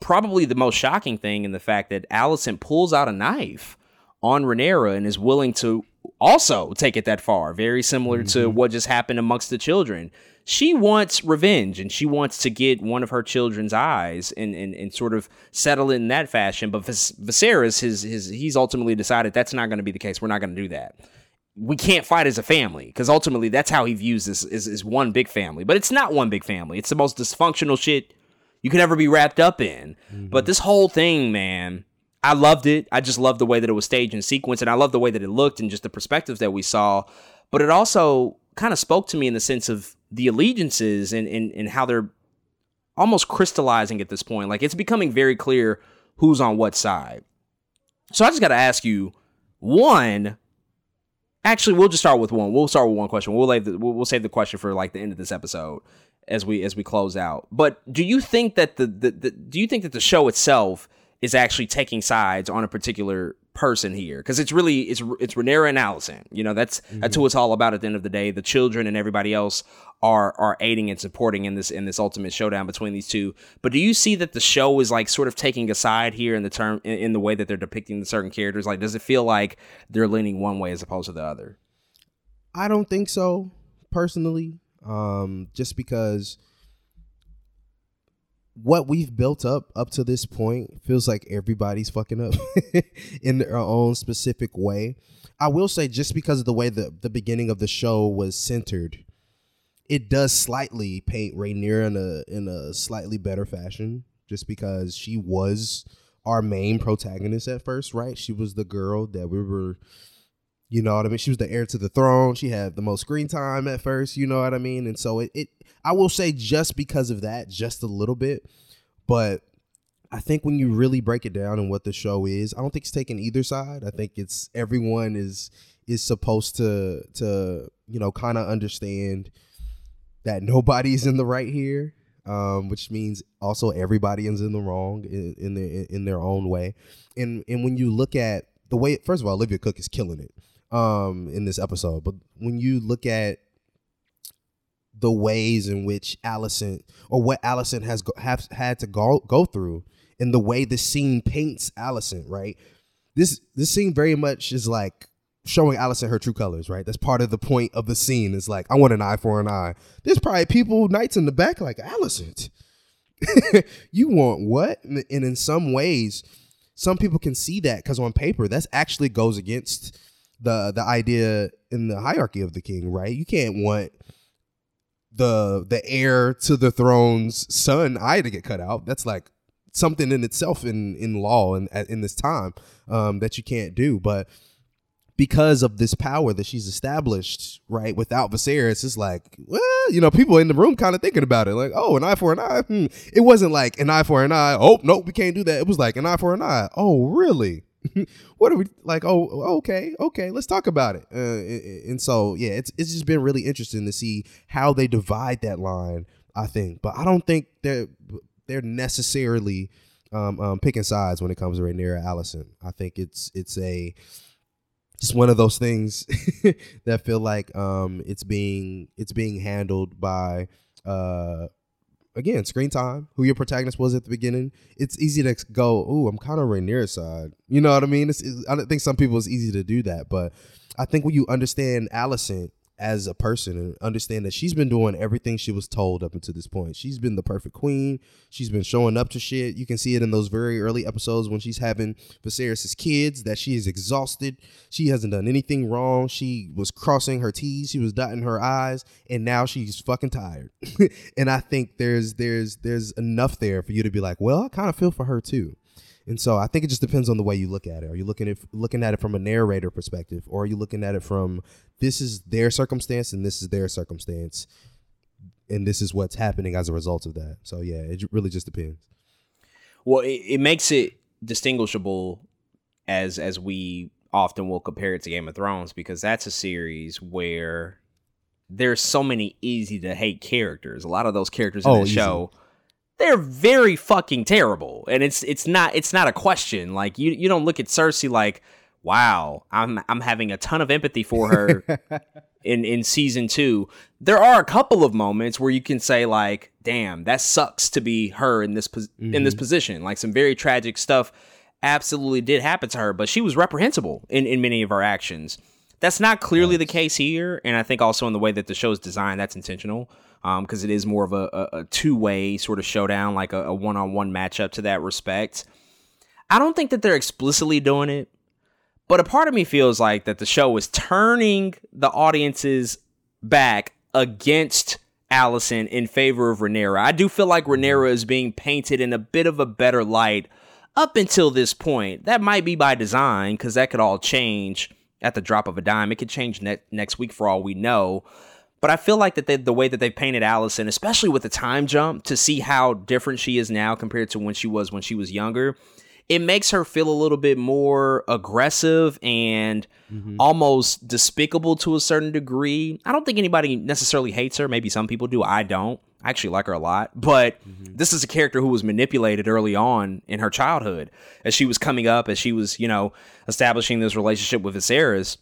probably the most shocking thing in the fact that Alicent pulls out a knife on Rhaenyra and is willing to also take it that far. Very similar to mm-hmm. what just happened amongst the children. She wants revenge and she wants to get one of her children's eyes and, and, and sort of settle it in that fashion. But Vis- Viserys, his, his, he's ultimately decided that's not going to be the case. We're not going to do that. We can't fight as a family because ultimately that's how he views this is, is one big family. But it's not one big family. It's the most dysfunctional shit you could ever be wrapped up in. Mm-hmm. But this whole thing, man, I loved it. I just loved the way that it was staged and sequenced, and I love the way that it looked and just the perspectives that we saw. But it also kind of spoke to me in the sense of the allegiances and, and, and how they're almost crystallizing at this point. Like it's becoming very clear who's on what side. So I just got to ask you one. Actually, we'll just start with one. We'll start with one question. We'll leave the, we'll, we'll save the question for like the end of this episode as we as we close out. But do you think that the, the, the do you think that the show itself is actually taking sides on a particular person here? Because it's really it's it's Rhaenyra and Alicent. You know that's that's mm-hmm. who it's all about at the end of the day. The children and everybody else are are aiding and supporting in this in this ultimate showdown between these two. But do you see that the show is like sort of taking a side here in the term in, in the way that they're depicting the certain characters? Like, does it feel like they're leaning one way as opposed to the other? I don't think so, personally. Um, just because what we've built up up to this point feels like everybody's fucking up in their own specific way. I will say, just because of the way the the beginning of the show was centered, it does slightly paint Rhaenyra in a in a slightly better fashion. Just because she was our main protagonist at first, right? She was the girl that we were you know what I mean? She was the heir to the throne. She had the most screen time at first, you know what I mean? And so it, it I will say just because of that, just a little bit. But I think when you really break it down and what the show is, I don't think it's taking either side. I think it's everyone is is supposed to to, you know, kind of understand that nobody's in the right here. Um, which means also everybody is in the wrong in, in their in their own way. And and when you look at the way first of all, Olivia Cooke is killing it um in this episode but when you look at the ways in which Alicent or what Alicent has have had to go go through and the way the scene paints Alicent right this this scene very much is like showing Alicent her true colors right that's part of the point of the scene is like I want an eye for an eye there's probably people knights in the back like Alicent you want what and in some ways some people can see that because on paper that's actually goes against the the idea in the hierarchy of the king, right? You can't want the the heir to the throne's son eye to get cut out. That's like something in itself in in law and in this time um, that you can't do. But because of this power that she's established, right? Without Viserys, it's like, well, you know, people in the room kind of thinking about it, like, oh, an eye for an eye. Hmm. It wasn't like an eye for an eye. Oh, nope, we can't do that. It was like an eye for an eye. Oh, really? what are we like? Oh, okay, okay. Let's talk about it. Uh, and so, yeah, it's it's just been really interesting to see how they divide that line. I think, but I don't think they're they're necessarily um, um, picking sides when it comes to Rhaenyra Alicent. I think it's it's a just one of those things that feel like um, it's being it's being handled by uh, again screen time. Who your protagonist was at the beginning. It's easy to go, oh, I'm kind of Rhaenyra's side." You know what I mean? It's, it's, I don't think some people it's easy to do that, but I think when you understand Alicent as a person and understand that she's been doing everything she was told up until this point. She's been the perfect queen. She's been showing up to shit. You can see it in those very early episodes when she's having Viserys' kids that she is exhausted. She hasn't done anything wrong. She was crossing her T's, she was dotting her I's, and now she's fucking tired. and I think there's there's there's enough there for you to be like, well, I kind of feel for her too. And so I think it just depends on the way you look at it. Are you looking at looking at it from a narrator perspective, or are you looking at it from this is their circumstance and this is their circumstance, and this is what's happening as a result of that? So yeah, it really just depends. Well, it, it makes it distinguishable as as we often will compare it to Game of Thrones because that's a series where there's so many easy to hate characters. A lot of those characters in Oh, the show they're very fucking terrible. And it's it's not it's not a question. Like you you don't look at Cersei like wow I'm I'm having a ton of empathy for her in in season 2 there are a couple of moments where you can say like damn that sucks to be her in this pos- in this Mhm. position. Like some very tragic stuff absolutely did happen to her but she was reprehensible in in many of her actions. That's not clearly the case here, and I think also in the way that the show is designed, that's intentional Um, because it is more of a, a, a two way sort of showdown, like a one on one matchup to that respect. I don't think that they're explicitly doing it, but a part of me feels like that the show is turning the audience's back against Alicent in favor of Rhaenyra. I do feel like mm-hmm. Rhaenyra is being painted in a bit of a better light up until this point. That might be by design because that could all change at the drop of a dime. It could change ne- next week for all we know. But I feel like that they, the way that they painted Alicent, especially with the time jump, to see how different she is now compared to when she was when she was younger, it makes her feel a little bit more aggressive and mm-hmm. almost despicable to a certain degree. I don't think anybody necessarily hates her. Maybe some people do. I don't. I actually like her a lot. But mm-hmm. this is a character who was manipulated early on in her childhood as she was coming up, as she was, you know, establishing this relationship with Viserys.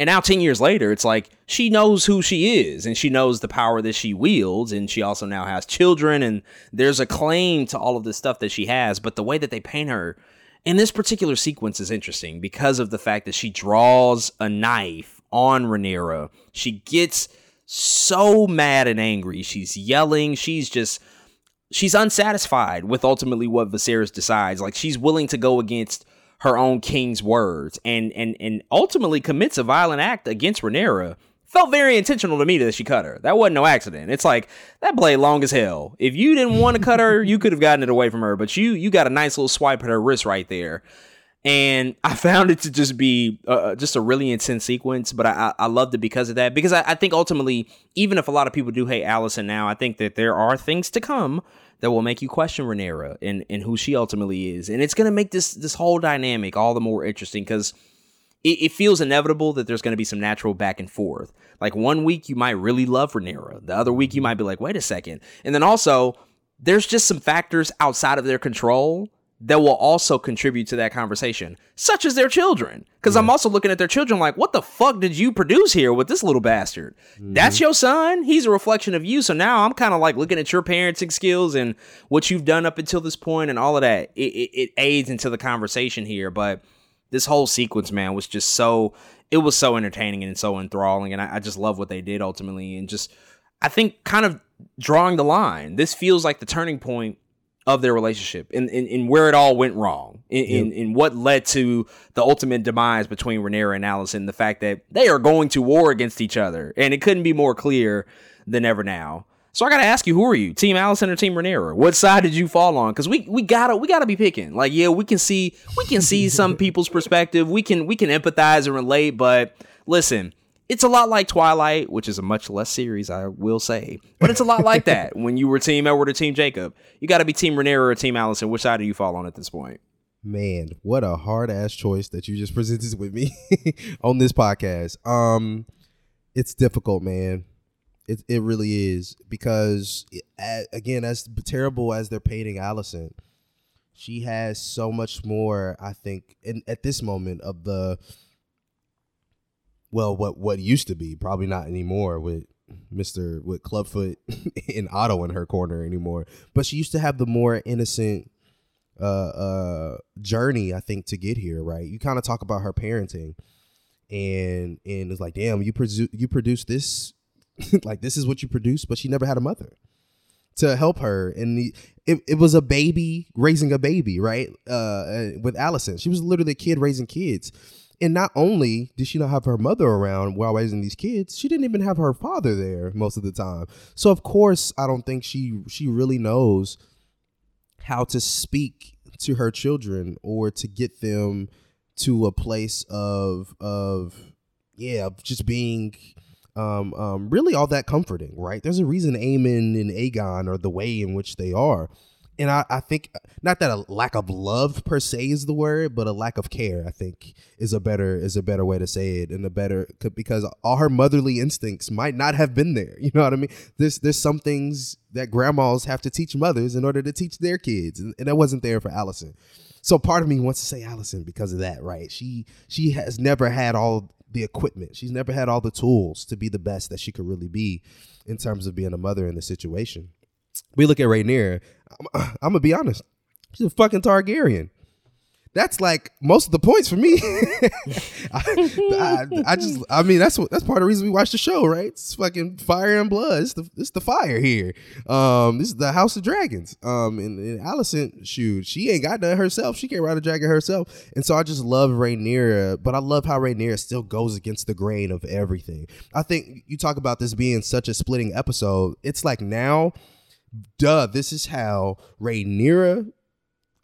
And now, 10 years later, it's like she knows who she is and she knows the power that she wields. And she also now has children. And there's a claim to all of this stuff that she has. But the way that they paint her in this particular sequence is interesting because of the fact that she draws a knife on Rhaenyra. She gets so mad and angry. She's yelling. She's just she's unsatisfied with ultimately what Viserys decides. Like she's willing to go against her own king's words and and and ultimately commits a violent act against Rhaenyra. Felt very intentional to me that she cut her. That wasn't no accident. It's like that blade long as hell. If you didn't want to cut her, you could have gotten it away from her, but you you got a nice little swipe at her wrist right there. And I found it to just be uh, just a really intense sequence, but I, I loved it because of that. Because I, I think ultimately, even if a lot of people do hate Alicent now, I think that there are things to come that will make you question Rhaenyra and, and who she ultimately is. And it's going to make this this whole dynamic all the more interesting because it, it feels inevitable that there's going to be some natural back and forth. Like one week you might really love Rhaenyra, the other week you might be like, wait a second. And then also, there's just some factors outside of their control that will also contribute to that conversation, such as their children. Because I'm also looking at their children like, what the fuck did you produce here with this little bastard? That's mm-hmm. your son. He's a reflection of you. So now I'm kind of like looking at your parenting skills and what you've done up until this point and all of that. It, it, it aids into the conversation here. But this whole sequence, man, was just so, it was so entertaining and so enthralling. And I, I just love what they did ultimately. And just, I think kind of drawing the line. This feels like the turning point of their relationship and, and, and where it all went wrong in, in, in what led to the ultimate demise between Rhaenyra and Alicent, the fact that they are going to war against each other. And it couldn't be more clear than ever now. So I gotta ask you, who are you, Team Alicent or Team Rhaenyra? What side did you fall on? Because we we gotta we gotta be picking. Like, yeah, we can see we can see some people's perspective. We can we can empathize and relate. But listen, it's a lot like Twilight, which is a much less series, I will say. But it's a lot like that. When you were Team Edward or Team Jacob, you got to be Team Rhaenyra or Team Alicent. Which side do you fall on at this point? Man, what a hard ass choice that you just presented with me on this podcast. Um, it's difficult, man. It it really is because it, again, as terrible as they're painting Alicent, she has so much more. I think, in, at this moment of the well, what what used to be probably not anymore with Mister with Clubfoot and Otto in her corner anymore. But she used to have the more innocent uh, uh, journey, I think, to get here. Right? You kind of talk about her parenting, and and it's like, damn, you produce you produce this, like this is what you produce, but she never had a mother to help her and it, it was a baby raising a baby right uh with Alicent. she was literally a kid raising kids and not only did she not have her mother around while raising these kids, she didn't even have her father there most of the time. So of course, I don't think she she really knows how to speak to her children or to get them to a place of of yeah, just being um, um, really all that comforting, right? There's a reason Aemond and Aegon are the way in which they are and I, I think not that a lack of love per se is the word, but a lack of care, I think, is a better is a better way to say it, and a better because all her motherly instincts might not have been there. You know what I mean? There's there's some things that grandmas have to teach mothers in order to teach their kids, and, and that wasn't there for Alicent. So part of me wants to say Alicent because of that, right? She she has never had all the equipment. She's never had all the tools to be the best that she could really be in terms of being a mother in the situation we look at Rhaenyra. I'm, I'm gonna be honest. She's a fucking Targaryen. That's like most of the points for me. I, I, I, just, I mean, that's what that's part of the reason we watch the show, right? It's fucking fire and blood. It's the, it's the fire here. Um, this is the House of Dragons. Um, and, and Alicent, shoot, she ain't got that herself. She can't ride a dragon herself. And so I just love Rhaenyra, but I love how Rhaenyra still goes against the grain of everything. I think you talk about this being such a splitting episode. It's like now duh, this is how Rhaenyra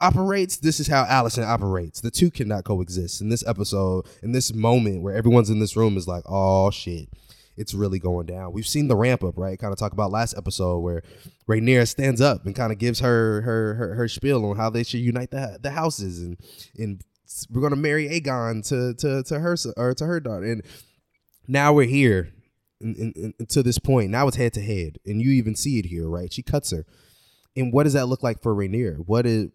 operates. This is how Alicent operates. The two cannot coexist. In this episode, in this moment where everyone's in this room is like, oh shit, it's really going down. We've seen the ramp up, right? Kind of talk about last episode where Rhaenyra stands up and kind of gives her her her, her spiel on how they should unite the the houses and and we're gonna marry Aegon to to to her or to her daughter. And now we're here in, in, in, to this point. Now it's head to head, and you even see it here, right? She cuts her. And what does that look like for Rhaenyra? What is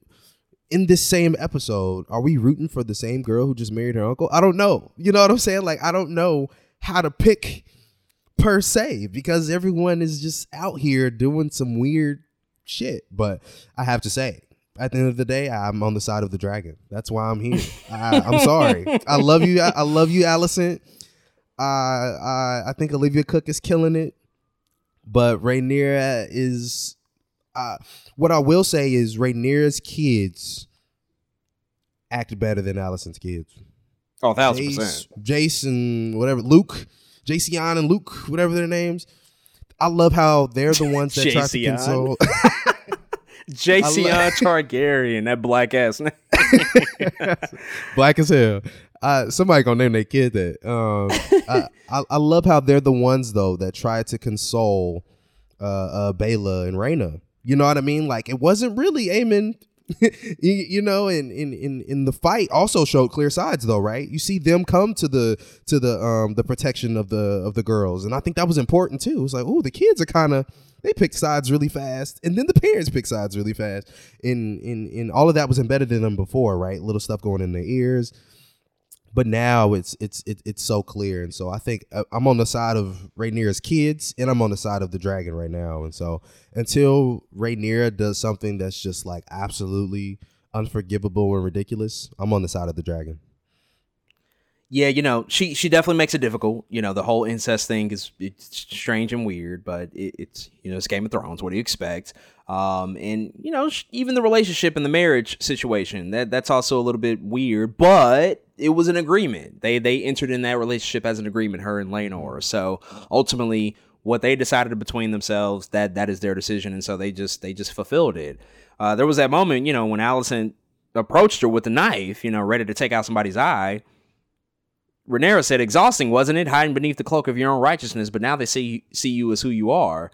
in this same episode? Are we rooting for the same girl who just married her uncle? I don't know. You know what I'm saying? Like I don't know how to pick per se because everyone is just out here doing some weird shit. But I have to say, at the end of the day, I'm on the side of the dragon. That's why I'm here. I, am sorry. I love you. I, I love you, Alicent. I I I think Olivia Cooke is killing it, but Rhaenyra is. Uh, what I will say is Rhaenyra's kids act better than Alicent's kids. Oh, thousand percent. Jason, whatever, Luke, Jason and Luke, whatever their names. I love how they're the ones that try to console. Jason Targaryen, that black ass name. black as hell. Uh, somebody gonna name their kid that. Um, I, I, I love how they're the ones though that try to console uh, uh Baela and Rhaena. You know what I mean? Like it wasn't really Aemond. you, you, know, in, in in in the fight also showed clear sides though, right? You see them come to the to the um the protection of the of the girls, and I think that was important too. It's like, oh, the kids are kind of they pick sides really fast, and then the parents pick sides really fast, and in in all of that was embedded in them before, right? Little stuff going in their ears, but now it's it's it, it's so clear and so i think uh, i'm on the side of Rhaenyra's kids and i'm on the side of the dragon right now and so until Rhaenyra does something that's just like absolutely unforgivable and ridiculous i'm on the side of the dragon yeah, you know, she she definitely makes it difficult. You know, the whole incest thing is it's strange and weird, but it, it's you know it's Game of Thrones. What do you expect? Um, and you know, even the relationship and the marriage situation that that's also a little bit weird, but it was an agreement. They they entered in that relationship as an agreement, her and Laenor. So ultimately, what they decided between themselves that that is their decision and so they just they just fulfilled it uh, there was that moment you know when Alicent approached her with a knife you know ready to take out somebody's eye Rhaenyra said exhausting wasn't it hiding beneath the cloak of your own righteousness but now they see see you as who you are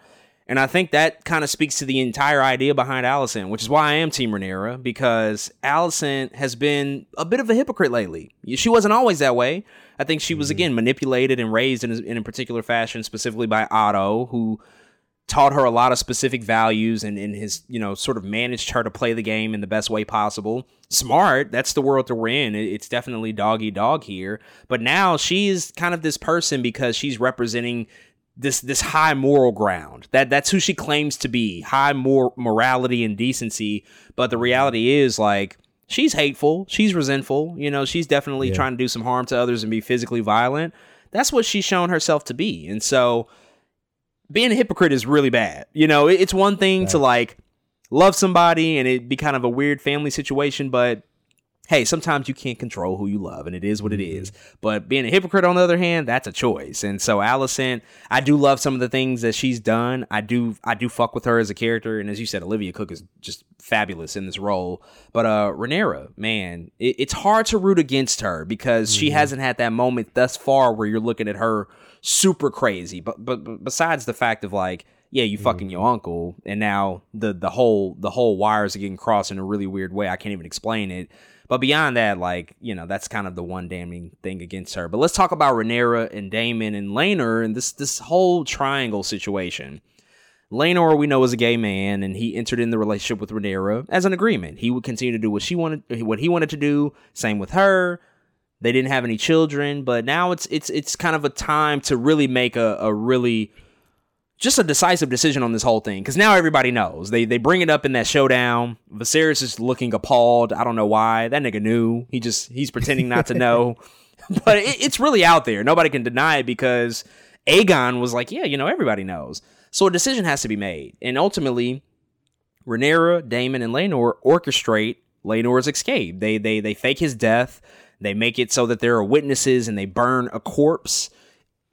and I think that kind of speaks to the entire idea behind Alicent, which is why I am Team Rhaenyra, because Alicent has been a bit of a hypocrite lately. She wasn't always that way. I think she was, mm-hmm. again, manipulated and raised in a, in a particular fashion, specifically by Otto, who taught her a lot of specific values and, and has, you know, sort of managed her to play the game in the best way possible. Smart, that's the world that we're in. It's definitely doggy dog here. But now she's kind of this person because she's representing this this high moral ground. That that's who she claims to be, high mor- morality and decency. But the reality is like she's hateful, she's resentful. You know, she's definitely Yeah. trying to do some harm to others and be physically violent. That's what she's shown herself to be. And so being a hypocrite is really bad. You know, it- it's one thing to like love somebody and it be kind of a weird family situation, but hey, sometimes you can't control who you love, and it is what it is. Mm-hmm. But being a hypocrite, on the other hand, that's a choice. And so, Alicent, I do love some of the things that she's done. I do, I do fuck with her as a character, and as you said, Olivia Cooke is just fabulous in this role. But uh, Rhaenyra, man, it, it's hard to root against her because she mm-hmm. hasn't had that moment thus far where you're looking at her super crazy. But but, but besides the fact of like. Yeah, you mm-hmm. fucking your uncle, and now the the whole the whole wires are getting crossed in a really weird way. I can't even explain it. But beyond that, like, you know, that's kind of the one damning thing against her. But let's talk about Rhaenyra and Daemon and Laenor and this this whole triangle situation. Laenor, we know, is a gay man, and he entered in the relationship with Rhaenyra as an agreement. He would continue to do what she wanted, what he wanted to do. Same with her. They didn't have any children, but now it's it's it's kind of a time to really make a, a really just a decisive decision on this whole thing because now everybody knows. They they bring it up in that showdown. Viserys is looking appalled. I don't know why. That nigga knew. He just he's pretending not to know. but it, it's really out there. Nobody can deny it because Aegon was like, yeah, you know, everybody knows. So a decision has to be made, and ultimately, Rhaenyra, Daemon, and Laenor orchestrate Laenor's escape. They they they fake his death. They make it so that there are witnesses, and they burn a corpse.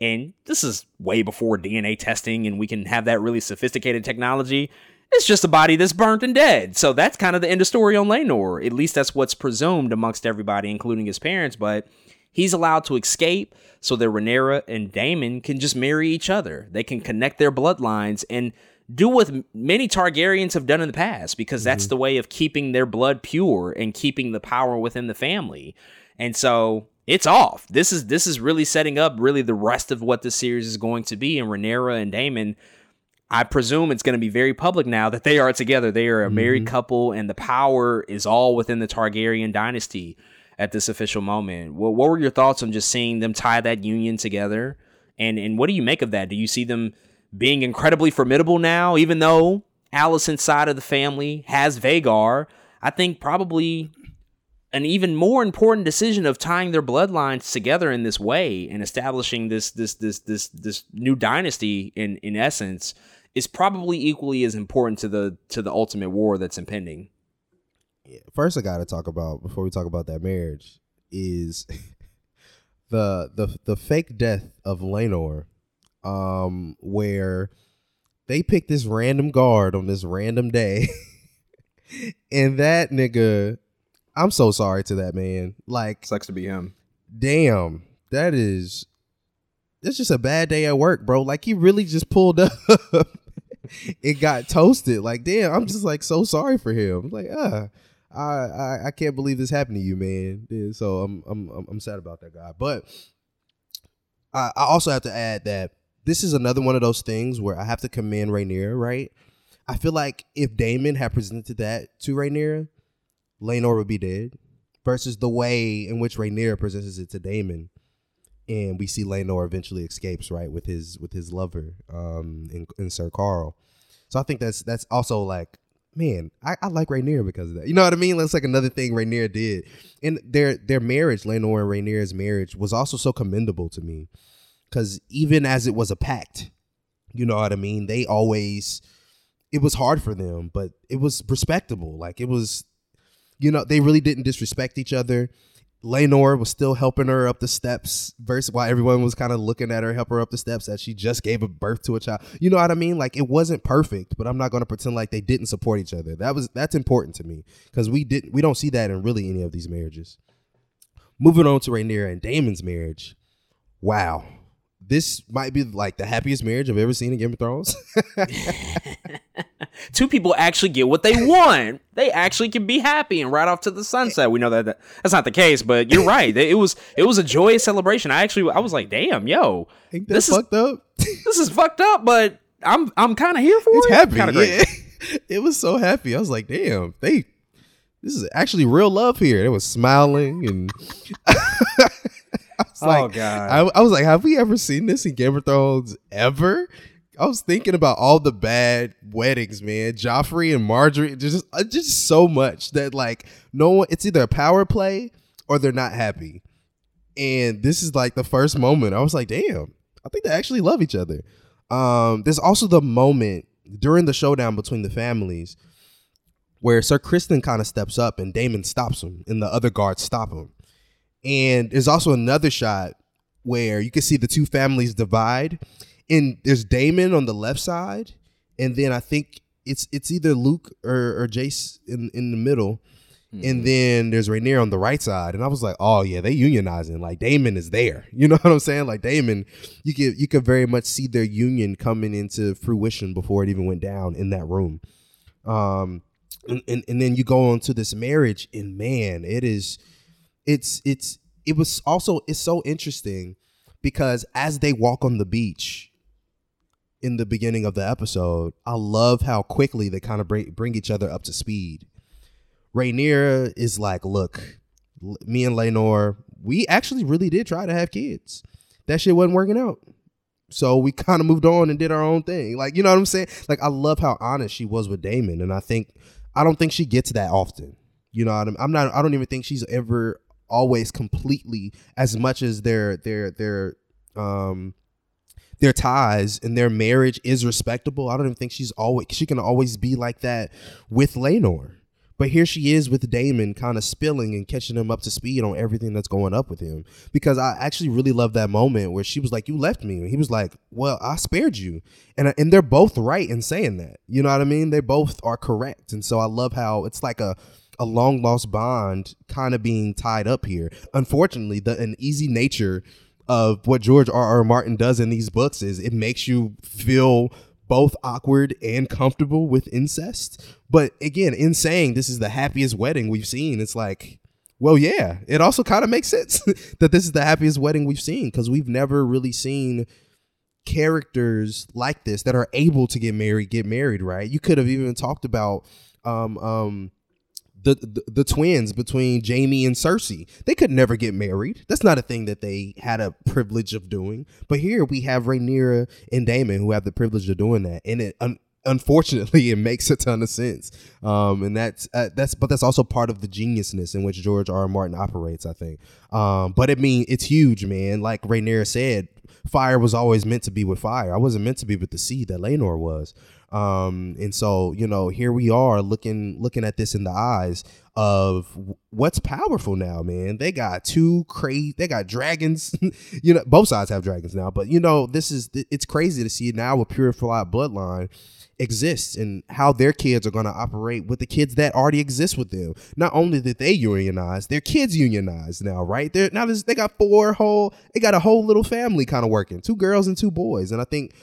And this is way before DNA testing, and we can have that really sophisticated technology. It's just a body that's burnt and dead. So that's kind of the end of story on Laenor. At least that's what's presumed amongst everybody, including his parents. But he's allowed to escape so that Rhaenyra and Daemon can just marry each other. They can connect their bloodlines and do what many Targaryens have done in the past because that's mm-hmm. the way of keeping their blood pure and keeping the power within the family. And so it's off. This is this is really setting up really the rest of what this series is going to be. And Rhaenyra and Daemon, I presume it's going to be very public now that they are together. They are a married mm-hmm. couple, and the power is all within the Targaryen dynasty at this official moment. What, what were your thoughts on just seeing them tie that union together? And and what do you make of that? Do you see them being incredibly formidable now, even though Alicent's side of the family has Vhagar? I think probably an even more important decision of tying their bloodlines together in this way and establishing this this this this this new dynasty in in essence is probably equally as important to the to the ultimate war that's impending. First, I got to talk about before we talk about that marriage is the the the fake death of Laenor, um, where they picked this random guard on this random day, and that nigga, I'm so sorry to that man. Like, sucks to be him. Damn, that is. It's just a bad day at work, bro. Like he really just pulled up. it got toasted. Like, damn, I'm just like so sorry for him. Like, ah, I, I I can't believe this happened to you, man. Yeah, so I'm I'm I'm- I'm sad about that guy. But I, I also have to add that this is another one of those things where I have to commend Rhaenyra, right? I feel like if Daemon had presented that to Rhaenyra, Laenor would be dead. Versus the way in which Rhaenyra presents it to Daemon. And we see Laenor eventually escapes, right, with his with his lover, um, in, in Sir Qarl. So I think that's that's also like, man, I, I like Rhaenyra because of that. You know what I mean? That's like another thing Rhaenyra did. And their their marriage, Laenor and Rhaenyra's marriage, was also so commendable to me. Cause even as it was a pact, you know what I mean? They always it was hard for them, but it was respectable. Like it was, you know, they really didn't disrespect each other. Laenor was still helping her up the steps versus while everyone was kind of looking at her help her up the steps that she just gave birth to a child. You know what I mean? Like it wasn't perfect, but I'm not to pretend like they didn't support each other. That was that's important to me because we didn't we don't see that in really any of these marriages. Moving on to Rhaenyra and Daemon's marriage. Wow. This might be like the happiest marriage I've ever seen in Game of Thrones. Two people actually get what they want. they actually can be happy and ride off to the sunset. We know that, that that's not the case, but you're right. It was it was a joyous celebration. I actually I was like, damn, yo, Ain't this fucked is up. this is fucked up, but I'm I'm kind of here for it's it. happy. Yeah. it was so happy. I was like, damn, they this is actually real love here. They was smiling and I was Oh, like, God. I, I was like, have we ever seen this in Game of Thrones ever? I was thinking about all the bad weddings, man. Joffrey and Margaery, just uh, just so much that like no one. It's either a power play or they're not happy. And this is like the first moment. I was like, damn, I think they actually love each other. Um, there's also the moment during the showdown between the families where Sir Criston kind of steps up and Daemon stops him, and the other guards stop him. And there's also another shot where you can see the two families divide, and there's Daemon on the left side, and then I think it's it's either Luke or, or Jace in in the middle, and then there's Rhaenyra on the right side, and I was like, oh yeah, they unionizing. Like Daemon is there, you know what I'm saying? Like Daemon, you could you could very much see their union coming into fruition before it even went down in that room. Um, and, and, and then you go on to this marriage, and man, it is, it's it's it was also it's so interesting because as they walk on the beach in the beginning of the episode, I love how quickly they kind of bring bring each other up to speed. Rhaenyra is like, look, me and Laenor, we actually really did try to have kids. That shit wasn't working out. So we kind of moved on and did our own thing. Like, you know what I'm saying? Like, I love how honest she was with Daemon. And I think, I don't think she gets that often. You know I'm, I'm not, I don't even think she's ever always completely as much as their, their, their, um, their ties and their marriage is respectable. I don't even think she's always, she can always be like that with Laenor. But here she is with Daemon kind of spilling and catching him up to speed on everything that's going up with him. Because I actually really love that moment where she was like, You left me. And he was like, Well, I spared you. And, and they're both right in saying that. You know what I mean? They both are correct. And so I love how it's like a, a long lost bond kind of being tied up here. Unfortunately, the an easy nature of what George R. R. Martin does in these books is it makes you feel both awkward and comfortable with incest. But again, in saying this is the happiest wedding we've seen, it's like, well, yeah, it also kind of makes sense that this is the happiest wedding we've seen because we've never really seen characters like this that are able to get married get married right you could have even talked about um um the, the twins between Jaime and Cersei. They could never get married. That's not a thing that they had a privilege of doing. But here we have Rhaenyra and Daemon who have the privilege of doing that, and it un- unfortunately it makes a ton of sense. Um, and that's uh, that's but that's also part of the geniusness in which George R. R. Martin operates. I think. Um, but it mean it's huge, man. Like Rhaenyra said, fire was always meant to be with fire. I wasn't meant to be with the sea that Laenor was. Um, and so you know, here we are looking looking at this in the eyes of what's powerful now, man. They got two crazy, they got dragons. you know, both sides have dragons now, but you know, this is it's crazy to see now a purified bloodline exists and how their kids are going to operate with the kids that already exist with them. Not only did they unionize, their kids unionize now, right? They're now they got four whole, they got a whole little family kind of working, two girls and two boys, and I think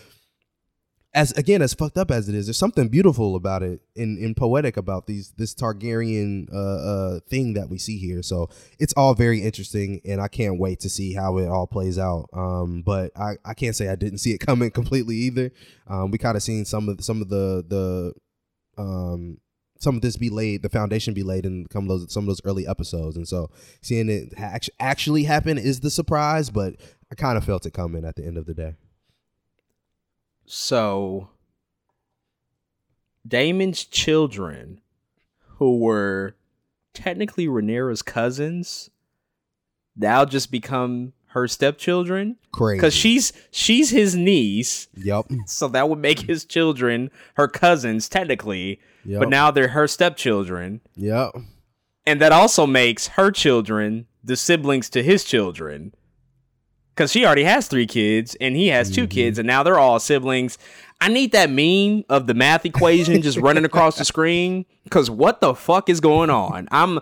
as again as fucked up as it is, there's something beautiful about it and, poetic about these this Targaryen uh, uh, thing that we see here. So it's all very interesting, and I can't wait to see how it all plays out. Um, but I, I can't say I didn't see it coming completely either. Um, we kind of seen some of some of the the um some of this be laid, the foundation be laid in some of those some of those early episodes, and so seeing it ha- actually happen is the surprise. But I kind of felt it coming at the end of the day. So Daemon's children, who were technically Rhaenyra's cousins, now just become her stepchildren. Crazy. Because she's she's his niece. Yep. So that would make his children her cousins technically. Yep. But now they're her stepchildren. Yep. And that also makes her children the siblings to his children because she already has three kids and he has 2 kids and now they're all siblings. I need that meme of the math equation just running across the screen because what the fuck is going on? I'm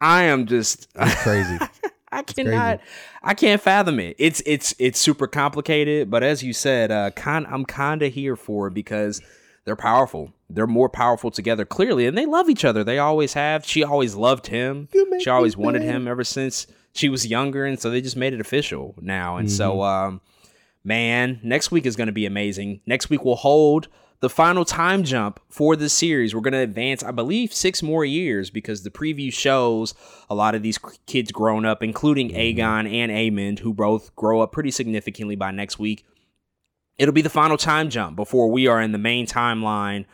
i am just crazy. I cannot i can't fathom it. It's it's it's super complicated but as you said uh kind i'm kind of here for it because they're powerful. They're more powerful together clearly and they love each other. They always have. She always loved him. She always wanted him ever since she was younger and so they just made it official now. And so um man next week is going to be amazing. Next week we'll hold the final time jump for the series. We're going to advance i believe six more years because the preview shows a lot of these kids grown up including aegon and Aemond who both grow up pretty significantly by next week. It'll be the final time jump before we are in the main timeline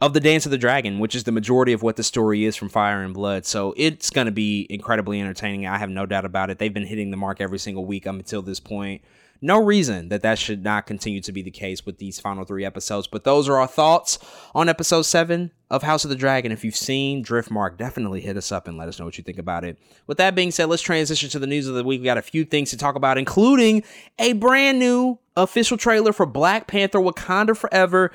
of the Dance of the Dragon, which is the majority of what the story is from Fire and Blood. So it's going to be incredibly entertaining. I have no doubt about it. They've been hitting the mark every single week up until this point. No reason that that should not continue to be the case with these final three episodes. But those are our thoughts on episode seven of House of the Dragon. If you've seen Driftmark, definitely hit us up and let us know what you think about it. With that being said, let's transition to the news of the week. We got a few things to talk about, including a brand new official trailer for Black Panther Wakanda Forever.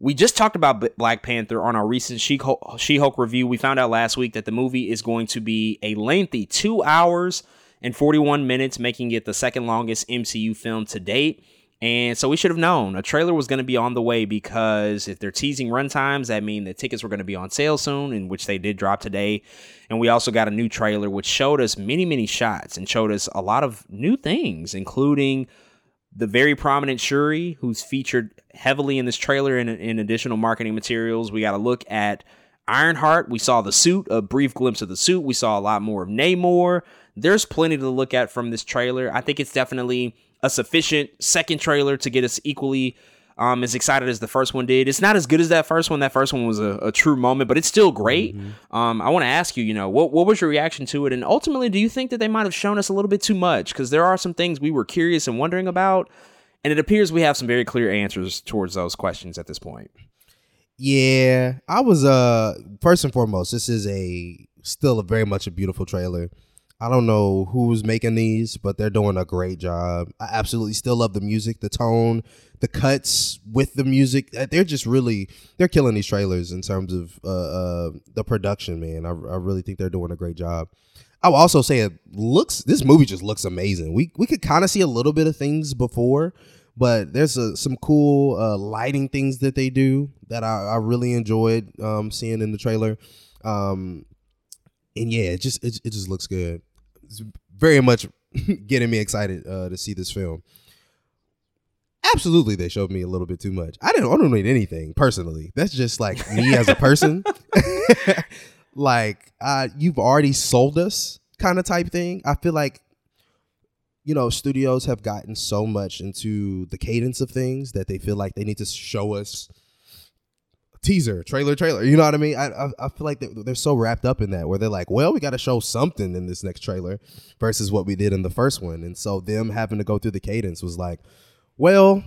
We just talked about Black Panther on our recent She-Hulk, She-Hulk review. We found out last week that the movie is going to be a lengthy two hours and 41 minutes, making it the second longest MCU film to date. And so we should have known a trailer was going to be on the way because if they're teasing runtimes, that means that tickets were going to be on sale soon, in which they did drop today. And we also got a new trailer which showed us many, many shots and showed us a lot of new things, including the very prominent Shuri, who's featured heavily in this trailer in, in additional marketing materials. We got to look at Ironheart. We saw the suit, a brief glimpse of the suit. We saw a lot more of Namor. There's plenty to look at from this trailer. I think it's definitely a sufficient second trailer to get us equally um, as excited as the first one did. It's not as good as that first one. That first one was a, a true moment, but it's still great. Mm-hmm. Um, I want to ask you, you know, what what was your reaction to it, and ultimately, do you think that they might have shown us a little bit too much? Because there are some things we were curious and wondering about, and it appears we have some very clear answers towards those questions at this point. Yeah, I was uh first and foremost, this is a still a very much a beautiful trailer. I don't know who's making these, but they're doing a great job. I absolutely still love the music, the tone, the cuts with the music. Uh, They're just really they're killing these trailers in terms of uh, uh the production, man. I, I really think they're doing a great job. I will also say it looks this movie just looks amazing. We we could kind of see a little bit of things before, but there's a, some cool uh, lighting things that they do that I, I really enjoyed um, seeing in the trailer. Um, and yeah, it just it, it just looks good. It's very much getting me excited uh, to see this film. Absolutely, they showed me a little bit too much. I didn't. I don't need anything personally. That's just like me as a person. like uh, you've already sold us, kind of type thing. I feel like you know studios have gotten so much into the cadence of things that they feel like they need to show us teaser, trailer, trailer. You know what I mean? I I, I feel like they're, they're, so wrapped up in that where they're like, well, we got to show something in this next trailer versus what we did in the first one, and so them having to go through the cadence was like, well.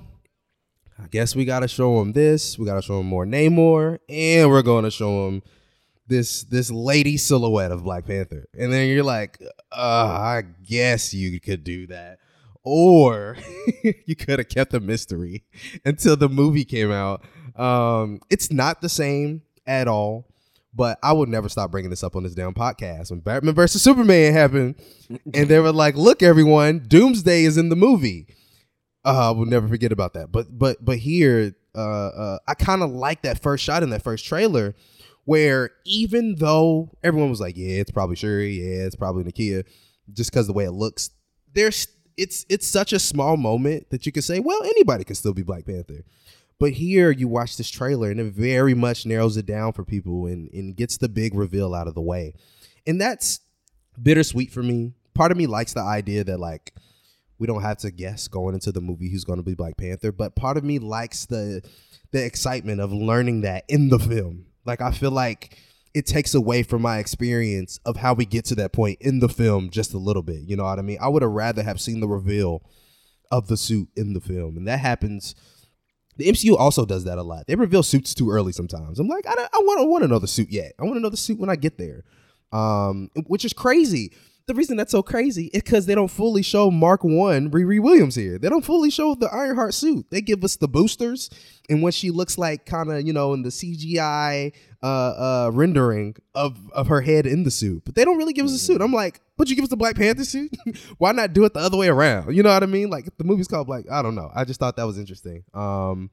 I guess we gotta show him this. We gotta show him more Namor, and we're gonna show him this this lady silhouette of Black Panther. And then you're like, uh, I guess you could do that. Or you could have kept the mystery until the movie came out. Um, it's not the same at all. But I would never stop bringing this up on this damn podcast. When Batman versus Superman happened, and they were like, "Look, everyone, Doomsday is in the movie." Uh, we'll never forget about that. But but but here, uh, uh I kind of like that first shot in that first trailer, where even though everyone was like, "Yeah, it's probably Shuri, yeah, it's probably Nakia," just because the way it looks, there's it's it's such a small moment that you could say, "Well, anybody can still be Black Panther." But here you watch this trailer and it very much narrows it down for people and, and gets the big reveal out of the way. And that's bittersweet for me. Part of me likes the idea that like we don't have to guess going into the movie who's going to be Black Panther, but part of me likes the the excitement of learning that in the film. Like I feel like it takes away from my experience of how we get to that point in the film just a little bit. You know what I mean? I would have rather have seen the reveal of the suit in the film, and that happens. The MCU also does that a lot. They reveal suits too early sometimes. I'm like, I, I want, want to know the suit yet. I want the suit when I get there, um, which is crazy the reason that's so crazy is because they don't fully show Mark One Riri Williams here. They don't fully show the Ironheart suit. They give us the boosters and what she looks like, kind of you know, in the CGI uh, uh, rendering of of her head in the suit. But they don't really give us a suit. I'm like, but you give us the Black Panther suit? Why not do it the other way around? You know what I mean? Like the movie's called Black. I don't know. I just thought that was interesting. Um,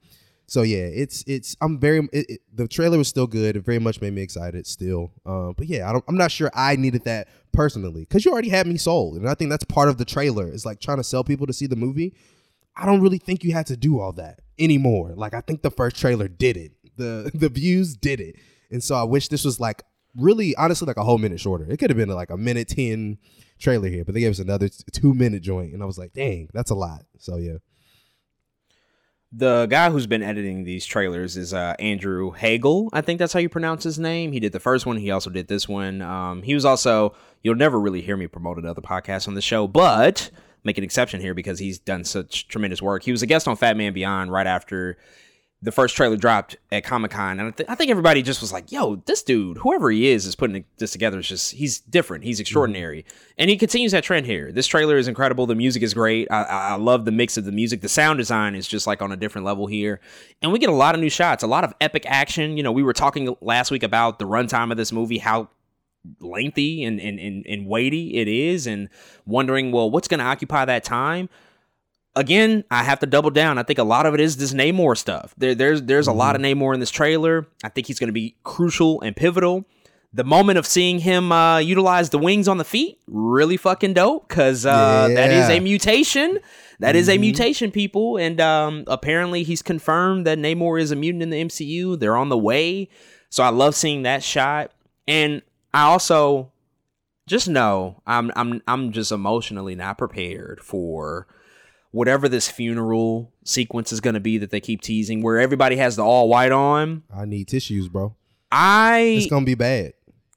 so yeah, it's it's I'm very it, it, the trailer was still good. It very much made me excited still. Um, but yeah, I I'm not sure I needed that personally because you already had me sold, and I think that's part of the trailer is like trying to sell people to see the movie. I don't really think you had to do all that anymore. Like I think the first trailer did it. The the views did it, and so I wish this was like really honestly like a whole minute shorter. It could have been like a minute ten trailer here, but they gave us another two minute joint, and I was like, dang, that's a lot. So yeah. The guy who's been editing these trailers is uh, Andrew Hagel. I think that's how you pronounce his name. He did the first one. He also did this one. Um, he was also, you'll never really hear me promote another podcast on the show, but make an exception here because he's done such tremendous work. He was a guest on Fatman Beyond right after the first trailer dropped at Comic Con, and I, th- I, think everybody just was like, "Yo, this dude, whoever he is, is putting this together. It's just he's different. He's extraordinary." Mm-hmm. And he continues that trend here. This trailer is incredible. The music is great. I, I love the mix of the music. The sound design is just like on a different level here, and we get a lot of new shots, a lot of epic action. You know, we were talking last week about the runtime of this movie, how lengthy and and, and, and weighty it is, and wondering, well, what's going to occupy that time again, I have to double down. I think a lot of it is this Namor stuff. There, there's there's a lot of mm-hmm. Namor in this trailer. I think he's going to be crucial and pivotal. The moment of seeing him uh, utilize the wings on the feet, really fucking dope, because uh, yeah. that is a mutation. That mm-hmm. is a mm-hmm. mutation, people. And um, apparently, he's confirmed that Namor is a mutant in the MCU. They're on the way. So I love seeing that shot. And I also just know I'm I'm I'm just emotionally not prepared for whatever this funeral sequence is going to be that they keep teasing, where everybody has the all white on. I need tissues, bro. I it's gonna be bad.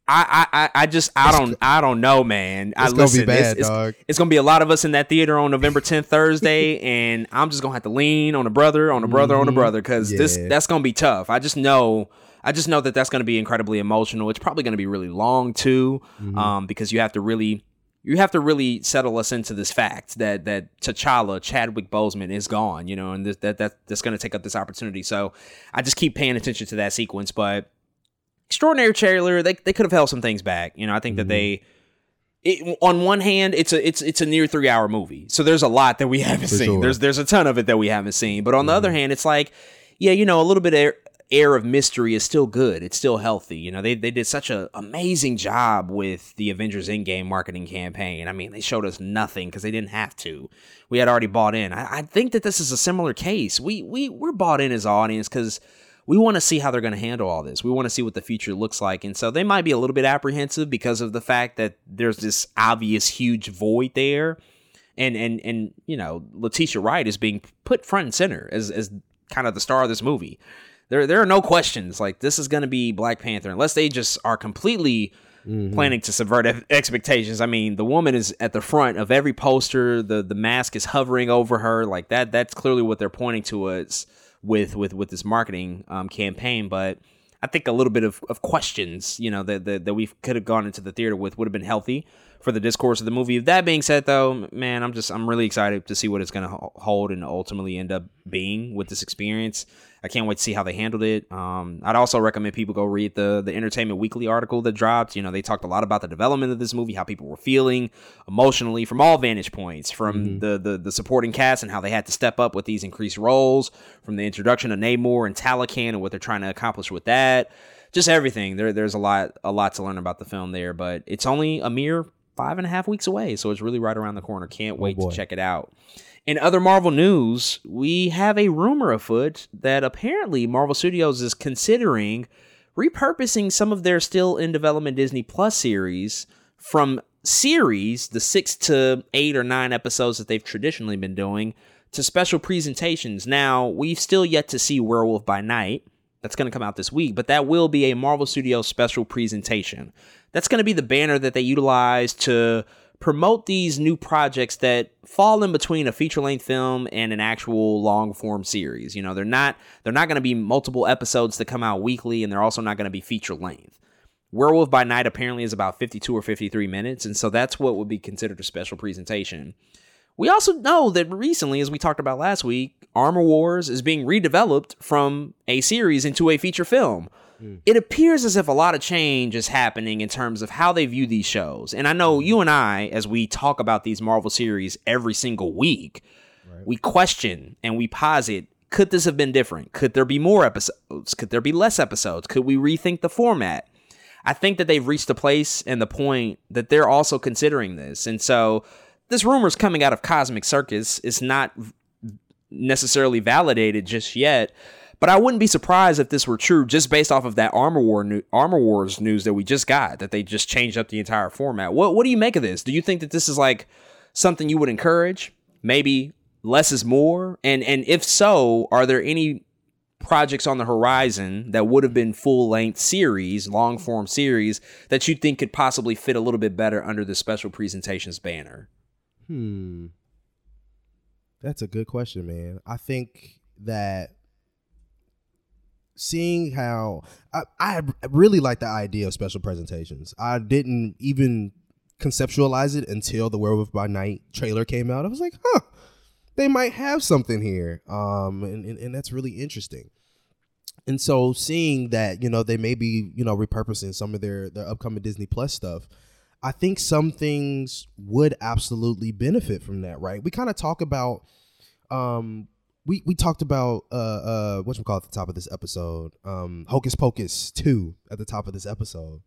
I, I, I just I don't I don't know, man. It's I gonna be bad, it's, dog. It's, it's, gonna be a lot of us in that theater on November 10th, Thursday, and I'm just gonna have to lean on a brother, on a brother, mm-hmm. on a brother, because yeah. this that's gonna be tough. I just know. I just know that that's going to be incredibly emotional. It's probably going to be really long too, mm-hmm. um, because you have to really you have to really settle us into this fact that that T'Challa, Chadwick Boseman, is gone. You know, and this, that that that's going to take up this opportunity. So I just keep paying attention to that sequence. But extraordinary trailer, they they could have held some things back. You know, I think mm-hmm. that they. It, on one hand, it's a it's it's a near three hour movie, so there's a lot that we haven't For seen. Sure. There's there's a ton of it that we haven't seen. But on mm-hmm. the other hand, it's like, yeah, you know, a little bit of air of mystery is still good. It's still healthy. You know, they, they did such an amazing job with the Avengers Endgame marketing campaign. I mean, they showed us nothing because they didn't have to. We had already bought in. I, I, think that this is a similar case. We we we're bought in as audience because we want to see how they're going to handle all this. We want to see what the future looks like, and so they might be a little bit apprehensive because of the fact that there's this obvious huge void there. And and and you know, Letitia Wright is being put front and center as as kind of the star of this movie there there are no questions. Like this is going to be Black Panther unless they just are completely mm-hmm. planning to subvert expectations. I mean, the woman is at the front of every poster. The the mask is hovering over her. Like that. That's clearly what they're pointing to us with with with this marketing um, campaign. But I think a little bit of, of questions, you know, that, that, that we could have gone into the theater with would have been healthy for the discourse of the movie. That being said, though, man, I'm just I'm really excited to see what it's going to hold and ultimately end up being with this experience. I can't wait to see how they handled it. Um, I'd also recommend people go read the the Entertainment Weekly article that dropped. You know, they talked a lot about the development of this movie, how people were feeling emotionally from all vantage points, from mm-hmm. the, the the supporting cast and how they had to step up with these increased roles, from the introduction of Namor and Talokan and what they're trying to accomplish with that. Just everything. There, there's a lot, a lot to learn about the film there, but it's only a mere five and a half weeks away, so it's really right around the corner. Can't oh, wait oh to check it out. In other Marvel news, we have a rumor afoot that apparently Marvel Studios is considering repurposing some of their still in development Disney Plus series from series, the six to eight or nine episodes that they've traditionally been doing, to special presentations. Now, we've still yet to see Werewolf by Night. That's going to come out this week, but that will be a Marvel Studios special presentation. That's going to be the banner that they utilize to promote these new projects that fall in between a feature length film and an actual long form series. You know, they're not they're not going to be multiple episodes that come out weekly and they're also not going to be feature length. Werewolf by Night apparently is about 52 or 53 minutes, and so that's what would be considered a special presentation. We also know that recently, as we talked about last week, Armor Wars is being redeveloped from a series into a feature film. Hmm. It appears as if a lot of change is happening in terms of how they view these shows. And I know hmm. you and I, as we talk about these Marvel series every single week, we question and we posit could this have been different? Could there be more episodes? Could there be less episodes? Could we rethink the format? I think that they've reached a place and the point that they're also considering this. And so this rumor's coming out of Cosmic Circus is not necessarily validated just yet. But I wouldn't be surprised if this were true just based off of that Armor War new, Armor Wars news that we just got that they just changed up the entire format. What what do you make of this? Do you think that this is like something you would encourage? Maybe less is more? And and if so, are there any projects on the horizon that would have been full length series, long form series that you think could possibly fit a little bit better under the special presentations banner? Hmm. That's a good question, man. I think that seeing how I, I really like the idea of special presentations. I didn't even conceptualize it until the Werewolf by Night trailer came out. I was like, huh, they might have something here. Um, and, and, and that's really interesting. And so seeing that, you know, they may be, you know, repurposing some of their their upcoming Disney Plus stuff, I think some things would absolutely benefit from that, right? We kind of talk about um we we talked about uh uh what you call at the top of this episode, um Hocus Pocus 2 at the top of this episode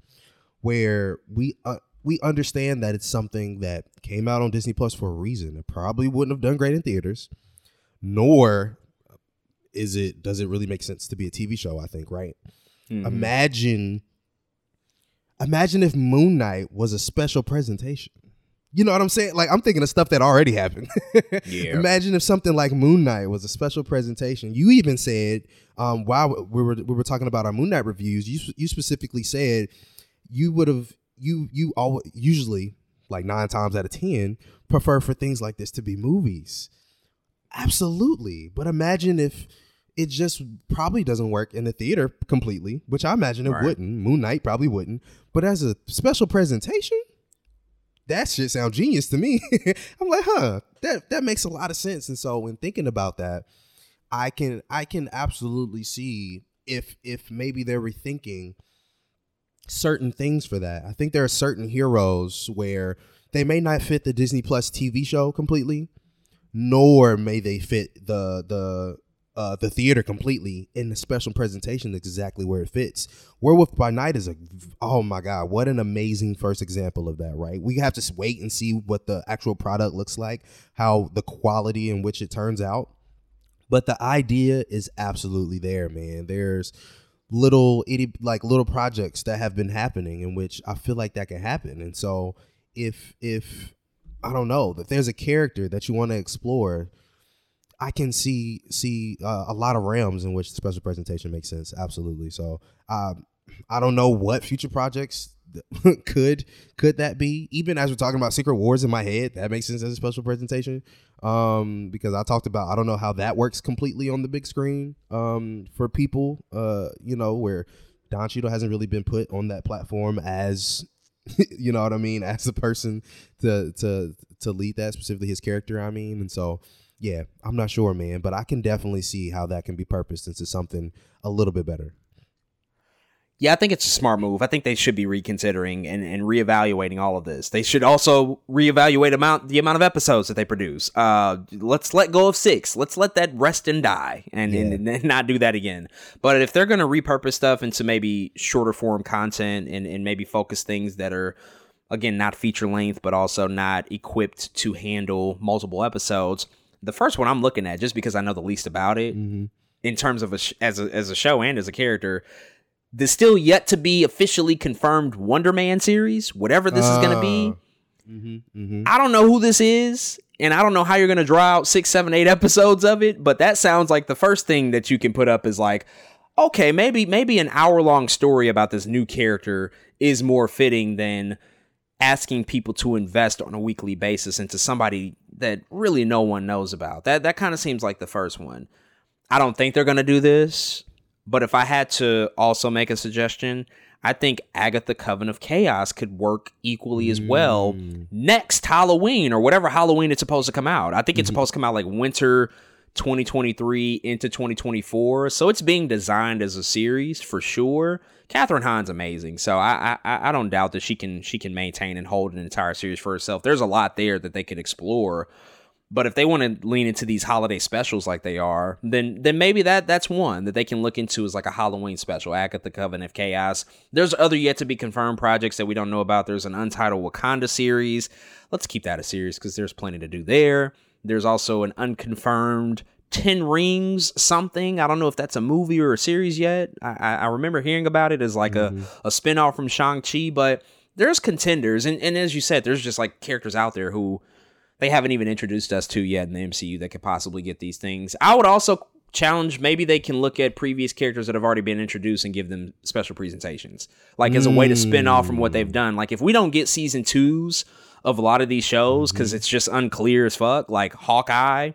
where we uh, we understand that it's something that came out on Disney Plus for a reason. It probably wouldn't have done great in theaters, nor is it does it really make sense to be a TV show, I think, right? Mhm. Imagine imagine if Moon Knight was a special presentation. You know what I'm saying? Like I'm thinking of stuff that already happened. Yeah. Imagine if something like Moon Knight was a special presentation. You even said um, while we were we were talking about our Moon Knight reviews, you you specifically said you would have you you all usually like nine times out of ten prefer for things like this to be movies. Absolutely, but imagine if it just probably doesn't work in the theater completely, which I imagine it Right. wouldn't. Moon Knight probably wouldn't, but as a special presentation, that shit sounds genius to me. I'm like, huh, that that makes a lot of sense. And so when thinking about that, I can I can absolutely see if if maybe they're rethinking certain things for that. I think there are certain heroes where they may not fit the Disney Plus TV show completely, nor may they fit the the uh, the theater completely in the special presentation exactly where it fits. Werewolf by Night is a oh my god, what an amazing first example of that, right? We have to wait and see what the actual product looks like, how the quality in which it turns out. But the idea is absolutely there, man. There's little itty like little projects that have been happening in which I feel like that can happen. And so if if I don't know that there's a character that you want to explore, I can see see uh, a lot of realms in which the special presentation makes sense. Absolutely. So um, I don't know what future projects could could that be. Even as we're talking about Secret Wars in my head, that makes sense as a special presentation. Um, because I talked about I don't know how that works completely on the big screen. Um, for people, uh, you know, where Don Cheadle hasn't really been put on that platform as you know what I mean, as a person to to to lead that specifically his character. I mean, and so yeah, I'm not sure, man, but I can definitely see how that can be purposed into something a little bit better. Yeah, I think it's a smart move. I think they should be reconsidering and, and reevaluating all of this. They should also reevaluate amount the amount of episodes that they produce. Uh, let's let go of six. Let's let that rest and die, and, and, and not do that again. But if they're going to repurpose stuff into maybe shorter form content and, and maybe focus things that are again not feature length, but also not equipped to handle multiple episodes. The first one I'm looking at, just because I know the least about it, in terms of a sh- as a as a show and as a character, the still yet to be officially confirmed Wonder Man series, whatever this is going to be. Mm-hmm, I don't know who this is, and I don't know how you're going to draw out six, seven, eight episodes of it. But that sounds like the first thing that you can put up is like, okay, maybe maybe an hour long story about this new character is more fitting than asking people to invest on a weekly basis into somebody that really no one knows about. That that kind of seems like the first one. I don't think they're going to do this, but if I had to also make a suggestion, I think Agatha Coven of Chaos could work equally as well mm. next Halloween or whatever Halloween it's supposed to come out. I think it's mm-hmm. supposed to come out like winter 2023 into 2024. So it's being designed as a series for sure. Kathryn Hahn's amazing, so I, I I don't doubt that she can she can maintain and hold an entire series for herself. There's a lot there that they could explore, but if they want to lean into these holiday specials like they are, then then maybe that that's one that they can look into as like a Halloween special. Agatha Coven of Chaos. There's other yet to be confirmed projects that we don't know about. There's an untitled Wakanda series. Let's keep that a series because there's plenty to do there. There's also an unconfirmed Ten Rings something. I don't know if that's a movie or a series yet. I, I, remember hearing about it as like a, mm-hmm. a spinoff from Shang-Chi, but there's contenders. And, and as you said, there's just like characters out there who they haven't even introduced us to yet in the MCU that could possibly get these things. I would also challenge maybe they can look at previous characters that have already been introduced and give them special presentations, like as a way to spin off from what they've mm. done. Like if we don't get season twos of a lot of these shows because it's just unclear as fuck, like Hawkeye.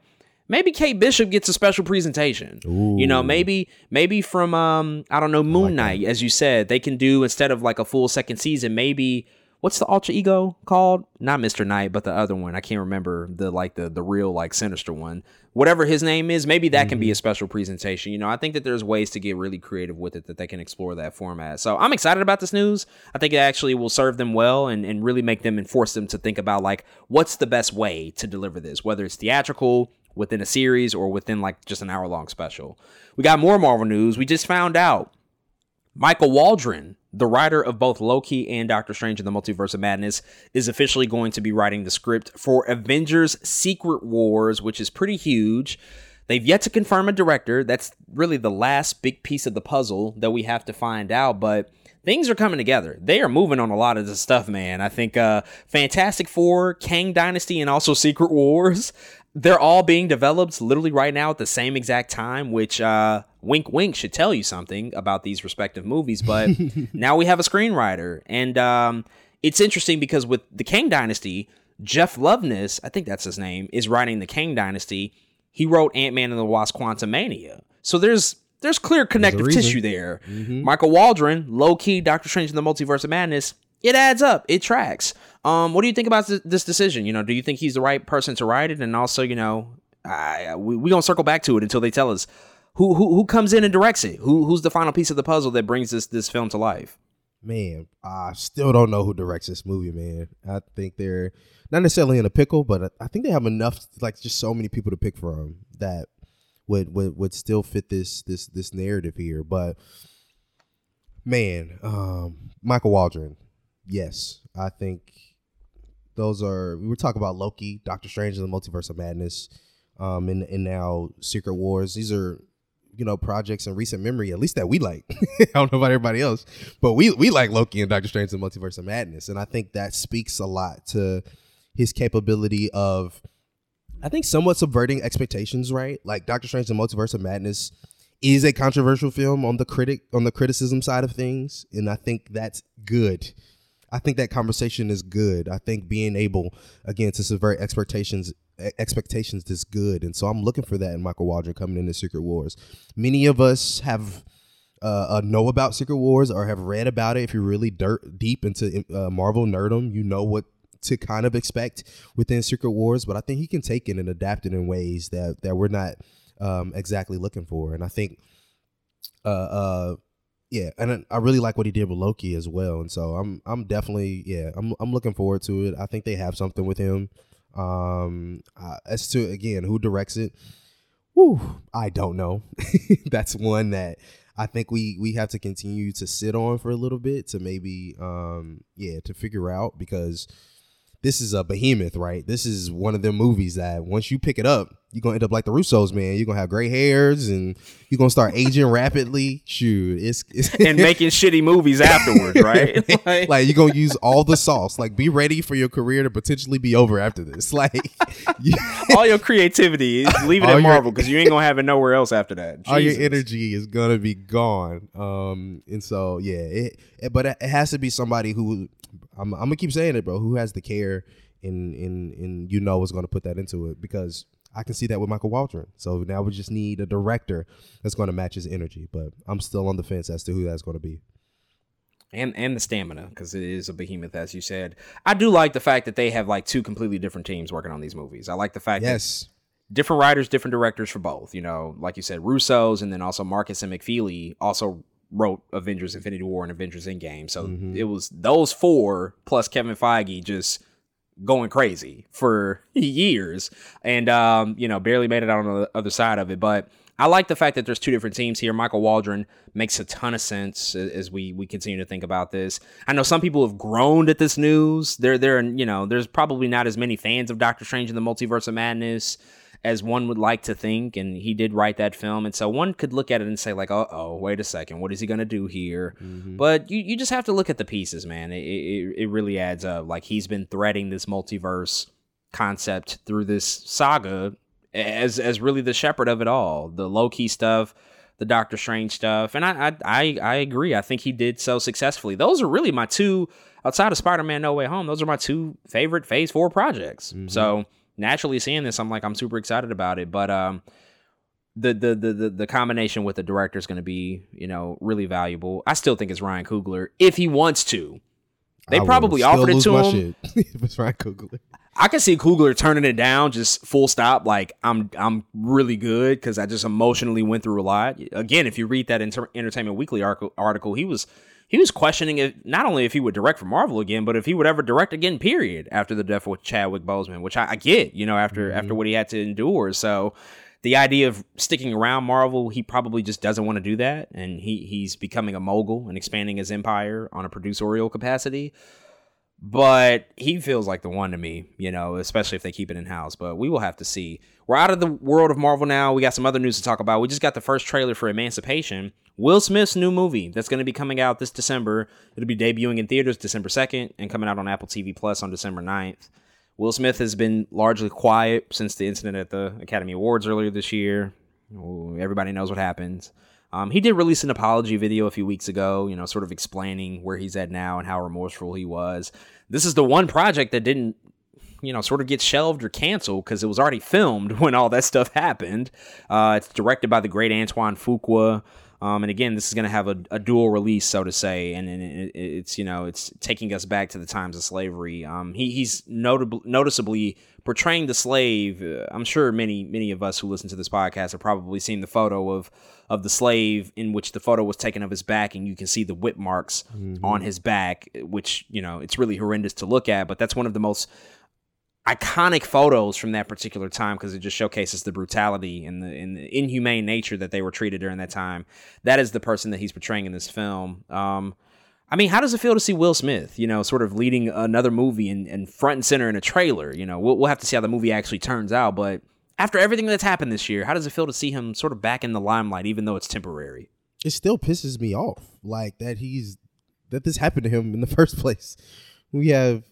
Maybe Kate Bishop gets a special presentation. You know, maybe maybe from um I don't know Moon Knight, as you said, they can do instead of like a full second season. Maybe what's the alter ego called? Not Mister Knight, but the other one. I can't remember the like the the real like sinister one. Whatever his name is, maybe that can be mm-hmm. a special presentation. You know, I think that there's ways to get really creative with it that they can explore that format. So I'm excited about this news. I think it actually will serve them well and, and really make them and force them to think about like what's the best way to deliver this, whether it's theatrical, within a series, or within like just an hour long special. We got more Marvel news. We just found out Michael Waldron, the writer of both Loki and Doctor Strange in the Multiverse of Madness, is officially going to be writing the script for Avengers Secret Wars, which is pretty huge. They've yet to confirm a director. That's really the last big piece of the puzzle that we have to find out, but things are coming together. They are moving on a lot of this stuff, man. I think uh Fantastic Four, Kang Dynasty, and also Secret Wars, they're all being developed literally right now at the same exact time, which uh wink wink should tell you something about these respective movies. But now we have a screenwriter. And um it's interesting because with the Kang Dynasty, Jeff Loveness, I think that's his name, is writing the Kang Dynasty. He wrote Ant Man and the Wasp Quantumania. So there's there's clear connective reason. tissue there. Michael Waldron, Loki, Doctor Strange in the Multiverse of Madness. It adds up. It tracks. Um, what do you think about this, decision? You know, do you think he's the right person to write it? And also, you know, I, we we gonna circle back to it until they tell us who who who comes in and directs it. Who who's the final piece of the puzzle that brings this this film to life? Man, I still don't know who directs this movie, man. I think they're not necessarily in a pickle, but I- I think they have enough, like just so many people to pick from that would would, would still fit this this this narrative here. But man, um, Michael Waldron, yes, I think those are. We were talking about Loki, Doctor Strange, and the Multiverse of Madness, um, and and now Secret Wars. These are you know projects in recent memory, at least that we like. I don't know about everybody else, but we we like Loki and Doctor Strange and the Multiverse of Madness, and I think that speaks a lot to his capability of, I think, somewhat subverting expectations. Right, like Doctor Strange and the Multiverse of Madness is a controversial film on the critic on the criticism side of things, and I think that's good. I think that conversation is good. I think being able again to subvert expectations expectations is good, and so I'm looking for that in Michael Waldron coming into Secret Wars. Many of us have uh, uh, know about Secret Wars or have read about it. If you're really dirt deep into uh, Marvel nerdom, you know what to kind of expect within Secret Wars. But I think he can take it and adapt it in ways that that we're not um, exactly looking for, and I think uh uh yeah and I- really like what he did with loki as well and so i'm i'm definitely yeah i'm i'm looking forward to it. I think they have something with him. Um uh, as to again who directs it Whew, i don't know. That's one that i think we we have to continue to sit on for a little bit to maybe um yeah to figure out because this is a behemoth, right? This is one of them movies that once you pick it up, you're gonna end up like the Russos, man. You're gonna have gray hairs and you're gonna start aging rapidly. Shoot, it's, it's and making shitty movies afterwards, right? like, like you're gonna use all the sauce. Like be ready for your career to potentially be over after this. Like you- all your creativity, leave it at Marvel because you ain't gonna have it nowhere else after that. all your energy is gonna be gone. Um, and so yeah, it, it but it has to be somebody who I'm, I'm gonna keep saying it, bro. Who has the care and and and you know is gonna put that into it because I can see that with Michael Waldron. So now we just need a director that's gonna match his energy. But I'm still on the fence as to who that's gonna be. and and the stamina because it is a behemoth as you said i do like the fact that they have like two completely different teams working on these movies i like the fact yes. that different writers different directors for both you know like you said russo's and then also marcus and mcfeely also wrote avengers infinity war and avengers endgame so it was those four plus kevin feige just going crazy for years and um you know barely made it out on the other side of it but I like the fact that there's two different teams here. Michael Waldron makes a ton of sense as we we continue to think about this. I know some people have groaned at this news. There there you know there's probably not as many fans of Doctor Strange in the Multiverse of Madness as one would like to think, and he did write that film, and so one could look at it and say like, uh oh, wait a second, what is he gonna do here? But you you just have to look at the pieces, man. It, it it really adds up. Like he's been threading this multiverse concept through this saga as as really the shepherd of it all. The Loki stuff, the Doctor Strange stuff, and I I I, I agree. I think he did so successfully. Those are really my two outside of Spider Man No Way Home. Those are my two favorite Phase Four projects. So naturally, seeing this, I'm like I'm super excited about it. But um. The, the the the the combination with the director is going to be you know really valuable. I still think it's Ryan Coogler if he wants to. They I probably offered it to him. if it's Ryan Coogler. I can see Coogler turning it down, just full stop. Like I'm, I'm really good because I just emotionally went through a lot. Again, if you read that Enter- Entertainment Weekly article, article, he was he was questioning if not only if he would direct for Marvel again, but if he would ever direct again. Period. After the death of Chadwick Boseman, which I, I get, you know, after mm-hmm. after what he had to endure. So the idea of sticking around Marvel, he probably just doesn't want to do that, and he he's becoming a mogul and expanding his empire on a producerial capacity but he feels like the one to me, you know, especially if they keep it in house. But we will have to see. We're out of the world of Marvel now. We got some other news to talk about. We just got the first trailer for Emancipation, Will Smith's new movie that's going to be coming out this December. It'll be debuting in theaters December 2nd and coming out on Apple TV Plus on December 9th. Will Smith has been largely quiet since the incident at the Academy Awards earlier this year. Ooh, Everybody knows what happened. Um, he did release an apology video a few weeks ago, you know, sort of explaining where he's at now and how remorseful he was. This is the one project that didn't, you know, sort of get shelved or canceled because it was already filmed when all that stuff happened. Uh, it's directed by the great Antoine Fuqua. Um, and again, this is going to have a, a dual release, so to say, and, and it, it's you know it's taking us back to the times of slavery. Um, he, he's notable, noticeably portraying the slave. Uh, I'm sure many many of us who listen to this podcast have probably seen the photo of of the slave in which the photo was taken of his back, and you can see the whip marks on his back, which you know it's really horrendous to look at. But that's one of the most iconic photos from that particular time because it just showcases the brutality and the, and the inhumane nature that they were treated during that time. That is the person that he's portraying in this film. Um, I mean, how does it feel to see Will Smith, you know, sort of leading another movie and, and front and center in a trailer? You know, we'll, we'll have to see how the movie actually turns out. But after everything that's happened this year, how does it feel to see him sort of back in the limelight, even though it's temporary? It still pisses me off, like that he's that this happened to him in the first place. We have,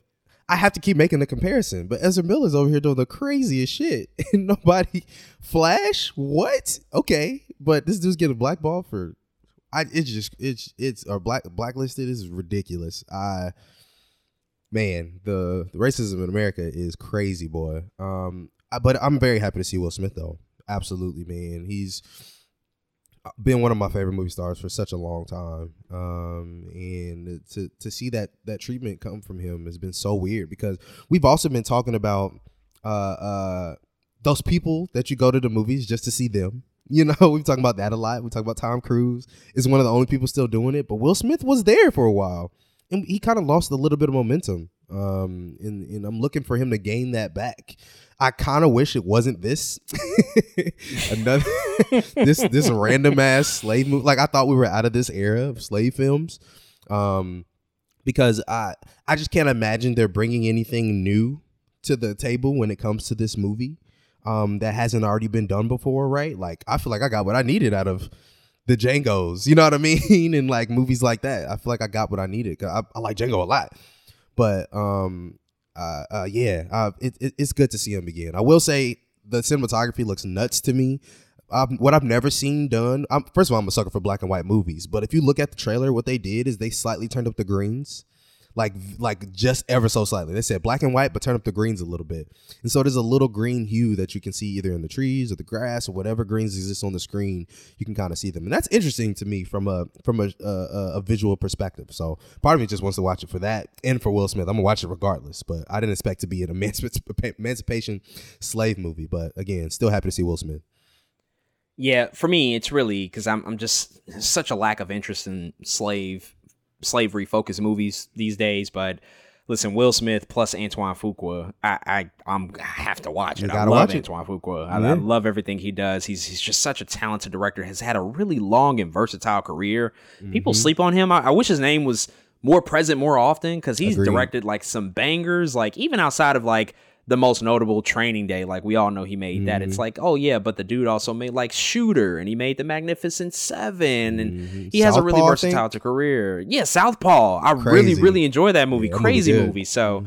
I have to keep making the comparison, but Ezra Miller's over here doing the craziest shit, and nobody. Flash, what? Okay, but this dude's getting blackballed for. I it's just it's it's or black blacklisted is ridiculous. I man, the the racism in America is crazy, boy. Um, I, but I'm very happy to see Will Smith though. Absolutely, man. He's been one of my favorite movie stars for such a long time. Um, and to to see that that treatment come from him has been so weird because we've also been talking about uh uh those people that you go to the movies just to see them. You know, we've talked about that a lot. We talk about Tom Cruise is one of the only people still doing it, but Will Smith was there for a while, and he kind of lost a little bit of momentum. Um, and and I'm looking for him to gain that back. I kind of wish it wasn't this another this this random ass slave movie. Like I thought we were out of this era of slave films, um, because I I just can't imagine they're bringing anything new to the table when it comes to this movie um, that hasn't already been done before, right? Like I feel like I got what I needed out of the Django's, you know what I mean? and like movies like that, I feel like I got what I needed. I, I like Django a lot, but um, uh, uh yeah, uh, it, it, it's good to see him again. I will say the cinematography looks nuts to me. Um, what I've never seen done. I'm, first of all, I'm a sucker for black and white movies, but if you look at the trailer, what they did is they slightly turned up the greens. Like like just ever so slightly. They said black and white, but turn up the greens a little bit. And so there's a little green hue that you can see either in the trees or the grass or whatever greens exist on the screen. You can kind of see them, and that's interesting to me from a from a, a a visual perspective. So part of me just wants to watch it for that and for Will Smith. I'm gonna watch it regardless, but I didn't expect to be an emancipation slave movie. But again, still happy to see Will Smith. Yeah, for me, it's really because I'm I'm just such a lack of interest in slave slavery focused movies these days. But listen, Will Smith plus Antoine Fuqua, I I I'm, I have to watch it. I love Antoine Fuqua. I, Yeah. I love everything he does. He's he's just such a talented director. Has had a really long and versatile career. People Mhm. sleep on him. I, I wish his name was more present more often because he's Agreed. directed like some bangers. Like even outside of like the most notable Training Day, like we all know he made that. It's Mhm. like oh yeah, but the dude also made like Shooter and he made the Magnificent Seven and Mm-hmm. he has a really Southpaw, versatile career. Yeah, Southpaw. I really, Crazy. really enjoy that movie. Yeah, movie Crazy good. movie. So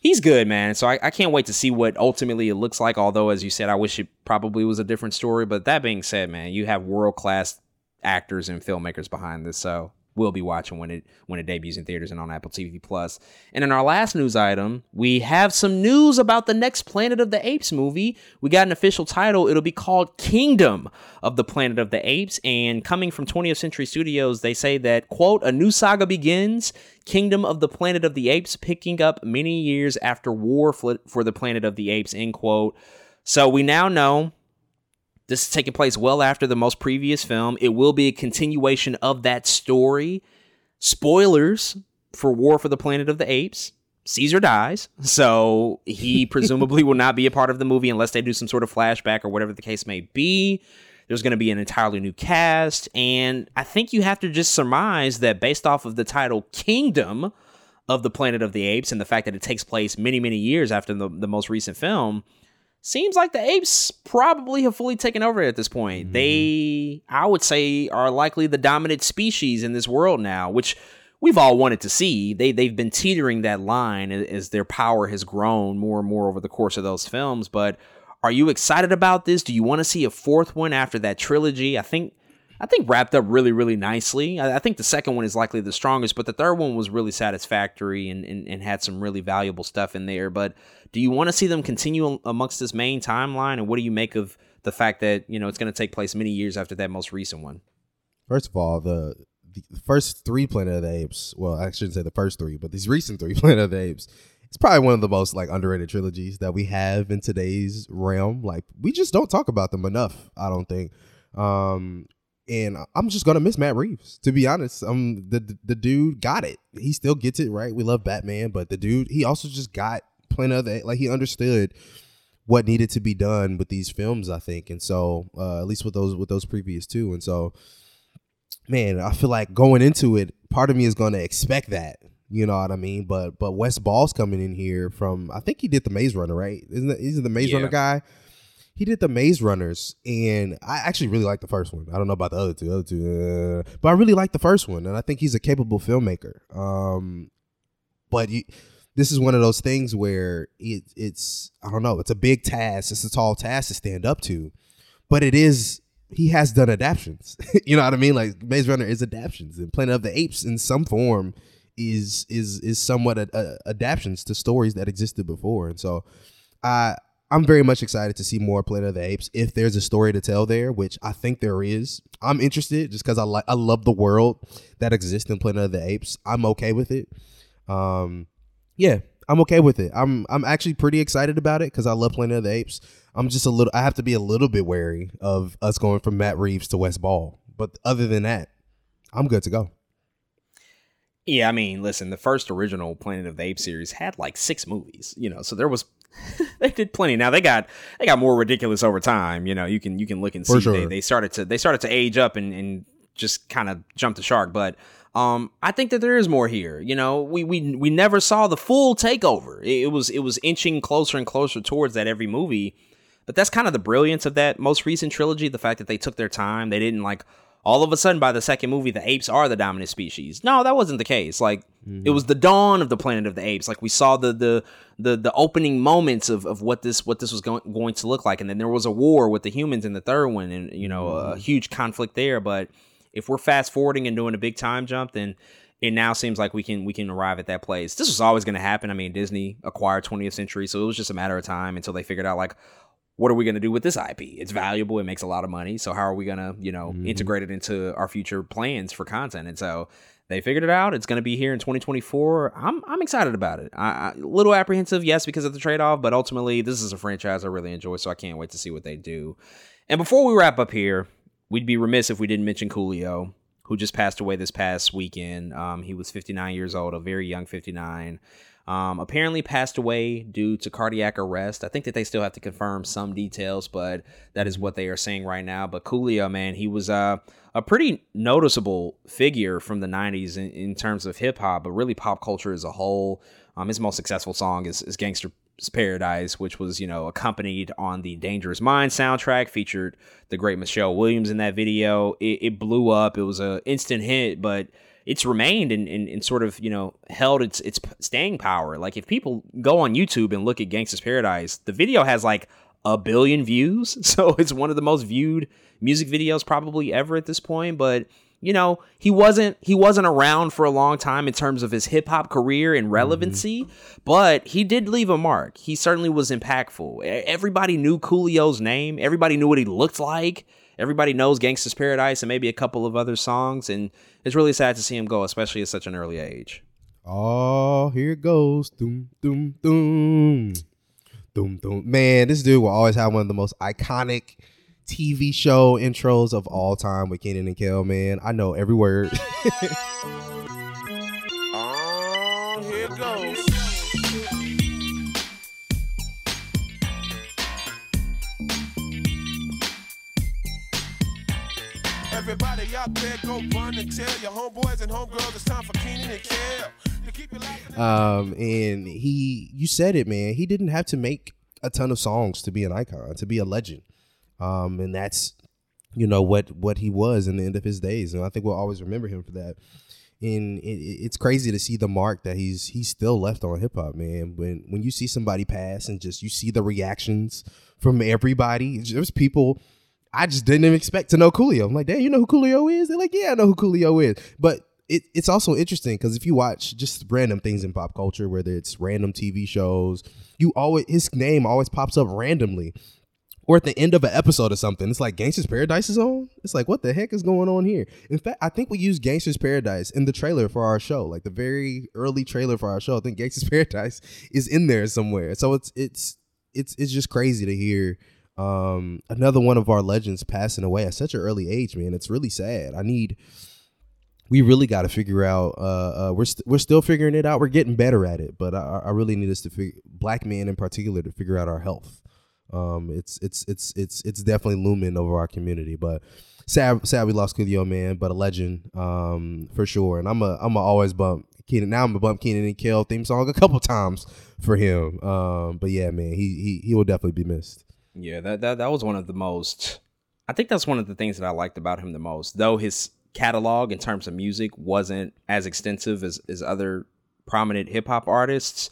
he's good, man. So I, I can't wait to see what ultimately it looks like. Although, as you said, I wish it probably was a different story. But that being said, man, you have world class actors and filmmakers behind this. So we'll be watching when it when it debuts in theaters and on Apple TV Plus. And in our last news item, we have some news about the next Planet of the Apes movie. We got an official title. It'll be called Kingdom of the Planet of the Apes. And coming from 20th Century Studios, they say that quote a new saga begins. Kingdom of the Planet of the Apes, picking up many years after War for for the Planet of the Apes. End quote. So we now know this is taking place well after the most previous film. It will be a continuation of that story. Spoilers for War for the Planet of the Apes. Caesar dies, so he presumably will not be a part of the movie unless they do some sort of flashback or whatever the case may be. There's going to be an entirely new cast, and I think you have to just surmise that based off of the title Kingdom of the Planet of the Apes and the fact that it takes place many, many years after the, the most recent film, seems like the apes probably have fully taken over at this point. Mm-hmm. They, I would say, are likely the dominant species in this world now, which we've all wanted to see. They they've been teetering that line as their power has grown more and more over the course of those films. But are you excited about this? Do you want to see a fourth one after that trilogy? I think. I think wrapped up really, really nicely. I, I think the second one is likely the strongest, but the third one was really satisfactory and, and, and had some really valuable stuff in there. But do you want to see them continue amongst this main timeline? And what do you make of the fact that, you know, it's going to take place many years after that most recent one? First of all, the the first three Planet of the Apes. Well, I shouldn't say the first three, but these recent three Planet of the Apes. It's probably one of the most like underrated trilogies that we have in today's realm. Like we just don't talk about them enough. I don't think. Um, and I'm just gonna miss Matt Reeves. To be honest, um, the the dude got it. He still gets it right. We love Batman, but the dude he also just got Planet of the like he understood what needed to be done with these films. I think, and so uh, at least with those with those previous two, and so man, I feel like going into it, part of me is going to expect that. You know what I mean? But but Wes Ball's coming in here from I think he did the Maze Runner, right? Isn't that, he's the Maze Yeah. Runner guy? He did the Maze Runners, and I actually really like the first one. I don't know about the other two, other two, uh, but I really like the first one, and I think he's a capable filmmaker. Um, but you, this is one of those things where it, it's I don't know, it's a big task, it's a tall task to stand up to, but it is he has done adaptions. you know what I mean? Like Maze Runner is adaptions, and Planet of the Apes in some form is is is somewhat a, a, adaptions to stories that existed before, and so I. I'm very much excited to see more Planet of the Apes. If there's a story to tell there, which I think there is, I'm interested just because I like I love the world that exists in Planet of the Apes. I'm okay with it. Um, yeah, I'm okay with it. I'm I'm actually pretty excited about it because I love Planet of the Apes. I'm just a little. I have to be a little bit wary of us going from Matt Reeves to Wes Ball. But other than that, I'm good to go. Yeah, I mean, listen, the first original Planet of the Apes series had like six movies, you know, so there was they did plenty. Now they got they got more ridiculous over time, you know. You can you can look and see they, they started to they started to age up and, and just kind of jump the shark. But um, I think that there is more here. You know, we we we never saw the full takeover. It, it was it was inching closer and closer towards that every movie. But that's kind of the brilliance of that most recent trilogy. The fact that they took their time. They didn't like all of a sudden by the second movie the apes are the dominant species. No, that wasn't the case. Like it was the dawn of the Planet of the Apes. Like we saw the the the the opening moments of, of what this what this was going going to look like, and then there was a war with the humans in the third one, and you know a huge conflict there. But if we're fast forwarding and doing a big time jump, then it now seems like we can we can arrive at that place. This was always going to happen. I mean, Disney acquired 20th Century, so it was just a matter of time until they figured out like what are we going to do with this IP? It's valuable, it makes a lot of money. So how are we going to, you know, mm-hmm. integrate it into our future plans for content? And so they figured it out. It's going to be here in 2024. I'm I'm excited about it. I, I little apprehensive, yes, because of the trade off, but ultimately this is a franchise I really enjoy, so I can't wait to see what they do. And before we wrap up here, we'd be remiss if we didn't mention Coolio, who just passed away this past weekend. Um, he was 59 years old, a very young 59. Um, apparently passed away due to cardiac arrest. I think that they still have to confirm some details, but that is what they are saying right now. But Coolio, man, he was uh, a pretty noticeable figure from the 90s in, in terms of hip hop, but really pop culture as a whole. Um, his most successful song is, is Gangster Paradise, which was, you know, accompanied on the Dangerous Mind soundtrack, featured the great Michelle Williams in that video. It, it blew up. It was an instant hit, but it's remained and, and, and, sort of, you know, held its its staying power. Like if people go on YouTube and look at Gangsta's Paradise, the video has like a billion views. So it's one of the most viewed music videos probably ever at this point. But you know, he wasn't he wasn't around for a long time in terms of his hip hop career and relevancy, mm-hmm. but he did leave a mark. He certainly was impactful. Everybody knew Coolio's name. Everybody knew what he looked like. Everybody knows Gangsta's Paradise and maybe a couple of other songs, and it's really sad to see him go, especially at such an early age. Oh, here it goes. Doom, doom, doom. Doom, doom. Man, this dude will always have one of the most iconic TV show intros of all time with Kenan and Kel, man. I know every word. oh, here goes. Everybody out there go run and tell your homeboys and homegirls it's time for Kenan and Kel. Um, and he, you said it, man. He didn't have to make a ton of songs to be an icon, to be a legend. Um, and that's you know what what he was in the end of his days, and I think we'll always remember him for that. And it, it's crazy to see the mark that he's he's still left on hip hop, man. When when you see somebody pass and just you see the reactions from everybody, there's people I just didn't even expect to know Coolio. I'm like, damn, you know who Coolio is? They're like, yeah, I know who Coolio is. But it, it's also interesting because if you watch just random things in pop culture, whether it's random TV shows, you always his name always pops up randomly or at the end of an episode or something. It's like Gangster's Paradise is on. It's like, what the heck is going on here? In fact, I think we used Gangster's Paradise in the trailer for our show, like the very early trailer for our show. I think Gangster's Paradise is in there somewhere. So it's it's it's it's just crazy to hear um another one of our legends passing away at such an early age, man. It's really sad. I need we really got to figure out. Uh, uh, we're we st- we're still figuring it out. We're getting better at it, but I, I really need us to figure black men in particular to figure out our health um, it's it's it's it's it's definitely looming over our community. But sad sad we lost Coolio, man, but a legend um, for sure. And I'm a I'm a always bump Kenan. Now I'm a bump Kenan and Kel theme song a couple times for him. Um, but yeah, man, he he he will definitely be missed. Yeah, that that that was one of the most. I think that's one of the things that I liked about him the most. Though his catalog in terms of music wasn't as extensive as as other prominent hip hop artists,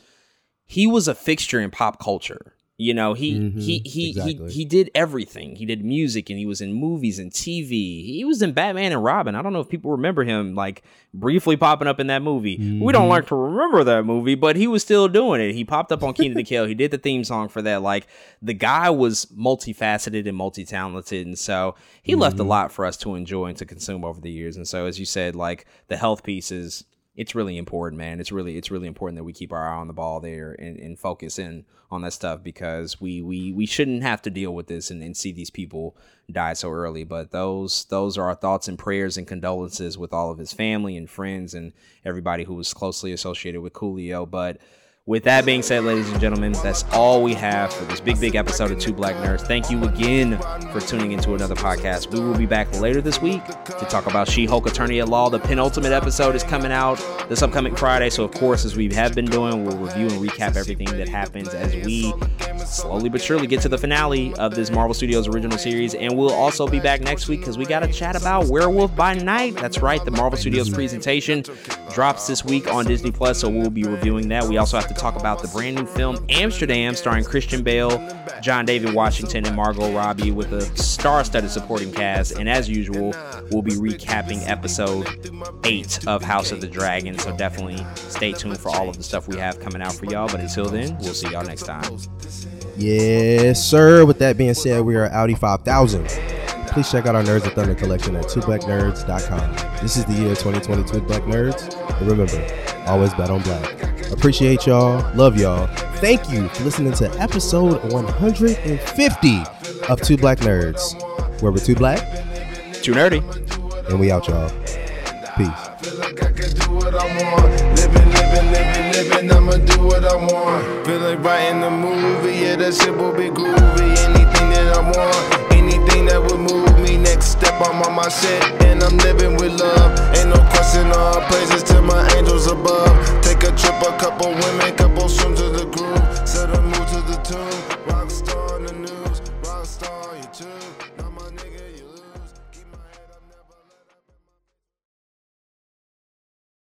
he was a fixture in pop culture. You know, he mm-hmm, he he, exactly. he he did everything. He did music and he was in movies and TV. He was in Batman and Robin. I don't know if people remember him like briefly popping up in that movie. Mm-hmm. We don't mm-hmm. like to remember that movie, but he was still doing it. He popped up on Kenan and Kel. He did the theme song for that. Like the guy was multifaceted and multi-talented, and so he mm-hmm. left a mm-hmm. lot for us to enjoy and to consume over the years. And so, as you said, like the health pieces it's really important, man. It's really it's really important that we keep our eye on the ball there and, and focus in on that stuff because we we we shouldn't have to deal with this and, and see these people die so early. But those those are our thoughts and prayers and condolences with all of his family and friends and everybody who was closely associated with Coolio. But with that being said, ladies and gentlemen, that's all we have for this big, big episode of Two Black Nerds. Thank you again for tuning into another podcast. We will be back later this week to talk about She Hulk Attorney at Law. The penultimate episode is coming out this upcoming Friday. So, of course, as we have been doing, we'll review and recap everything that happens as we slowly but surely get to the finale of this Marvel Studios original series. And we'll also be back next week because we got to chat about Werewolf by Night. That's right, the Marvel Studios presentation drops this week on Disney Plus, so we'll be reviewing that. We also have to talk about the brand new film Amsterdam, starring Christian Bale, John David Washington, and Margot Robbie, with a star-studded supporting cast. And as usual, we'll be recapping episode eight of House of the Dragon. So definitely stay tuned for all of the stuff we have coming out for y'all. But until then, we'll see y'all next time. Yes, sir. With that being said, we are Audi 5000. Please check out our Nerds of Thunder collection at twoblacknerds.com. This is the year 2022 Black Nerds. And remember, always bet on black. Appreciate y'all. Love y'all. Thank you for listening to episode 150 of Two Black Nerds, where we're too black, too nerdy, and we out, y'all. Peace. I want. Living, living, living, living, I'ma do what I want. Feel like writing a movie, yeah, that shit will be groovy. Anything that I want, anything that would move me. Next step, I'm on my shit, and I'm living with love. Ain't no question, all praises to my angels above. Take a trip, a couple women, couple swims to the groove. Set a move to the tune. Rockstar in the news, rockstar you too.